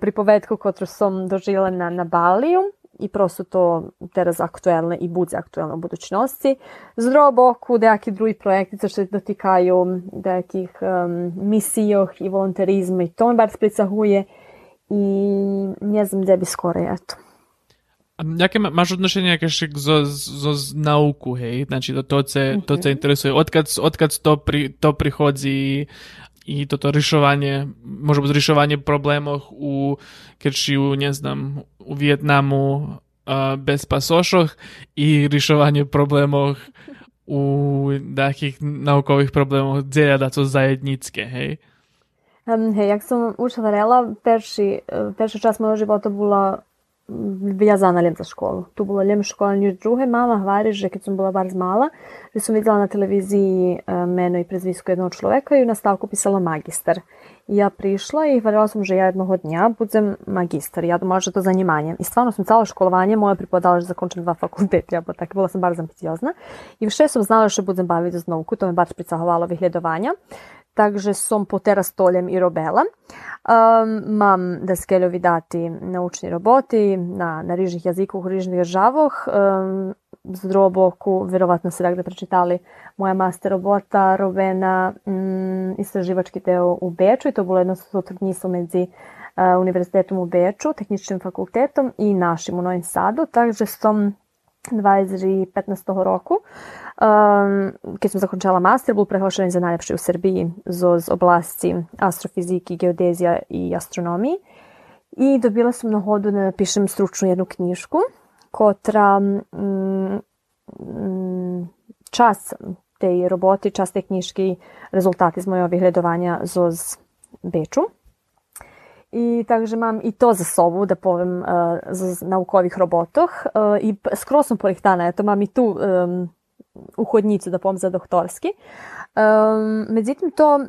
pripovedku, kotru sam dožila na, na Baliju i prosto to teraz aktuelne i bude aktuelno u budućnosti. Z druhog boku, dejaki drugi projekti, co se dotykaju dekih um, misijoh i volonterizma i to me bar splicahuje i nie znam gde bi skoro, eto. A jakie ma, masz odnoszenie jakieś z nauku, hej? Znači, to, to, ce, to ce interesuje. Odkad, odkad to, pri, to prichodzi i toto riešovanie, môže byť riešovanie problémov u, keď žijú, neznám, u Vietnamu uh, bez pasošoch i riešovanie problémov u takých naukových problémov, kde je to zajednícke, hej? Um, hej, jak som už hovorila, perší, e, perší čas môjho života bola була в'язана лем за школу. Tu bola ljem škola nič druge. Mama hvali, že kad sam bila bar mala, že sam vidjela na televiziji meno i prezvisku jednog človeka i na stavku pisalo magistar. I ja prišla i hvalila sam, že ja jednog dnja budem magistar. Ja думала, že to zanimanje. I stvarno sam celo školovanje moje pripodala, že zakončim dva fakulteta, bo tak bila sam bar ambiciozna. I vše sam znala, že budem baviti z nauku, to me bar pricahovalo Takže som potera stoljem i robela. Um, mam da skeljovi dati naučni roboti na, na rižnih jazikoh, rižnih državoh. Um, z drugo boku, verovatno ste dakle prečitali moja master robota robena um, istraživački deo u Beču i to bilo jedno sutrudnjistvo medzi uh, univerzitetom u Beču, tehničnim fakultetom i našim u Novim Sadu, takže som 2015 roku. Um, keď som zakončala master, bol prehlášený za najlepší v Srbiji zo z oblasti astrofiziky, geodezija i astronomiji. I dobila sam nahodu da napišem stručnu jednu knjižku, kotra mm, mm, čas tej roboti, čas tej knjižki, rezultati z mojeg vyhledovanja z Beču. I takže mam i to za sobu, da povem uh, z naukovih robotoh. Uh, I skoro sam porihtana, eto mam i tu um, uhodnicu da povem za doktorski. Um, međutim, to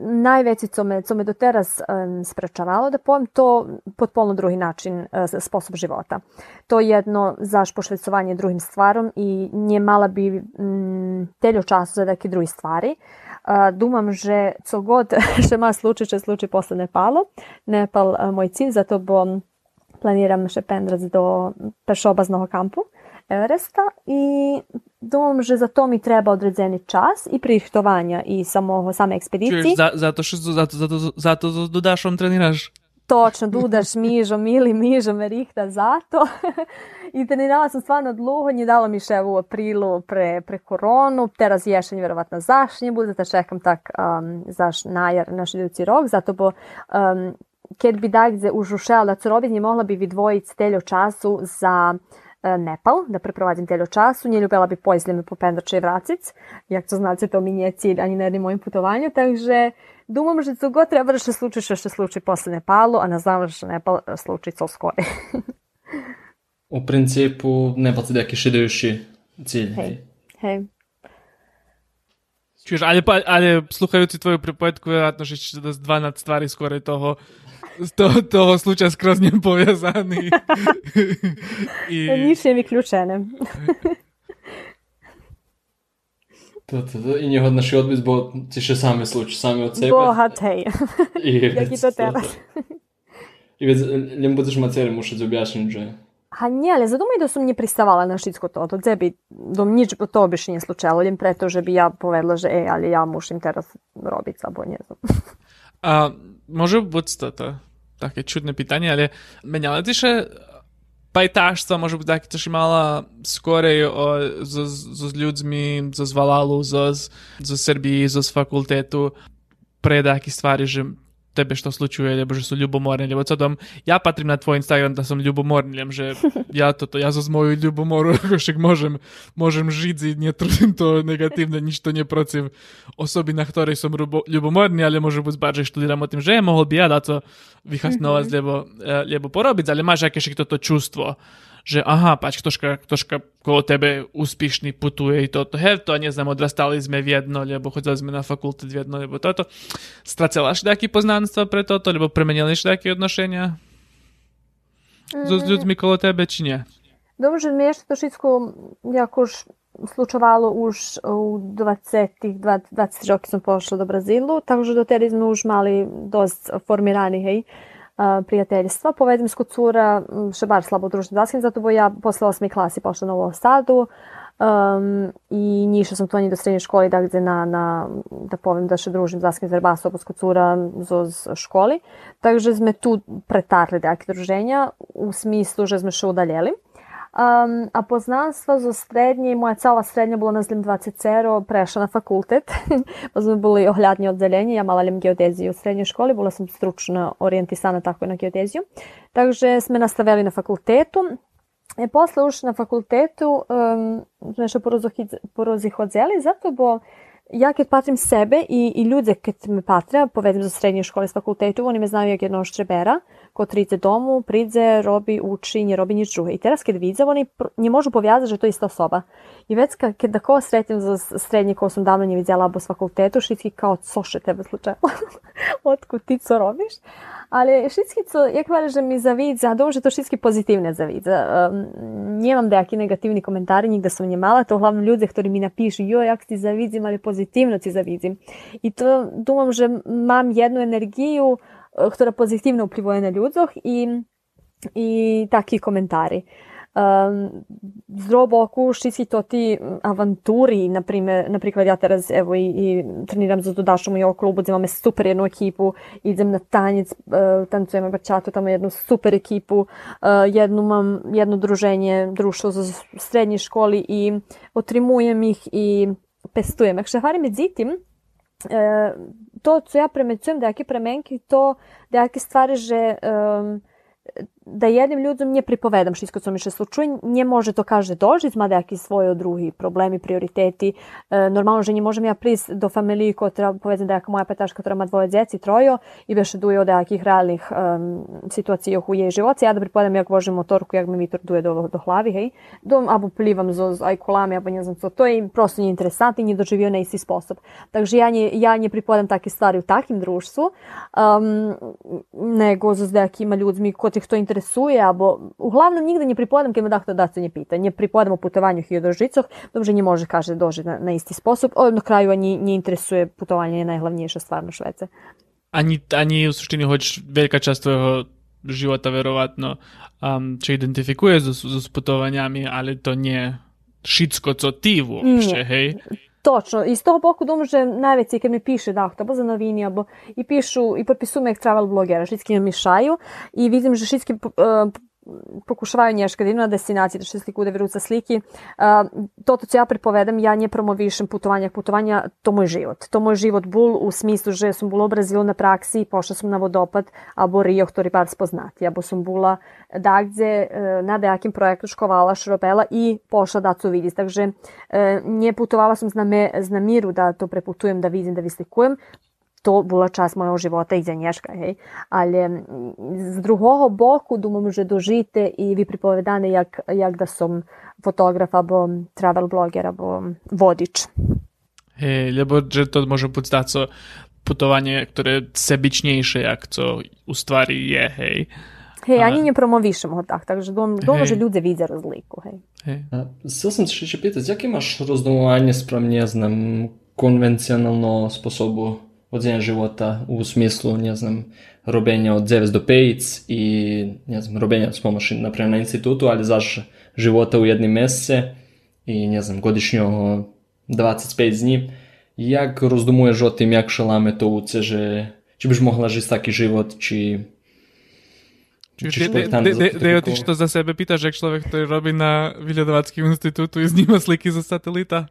najveće co me, co me do teraz um, sprečavalo da povem to potpuno drugi način uh, sposob života. To jedno zaš pošvecovanje drugim stvarom i nje mala bi um, teljo času za neke drugi stvari. Uh, думам, že co god še ma slučaj, če slučaj posle Nepalu. Nepal uh, moj cilj, zato bom planiram še pendrac do pešobaznog kampu. Everesta i думам, že za to mi treba određeni čas i prihtovanja i samo same ekspedicije. Čuješ, za, zato što zato, zato, zato s Dudašom treniraš? Točno, Dudaš, Mižo, Mili, Mižo me rihta zato. I trenirala sam stvarno dlugo, dalo mi še u aprilu pre, pre koronu, teraz ješenj verovatno zašnje bude, da čekam tak um, zaš najar naš idući rok, zato bo um, kad bi dajde už ušela da corobit, mogla bi vidvojiti steljo času za Nepal, da preprovadzim teljo času. Nje ljubela bi poizljeme po pendače i vracic. Jak to znate, to mi nije cilj ani na jednim mojim putovanju. Takže думам, že co god treba da se sluči, što se sluči posle Nepalu, a ne znam Nepal sluči co skore. U principu, Nepal ti neki šidajući cilj. Hej, hej. Čuješ, ali, pa, ali sluhajući tvoju pripovetku, vjerojatno že ćeš da 12 stvari skoro toho z toho, toho slučaja skroz ním poviazaný. I... Nič je vykľúčené. To, to, to, i njihov naš odbis bo ti še same sluči, same od sebe. Bohat, hej. I Jaki to teraz. I već, ljem budeš maceri mušati objašnjati, že... А ні, але задумай, да сум не приставала на шицко то. До тебе до ніч то биш не случало, лим прето, že bi ja povedala, že ej, ali ja mušim teraz robiť, abo nie znam. A może być to, takie čudne pitanje, ali menjala ti še pajtaštva, možda bi tako też imala skoraj o, z, z, z ljudmi, z, z Valalu, z, z Srbiji, z fakultetu, prej takih stvari že tebe što slučuje, lebo že sú ľubomorní, lebo co tam, ja patrím na tvoj Instagram, da som ľubomorný, len že ja toto, ja zo z moju ľubomoru, však môžem, môžem žiť, netrudím to negatívne, nič to neprocím osoby, na ktorej som ľubo, ľubomorný, ale môžu byť bardziej študíram o tým, že mohol by ja dať to vychasnovať, mm-hmm. lebo, e, lebo porobiť, ale máš aké toto čustvo že aha, pač, ktožka, ktožka kolo tebe úspešný putuje i toto, hej, to a neznám, odrastali sme v jedno, lebo chodili sme na fakultet v jedno, lebo toto. Stracela si taký poznán poznanstva pre toto, lebo premenili si také odnošenia mm. s ľuďmi kolo tebe, či nie? Dobrze, mnie jeszcze to wszystko jakoś slučovalo už u 20 20 roki sam pošla do Brazilu, takže do tada smo už mali dost formirani, hej, prijateljstva. Povedem s cura še bar slabo družni zaskin, zato bo ja posle osmi klasi pošla na Novom Sadu um, i njiša sam to ni do srednje školi da gde na, na da povem da še družim zaskin zar baso s cura z školi. Takže sme tu pretarli dake druženja u smislu, že sme še udaljeli. Um, a poznanstva zo srednje, moja cała srednja bila na zlim 20 prešla na fakultet, pa smo bili ohljadnje oddeljenje, ja mala geodeziju u srednjoj školi, bila sam stručno orijentisana tako na geodeziju. Takže sme nastavili na fakultetu. E, posle už na fakultetu um, še porozihodzeli, zato bo ja kad patrim sebe i, i ljude kad me patra, povedem za srednje škole s fakultetu, oni me znaju jak jedno štrebera, ko trice domu, pridze, robi, uči, nje robi nič druge. I teraz kad vidze, oni nje možu povjazati, že to je ista osoba. I već kad, kad da ko sretim za srednje ko sam davno nje vidjela abo s fakultetu, šitski kao, co še tebe slučajno? Otkud ti co robiš? Ali šitski co, jak vele, že mi zavidza, dobrze to šitski pozitywne zavidza. Um, nie mam dejaki negatywni komentari, nigdy są nie mala, to uglavnom ľudia, ktorí mi napíšu, jo, jak ti zavidzim, ali pozitivno ti zavidzim. I to думам, že mam jednu energiju, która pozytywnie wpływuje na ludziach i, i taki komentari. Um, z druhog boku šitski to ti avanturi, na primjer, na prikvad ja teraz evo i, i treniram za dodašom u klubu, gdje imamo super jednu ekipu, idem na tanjec, uh, tancujemo bačatu, tamo jednu super ekipu, uh, jednu mam, jedno druženje, društvo za srednje školi i otrimujem ih i pestujem. Jak šahari međutim, to, co ja premecujem, da premenki, to da jake stvari, že um, da jednym ludziom nie pripovedam všetko, co mi się slučuje, nie może to każdy dožiť, mada jaký svoje drugi problemi, prioriteti. E, normalno, že nie môžem ja prísť do familiji, koja, povedzam da jaka moja petaška, ktorá má dvoje djeci, trojo, i više duje od jakih realnih um, situacija u jej živoci. Ja da pripovedam, jak vožem motorku, jak mi vitor duje do, do hlavi, hej. Dom, abo plivam zo ajkulami, abo ne znam co. To je prosto nije interesantno i nije doživio na isti sposob. Takže ja nie, ja nie pripovedam takve stvari u takim društvu, um, nego jakima ljudmi kod ih to interesuje interesuje, albo uglavnom nigde nie pripovedam keď ma takto daco nie pýta. Nie pripovedam o putovanju hiljadoržicoch, dobrze nie može kaže doži na, na isti sposob. O, na kraju ani nie interesuje putovanje je najhlavnejša stvar na Švece. Ani, ani u suštini hoć velika čast tvojho života verovatno um, će identifikuje s, s putovanjami, ali to nije šitsko, co ti uopšte, hej? Točno, iz toho boku думам, že najveći kad mi piše da, to za novini, abo i pišu i potpisuju me travel blogera, šitski mi šaju i vidim, že šitski uh, pokušavaju nješka da idu na da što slike ude vjeruca sliki. To to ja pripovedam, ja nje promovišem putovanja, putovanja, to moj život. To moj život bul u smislu, že sam bula u Brazilu na praksi, pošla sam na vodopad, abo Rio, ktorý bar spoznati, abo sam bula dagdje uh, na dejakim projektu škovala Šropela i pošla da to vidjeti. Takže uh, nje putovala sam z namiru da to preputujem, da vidim, da vyslikujem to була час мого života i Nješka, hej. Але з другого боку, думам, že dožite i vi pripovedane jak, jak da som fotograf або travel bloger або vodič. Hej, lebo že to może być taco putowanie, które sebičniejsze, jak co u stvari je, hej. Hej, ani nie promovišemo ho tak, takže dom, dom že ľudia vidia razliku, hej. hej. Chcel som še še pýtať, jaké máš rozdomovanie sprem, ne znam, konvencionalno sposobu vođenja života u smislu, ne znam, robenja od 9 do 5 i, ne znam, robenja s pomoći, naprimjer, na institutu, ali zaš života u jednim mesece i, ne znam, godišnjo 25 dni. Jak rozdumuješ o tim, jak šalame to uce, že či biš mogla žiti taki život, či Čiže Dejo, ty to za sebe pýtaš, jak človek, ktorý robí na Vyľadovackým institútu i zníma sliky zo satelita?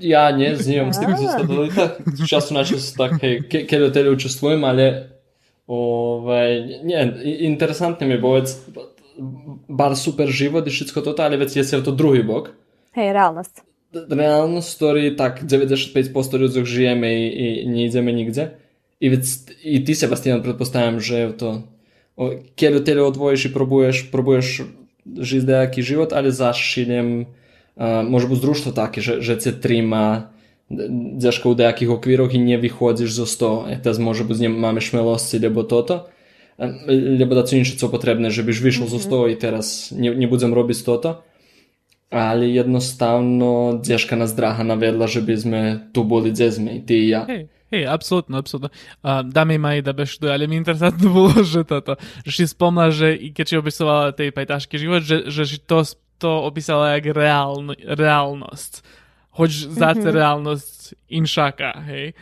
Ja nezniem územných zasadov, z času na čas tak, hej, ke, keď tedy učestvujem, ale ovaj, nie, interesantne mi bo vec, bar super život i všetko toto, ale vec je sa to druhý bok. Hej, reálnosť. Reálnosť, ktorý tak 95% ľudí žijeme i, i nejdeme nikde. I, vec, i ty, Sebastian, predpostavím, že to keď od teda odvojíš i probuješ, probuješ žiť nejaký život, ale za може бути зручно так, що, що ці трима дзяжков деяких оквірок і не виходиш за 100. Тез може бути, не маєш смілості, лебо то-то. Лебо да це інше, що потрібне, żebyś вийшов за 100 і зараз не, не будемо робити то-то. Jednostavno dzieżka nas draha navedla, żebyśmy tu boli gdzie sme, ty i ja. Hej, hej, absolútno, absolútno. Uh, dámy mají dabe študu, ale mi interesantno bolo, že toto, že si spomla, že keď si opisovala tej pejtašky život, že, že to to opisala jak reáln, reálnosť. Hoď zase mm-hmm. reálnosť inšaka, hej.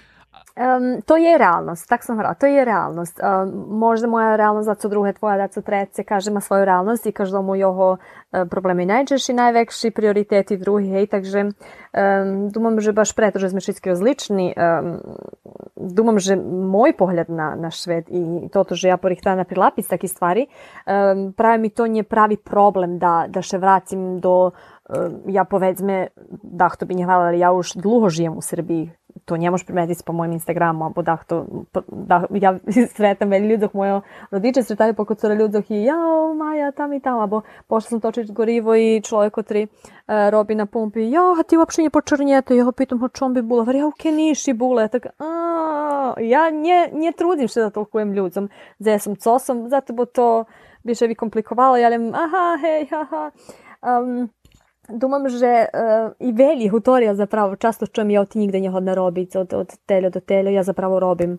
Um, to je realnost, tak sam hrala, to je realnost. Um, možda moja realnost, da co druge tvoja, da co trece, kaže ma svoju realnost i kaže mu joho e, problemi najčešći, najvekši prioriteti drugi, hej, takže um, dumam, že baš preto, že sme všetky rozlični, um, dumam, že moj pogled na, na šved i toto, že ja porihtana prilapic takih stvari, um, pravi mi to nje pravi problem da, da še vracim do, um, ja povedzme, da, hto bi nje hvala, ja už dluho žijem u Srbiji, to не možeš primetiti po mojem Instagramu, або да, хто, да, я сретам вели людях, моје родиче сретали по куцура людях и јао, Маја, там и там, або пошла sam točić gorivo i čovjek otri uh, robi na pumpi, ja, a ti uopšte nije počrnjete, ja pitam ho čom bi bula, ja, uke niši bule, tak, a, ja nie, nie trudim se da tolkujem ľudzom, gdje sam cosom, zato bo to biše vi komplikovalo, ja aha, hej, haha, um, Думам, uh, i velji hutorija zapravo často čujem ja od nigde njehodne robiť od, od telja do telja, ja zapravo robim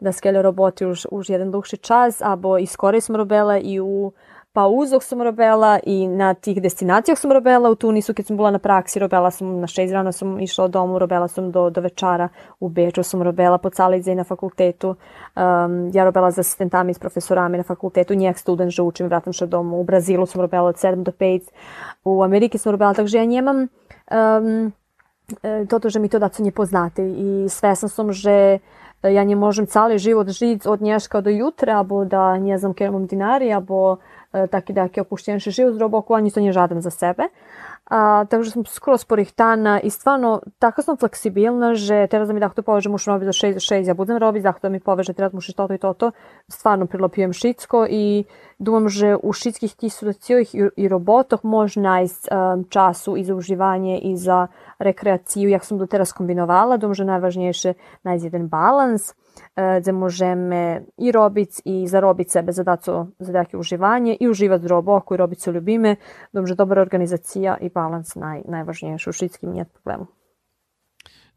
da skelju roboti už, už jeden dlhši čas, abo i skoro sam robila i u pauzah sam robila i na tih destinacijah sam robila. U Tunisu kad sam bila na praksi robila sam na šest rana sam išla od domu, robila sam do, do večara. U Beču sam robila po Calizej na fakultetu. Um, ja robila za asistentami i s profesorami na fakultetu. Njeh student že učim, vratam se domu. U Brazilu sam robila od 7 do 5. U Ameriki sam robila, takže ja njemam um, toto, že mi to daco nie poznate i svesna sam, že ja nie можem cały život žiť od dneška do jutra, abo da nie znam kjer imam dinari, abo taki taki opuštenši život z roboku, ani to nie žadam za sebe. A, takže sam skoro sporih dana i stvarno tako sam fleksibilna, že teraz da mi dahto poveže muš robiť za 6 za 6, ja budem robiť, dahto da mi poveže teraz mušiš toto i toto, stvarno prilopijem šitsko i думам, že u šitskih tih situacijih i, i robotoch može najsť um, času i za uživanje i za rekreaciju, jak sam do teraz kombinovala, думам, že najvažnejše najsť jeden balans, gde możemy i robić i zarobić sebe za daco za takie używanie i używać roboko i robić co lubimy. Dobrze, dobra organizacja i balans naj, najważniejszy. U wszystkim nie problemu.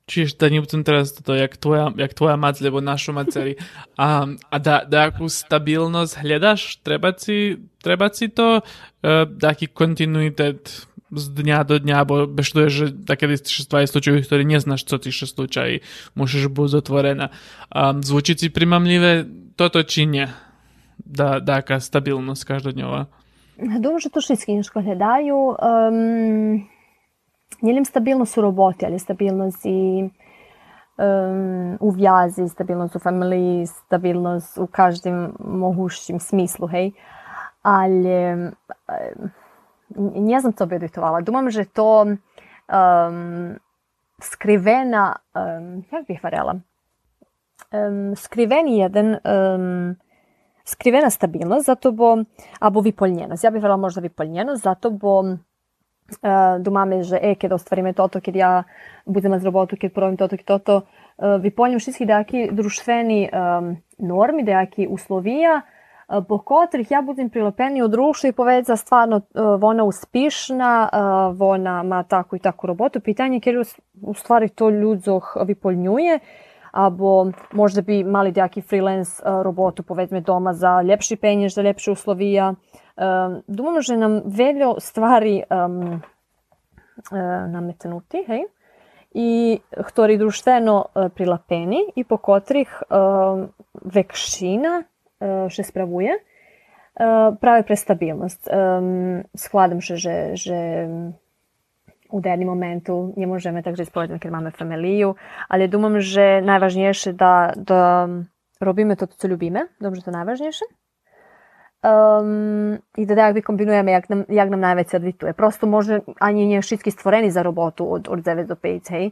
Čiže da budem teraz toto, jak tvoja, jak tvoja mať, lebo našu maceri. A, a da, da akú stabilnosť hľadaš? Treba si, treba si to, uh, taký kontinuitet z dnia do dnia, bo beštuje, že také się slučajú, ktoré neznáš, co ti się slučají, musíš byť otvorená. A zvučí si primamlivé toto či nie? Da, taká stabilnosť každodňová. Думаю, що то všetky нешко глядаю. Um, не лим стабилност у роботи, ali stabilnost i um, u vjazi, stabilnost u familiji, stabilnost u každem mogućem smislu, hej. Ali um, не знам co bi odvitovala. Думам, že to um, skrivena, um, jak bih varela, um, skriveni jeden um, skrivena stabilnost, zato bo, abo vypolnjenost. Ja bih varela možda vypolnjenost, zato bo uh, думаме, že e, keď ostvaríme toto, keď ja budem mať robotu, keď probim toto, keď toto, uh, vypolním všetky nejaké družstveni um, normy, nejaké uslovija, po котрих я будем прилепени у друštvu i поведza stvarno вона успішна, вона ма таку і таку роботу. Питання, кjer у stvari to ľudzoch vypoľňuje, або možda bi mali nejaký freelance robotu, povedzme doma za ljepši penjež, za ljepše uslovija. Думам, že nam veľa stvari um, nametnuti, hej, i ktorí društveno prilapeni i po kotrih vekšina ще справує, pravi prestabilnost. Um, skladam se, že, že u danym momentu nie możemy także spowiedzieć, kiedy mamy familię, ale думam, że najważniejsze da, da robimy to, co lubimy. Dobrze, to najważniejsze. Um, I da jakby kombinujemy, jak nam, jak nam najveće odvituje. Prosto może ani nie wszystkie stvoreni za robotu od, od 9 do 5, hej.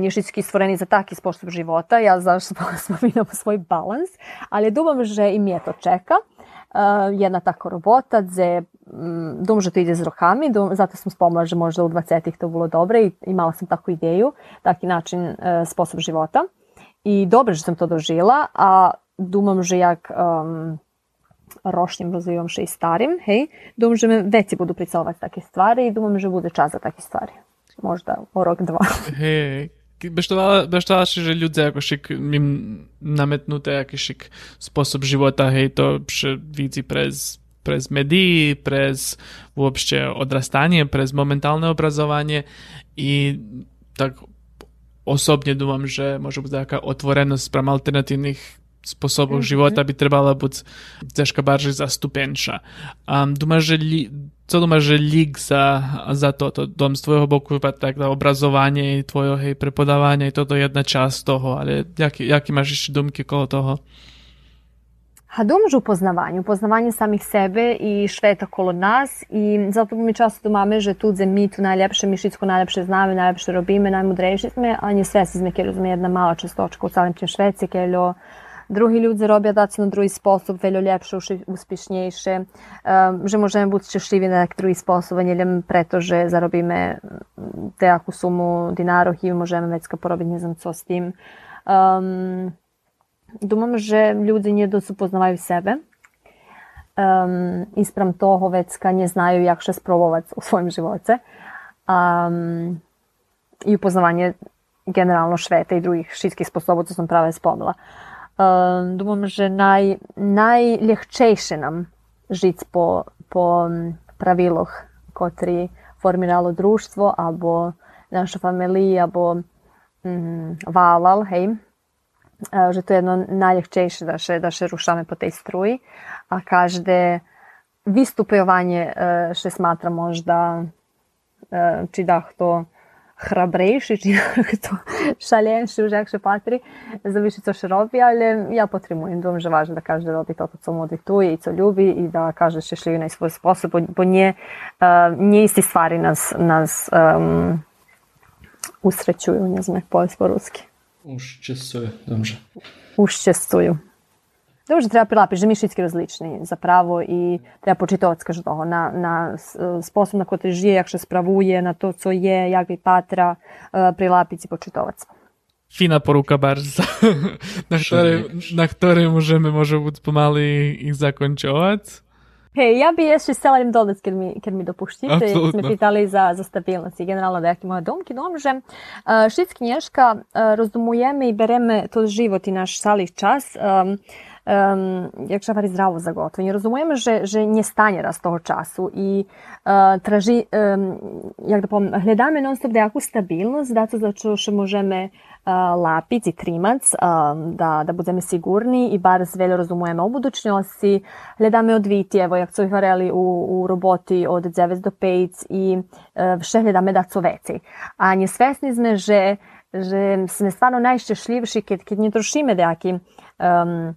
Nie wszystkie stvoreni za taki sposób života. Ja zašto spominam svoj balans, ali думam, že i mnie to čeka. Uh, jedna taka robota, gdje um, dum, že to ide s rokami, dum, zato sam spomala, že možda u 20-ih to bilo dobre i imala sam takvu ideju, taki način, uh, sposob života. I dobro, že sam to dožila, a думам, že jak um, rošnjem rozvíjam še i starim, hej, думам, že me veci budu pricovati take stvari i думам, že bude čas za take stvari. Možda o rok, dva. Hej, Бештала, že ľudia ako šik im nametnuté aký šik spôsob života, hej, to že vidí prez prez médií, prez uopšte odrastanie, prez momentálne obrazovanie i tak osobne dúfam, že môže byť taká otvorenosť pre alternatívnych sposobów mm -hmm. života by trebala być troszkę bardziej zastąpiona. Um, Dumasz, że li, co dumasz, że lig za, za to, dom z twojego boku tak na obrazowanie i hej, prepodawanie i to jedna czas toho, ale jakie, jakie masz jeszcze dumki toho? A dumaš u poznavanju, poznavanju samih sebe i šveta kolo nas i zato mi často domame, že tudze mi tu najljepše, mi šitsko najljepše znamo, najljepše robime, najmudrejši sme, a nje sve se izme, ker je jedna mala častočka u celim tim Šveci, ker ljudi robią dać na drugi sposób, wiele lepsze, uspieszniejsze, um, że możemy być szczęśliwi na taki drugi sposób, nie wiem, preto, że zarobimy taką sumę dinarów i możemy vecka porobić nie znam co z tym. Um, думам, že nie dosud poznavajú sebe um, sprem toho vecka не знаю, як ще спробувати у своєму živote. Um, I upoznavanje generalno šveta i drugih šitskih sposobov, co sam prave spomnila. Um, думам, že naj, najljehčejše nam žiť po, po praviloh, kotri formiralo društvo, abo naša familija, abo mm, valal, hej, že to je jedno najljehčejše da še, da še rušame po tej struji, a každe vystupujovanie še smatra možda či da to храбрейший, чи хто шаленший вже, якщо патрі, завише це що робить, але я підтримую. Думаю, що важливо, да кожен робить то, що му диктує і це любить, і да каже щасливий на свій спосіб, бо не, не істі ствари нас, нас um, usrećuju, ne znam jak po-ruski. Uščesuju, dobrze. Uščesuju. Dobrze, treba prilapiti, že mi šitski različni zapravo i treba počitovat, скажу того, на, на способ на котрий žije, jak się sprawuje, na to, co je, jak vi patra, prilapiti i počitovat. Fina poruka bardzo, na, której, na której możemy może pomali ich zakończyć. Hej, ja bi jeszcze htjela im dodati kad mi, kad mi dopuštite. Apsolutno. Sme pitali za, za stabilnost i generalno da jaki moja domki dom, že uh, šitski knješka uh, rozumujemy i bereme to život i naš salih čas um, um, jak šafari zdravo zagotovo. I rozumujemy, że, że nie stanie raz toho czasu i uh, traži, um, jak da povem, gledamy non stop da jaku stabilnost, da to zato što možeme lapic i trimac, da, da budeme sigurni i bar zveljo rozumujeme o budućnosti. Gledamy odviti, evo, jak co говорили u, u roboti od 9 do 5 i še gledamy da co vecej. A nie svesni sme, že, že sme stvarno najšťastljivši, keď, keď ne trošime dejaki um,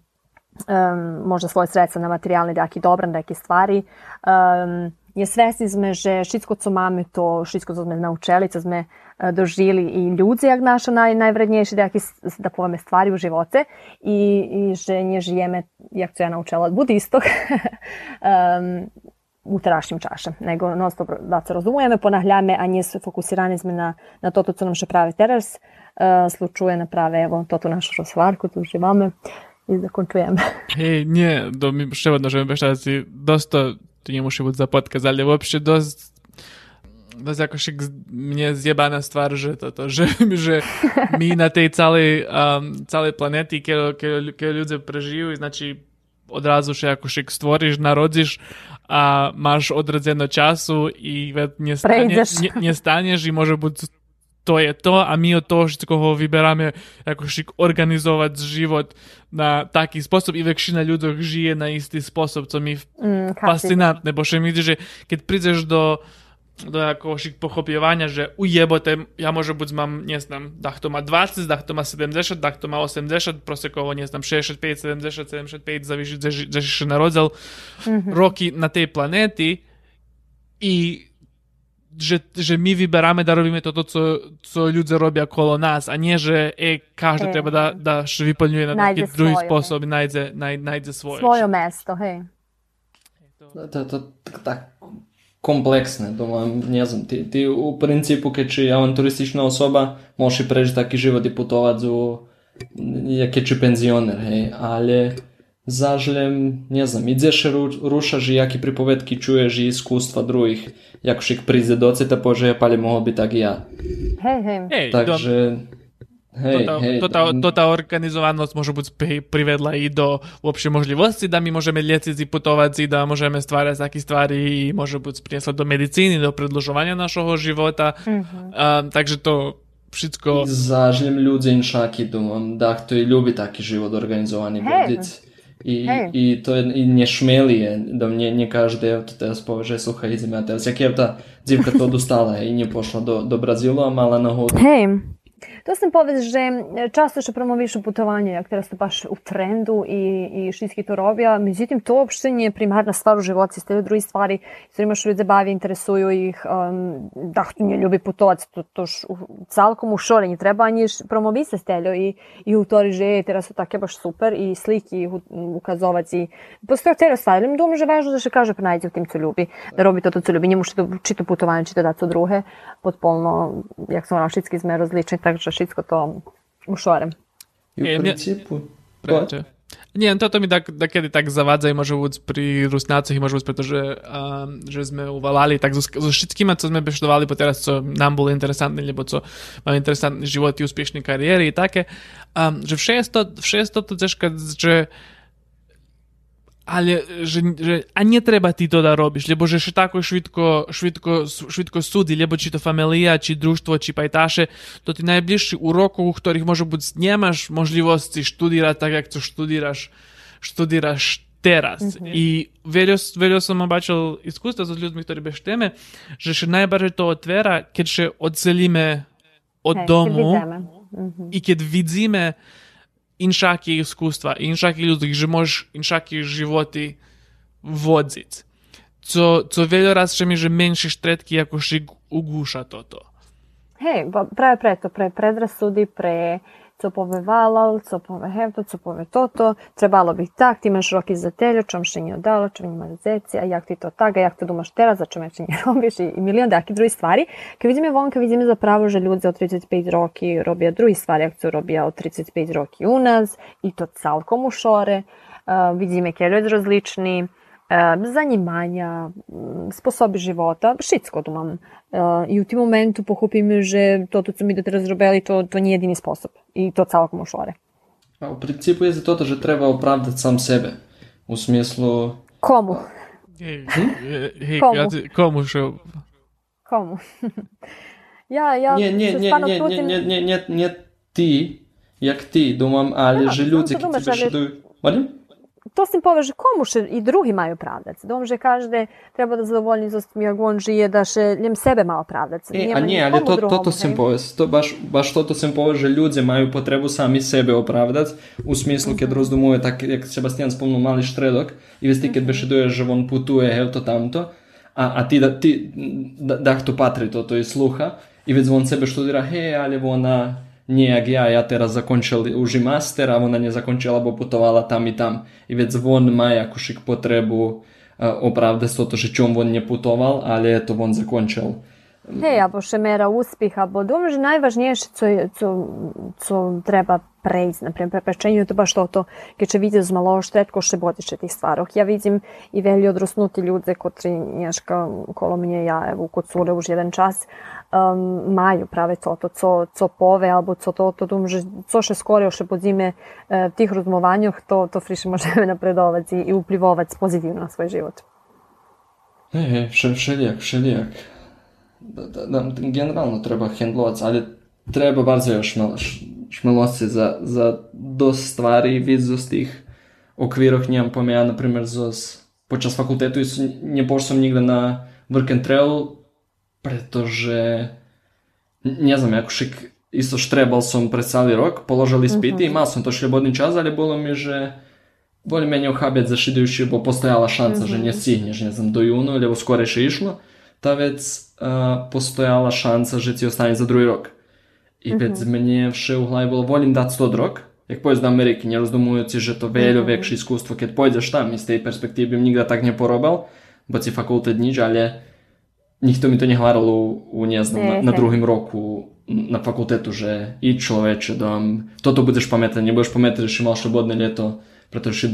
um, možda svoje sredstva na materijalne dejaki dobran, dejaki stvari. Um, je svesni sme, že všetko, co máme, to všetko, co sme naučili, co sme dožili i ľudzi, jak naša naj, najvrednejšie nejaké, da povieme, stvari u živote. I, i že nie žijeme, jak co ja naučila od budistog, um, u terašnjim čašem, nego non stop da se rozumujeme, ponahljame, a nie su fokusirani sme na, na toto, co nam še pravi teraz, uh, slučuje naprave, evo, toto našu rozvarku, tu živame i zakončujeme. Hej, nie, do mi še jedno želim beštati, dosta, to nie musi być za podcast, ale uopšte dosť to jest jakoś mnie zjebana stvar, że to, to że, że mi na tej całej, um, całej planety, kiedy, kiedy, kiedy ludzie prežijú, znači odrazu się jakoś stvoriš, narodziš, a masz odredzeno czasu i nie, stanie, nie, nie staniesz i może być to je to, a mi od toho všetkoho vyberáme jakož organizovať život na taký spôsob. I väčšina ľudí žije na istý spôsob, co mi mm, fascinantné, bo že mi že keď prídeš do do jakiegoś pochopiowania, że ujebote, ja może być mam, nie znam, dach to ma 20, dach to ma 70, dach to ma 80, prosekowo, nie znam, 65, 70, 75, zależy, że się narodził, mm-hmm. roki na tej planety i że, że my wybieramy, da robimy to, to co, co ludzie robią koło nas, a nie, że e, każdy hey. treba da, da wypełniuje na taki drugi sposób i znajdzie, znajdzie swoje. Swoje mesto, hej. To, to, to, tak kompleksne, думаю, не знам, ти, ти у принципу, keď či avanturistična osoba, možeš prežiť taký život i putovať zo, jaké či penzioner, hej, ale zažlem, ne znam, ideš rušaš i jaki pripovedki čuješ i iskustva drugih, jako šik prize doceta, pože, pa li mohol by tak i ja. Hej, hej. hej Takže... Hej, to, hej, to, tá, to tá organizovanosť môže byť privedla i do lepšej možnosti, da my môžeme lieciť i putovať, da môžeme stvárať také stvary i môže byť priniesla do medicíny, do predlžovania našho života. Mm-hmm. Uh, takže to všetko... Zažljem ľudí inšaky, думам, да, хто i ľubí taký život organizovaný hey. I, Hej. i to je, i nešmelije, da mě ne kaže, evo te teraz poveže, sluchaj, idem ja teraz. Jak je ta dzivka to dostala i ne pošla do, do Brazílu a mala nahodu. Hej. To sam povez, že často še promovišu putovanje, jak teraz to baš u trendu i, i šitski to robija, međutim to uopšte nije primarna stvar u životu, ste drugi stvari, s kojima što ljudi bavi, interesuju ih, um, da nie ljubi putovat, to, to š, celkom u šorenju treba ani promovisa steljo i, i u to že teraz su také baš super i sliki ukazovati. i postoje te stvari, mi думаю, že važno da se kaže prenajti u tim, co ljubi, da robi to, to, co ljubi, njemu što čito putovanje, čito da co druge, potpolno, jak sam ona šitski sme rozlični, takže šitsko to ušorem. I E, principu... Preče. Nie, toto mi tak, takedy tak zavádza môže byť pri Rusnácoch môže byť, pretože um, že sme uvalali tak so, so všetkými, co sme beštudovali po teraz, co nám bolo interesantné, lebo co máme interesantný život i úspešné kariéry i také, um, že vše je to, vše je to ťažké, že ale že, že a netreba ty to da robiš, lebo že še tako švitko, švitko, švitko sudi, lebo či to familija, či društvo, či pajtaše, to ti najbližší u roku, u ktorých može buď nemaš možliwosti študírať tak, jak to študíraš, študíraš teraz. Mm -hmm. I veľa, veľa som obačil iskustva s ľuďmi, ktorí bež téme, že še najbardziej to otvera, keď še odselíme od Hej, domu keď vidíme. Mhm. i keď vidíme inšakih iskustva, inšakih ljudi, žemoš, inšakih životi vodzit. Co, co wiele razy się że mniejsze sztretki jakoś ugłusza to to. Hej, prawie pre to, pre predrasudi, pre co pove valal, co pove hevto, co pove toto, trebalo bi tak, ti imaš roki za teljo, čom še nije odalo, čom ima zeci, a jak ti to tak, a jak to dumaš teraz, za čom ešte nie robiš i, i milion takih drugih stvari. Kad vidíme vonka, vidíme zapravo, že ljudi od 35 roki robija drugi stvari, jak co robija od 35 roki u nas, i to celkom u šore. Uh, vidíme, kje ljudi različni, zanimanja, mm, sposobi života, šitsko tu mam. Uh, I u tim momentu pohopim, že to, to, co mi do teraz robili, to, to nije jedini sposob. I to celkom u šore. A u principu je za to, že treba opravdati sam sebe. U smislu... Komu? Hej, hej, Komu? ja komu što? Komu? ja, ja Nie, nie, se nie, stvarno nie, nie, trudim- nie, nie, nie, nie ti, jak ti, думам, ali Da, že ljudi, ki ti bešeduju... Molim? To s tim poveže komu še i drugi maju pravdac. Dom že každe treba da zadovoljni za tim jak on žije, da še ljem sebe malo pravdac. E, a nie, ali to, toto sem povest. To baš, baš toto sem povest, že ľudia majú potrebu sami sebe opravdať. U smislu, keď rozdumujú, tak, jak Sebastian spomnul, malý štredok. I vesti, keď bešeduje, že on putuje, hej, to tamto. A, a ti, da, ti da, dah to patri, toto i sluha. I već on sebe študira, hej, ali ona nie jak ja, ja teraz zakončil už i master a ona nezakončila, bo putovala tam i tam. I vec on má jakúšik potrebu e, opravde s toto, že čom on neputoval, ale to on zakončil. Hej, albo še mera uspjeha, bo dom že najvažnije co, co, co treba prejsť, napríklad preprečeniu to baš toto, keďže vidíte z malo štretko še botiče tih stvarov. Ja vidim i velji odrosnuti ljude, kotri njaška kolo mnje ja, evo, kod cure už jedan čas, um, maju prave to, co, co pove, albo co to, to dum, že co še skoro še pod zime uh, tih rozmovanjoh, to, to friše možeme napredovati i, i uplivovati pozitivno na. Hej, hej, vše, všelijak, všelijak. Da, da, da, generalno treba hendlovati, ali treba bardzo još š- šmelosti za, za dost stvari vid z tih okviroh njem pojme ja, na primjer, zos počas fakultetu i nje pošao sam nigde na work and travel, pretože neviem, ako však isto štrebal som pre celý rok, položili mhm. spity, uh-huh. mal som to slobodný čas, ale bolo mi, že boli menej chápať zašidujúci, bo postojala šanca, uh-huh. že mhm. nestihneš, neviem, do júna, lebo skorejšie išlo. Tá vec uh, postojala šanca, že ti ostane za druhý rok. I mhm. uh-huh. veď mne vše uhlaj bolo, volím dať 100 rok, jak pojď do Ameriky, nerozdumujúci, že to veľa väčšie iskústvo, keď pôjdeš tam, z tej perspektívy nikda tak neporobil, bo ti fakultet nič, ale Ніхто мені то не говорив у, не знаю, на, на другому року на факультет уже і чоловіче, там, то то будеш пам'ятати, не будеш пам'ятати, що мав свободне літо, pretože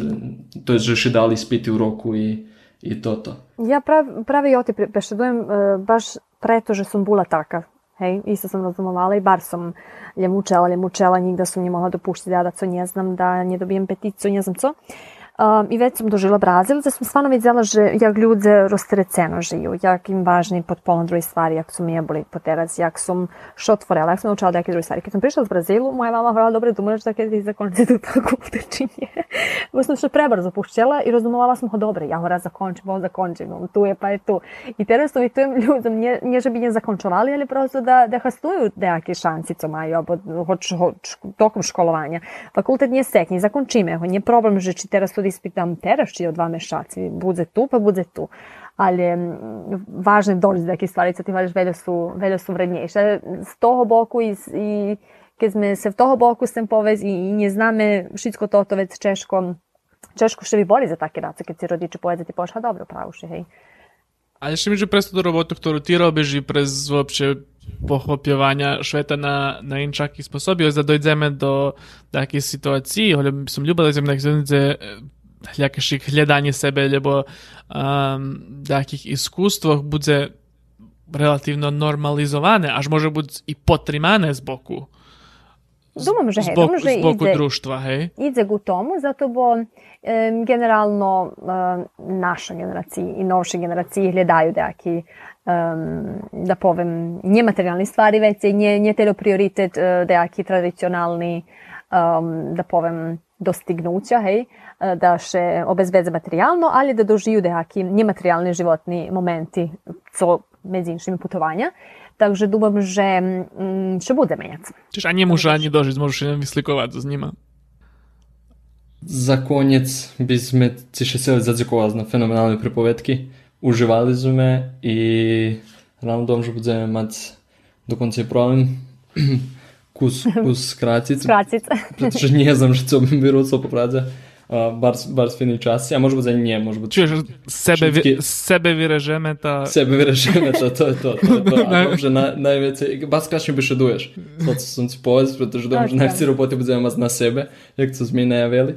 to je, že še dali spýty u roku i, i toto. Ja prav, pravi i oti pešedujem uh, e, baš preto, že sam bula takav. Hej, isto sam razumovala i bar sam ljemučela, ljemučela, nigda sam nje mogla dopuštiti da, da co nje znam, da nje dobijem peticu, nje znam co. Uh, I već sam dožila Brazil, da sam stvarno vidjela, že jak ľudze roztreceno žiju, jak im važni potpuno druge stvari, jak su mi jeboli po terazi, jak sam što otvorela, jak sam naučila neke druge stvari. Kad sam prišla z Brazilu, moja mama vrala, dobro, možeš da kada ti zakončiti tu fakultet, či nije. Bo sam što prebrzo pušćela i razumovala sam ho, dobro, ja mora zakončim, ovo zakončim, tu je pa je tu. I teraz savjetujem ljudom, nje, nje že bi nje zakončovali, ali prosto da, da hastuju nejaké šanci, co majú, alebo hoč, hoč, tokom školovanja. Fakultet nije sekni, zakončime ho, problem, že či teraz tudi ispitam teraz, či o dva mešaci, budze tu, pa budze tu. Ali važno je doći do neke stvari, co ti važeš, veljo su, veljo su vrednejše. Z toho boku i, i keď sme se v toho boku sem povez i, i nje zname všetko toto već češko, češko še bi boli za také race, keď si rodiče povedze ti pošla, dobro, pravuši, hej. Ale ще між престо до роботу, яку ти робиш, і през вообще похопівання швета на, на іншакі способи, ось дойдемо до таких ситуацій, але сум любила зі мною це якесь глядання себе, або um, таких іскусствах буде relatívno normalizované, až môže byť i potrimané z boku. Думам, že hej, z boku, že z boku ide, društva, hej? ide ku tomu, zato bo e, generalno e, naša generaciji i novše generaciji gledaju neki um, da povem, nematerijalni stvari, već je nje, nje telo prioritet neki tradicionalni, um, da povem, dostignuća, hej, da še obezbedze materijalno, ali da dožiju neki nematerijalni životni momenti, co med inšimi putovanja. Takže думам, že mm, ще буде меняться. Čiže ani muža, ani dožiť, môžeš len vyslikovať z nima. За конець бізьме ці ще сили задзякували на феноменальні приповідки. Уживали з мене і рано дом, що будемо мати до кінця проблем. Кус, кус скратить. Скратить. Потому що не знам, що це беруться по Uh, bardzo, bardzo fajny czas. Ja może być nie, może być. Čuješ, sebe, všetky... sebe wyreżemy ta... Sebe wyreżemy to, to, to, to, to. No. A dobrze, na, najwięcej, bardzo się wyszedujesz. To, co są ci powiedz, protože dobrze, tak, najwięcej roboty będziemy mieć na sebe, jak co zmienia ja wieli.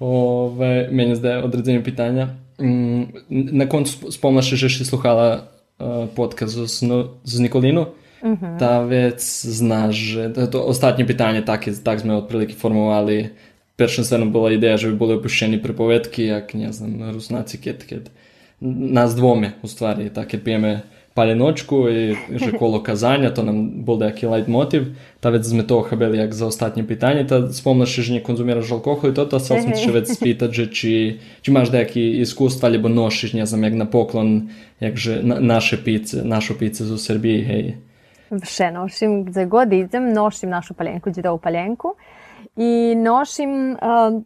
Ove, meni zdaj odredzenie pytania. Mm, na końcu wspomnasz, że się słuchała e, podcast z, no, z Nikoliną. Uh mhm. -huh. Ta vec znaš, že to, to ostatnie pytanie, tak, tak sme od prilike formovali, Першим сценом була ідея, що були опущені приповідки, як, не знаю, руснаці, кет, кет. Нас двоме, у стварі, так, як п'ємо паліночку і že коло казання, то нам був деякий лайтмотив. Та вец ми того хабили, як за останнє питання, та спомниш, що не конзуміруєш алкоголь, то та сам ще вец спитати, же, чи, чи маєш деякі іскусства, або ношиш, не знаю, як на поклон, як же на, наше піце, нашу піцу з Сербії, гей. Še nošim, gdje god idem, nošim našu paljenku, džidovu paljenku i um,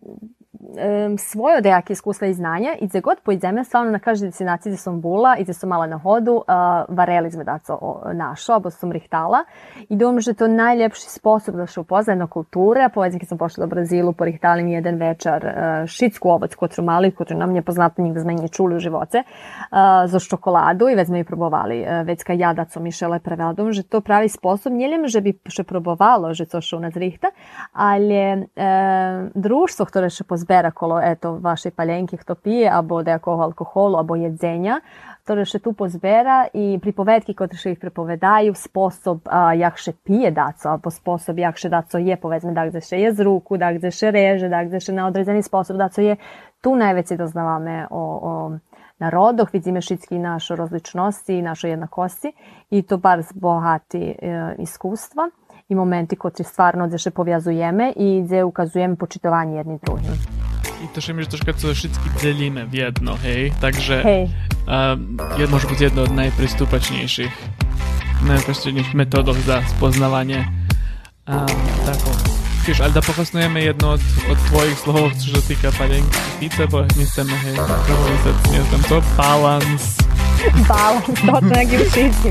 svoje dejake iskustva i znanja i gdje god pojdeme, stvarno na každoj destinaciji gdje sam bula i gdje sam mala na hodu, uh, vareli sme da co našo, abo sam rihtala i думam, že to najljepši sposob da se upozna kultura. Povedzim, kad sam pošla do Brazilu, porihtali mi jedan večer uh, šitsku ovoc, kotru mali, kotru nam nije poznato nigde sme nije čuli u živoce, uh, za šokoladu i već sme ju probovali. Uh, već kad ja da Mišela je prevela, думам, že to pravi sposob, nie len, že bi še probovalo, že co še u rihta, ali e, društvo, które še pozbera kolo eto, vaše paljenke, kto pije, abo nejakого alkoholu, abo jedzenja, ktoré še tu pozbera i pripovedki, koje še ih pripovedaju, sposob a, jak še pije daco, abo sposob jak še daco je, povedzme, da gde še je z ruku, da gde še reže, da gde še na odrezani sposob daco je, tu najveći doznavame o, o narodoh, vidíme všetky naše rozličnosti, naše jednakosti i to bar bohati e, iskustva i momenty, które stvarno gdzie się powiązujemy i gdzie ukazujemy poczytowanie jedni drugim. I też my troszkę co wszystkich dzielimy w jedno, hej? Także hej. Um, może być jedno z najprzystępniejszych najprostszych metodów za spoznawanie um, taką. Wiesz, ale dopokosnujemy jedno od, od twoich słów, że tyka paleńkice, bo nie chcemy hej, nie znam co, balans. Balans, to tak jak wszyscy.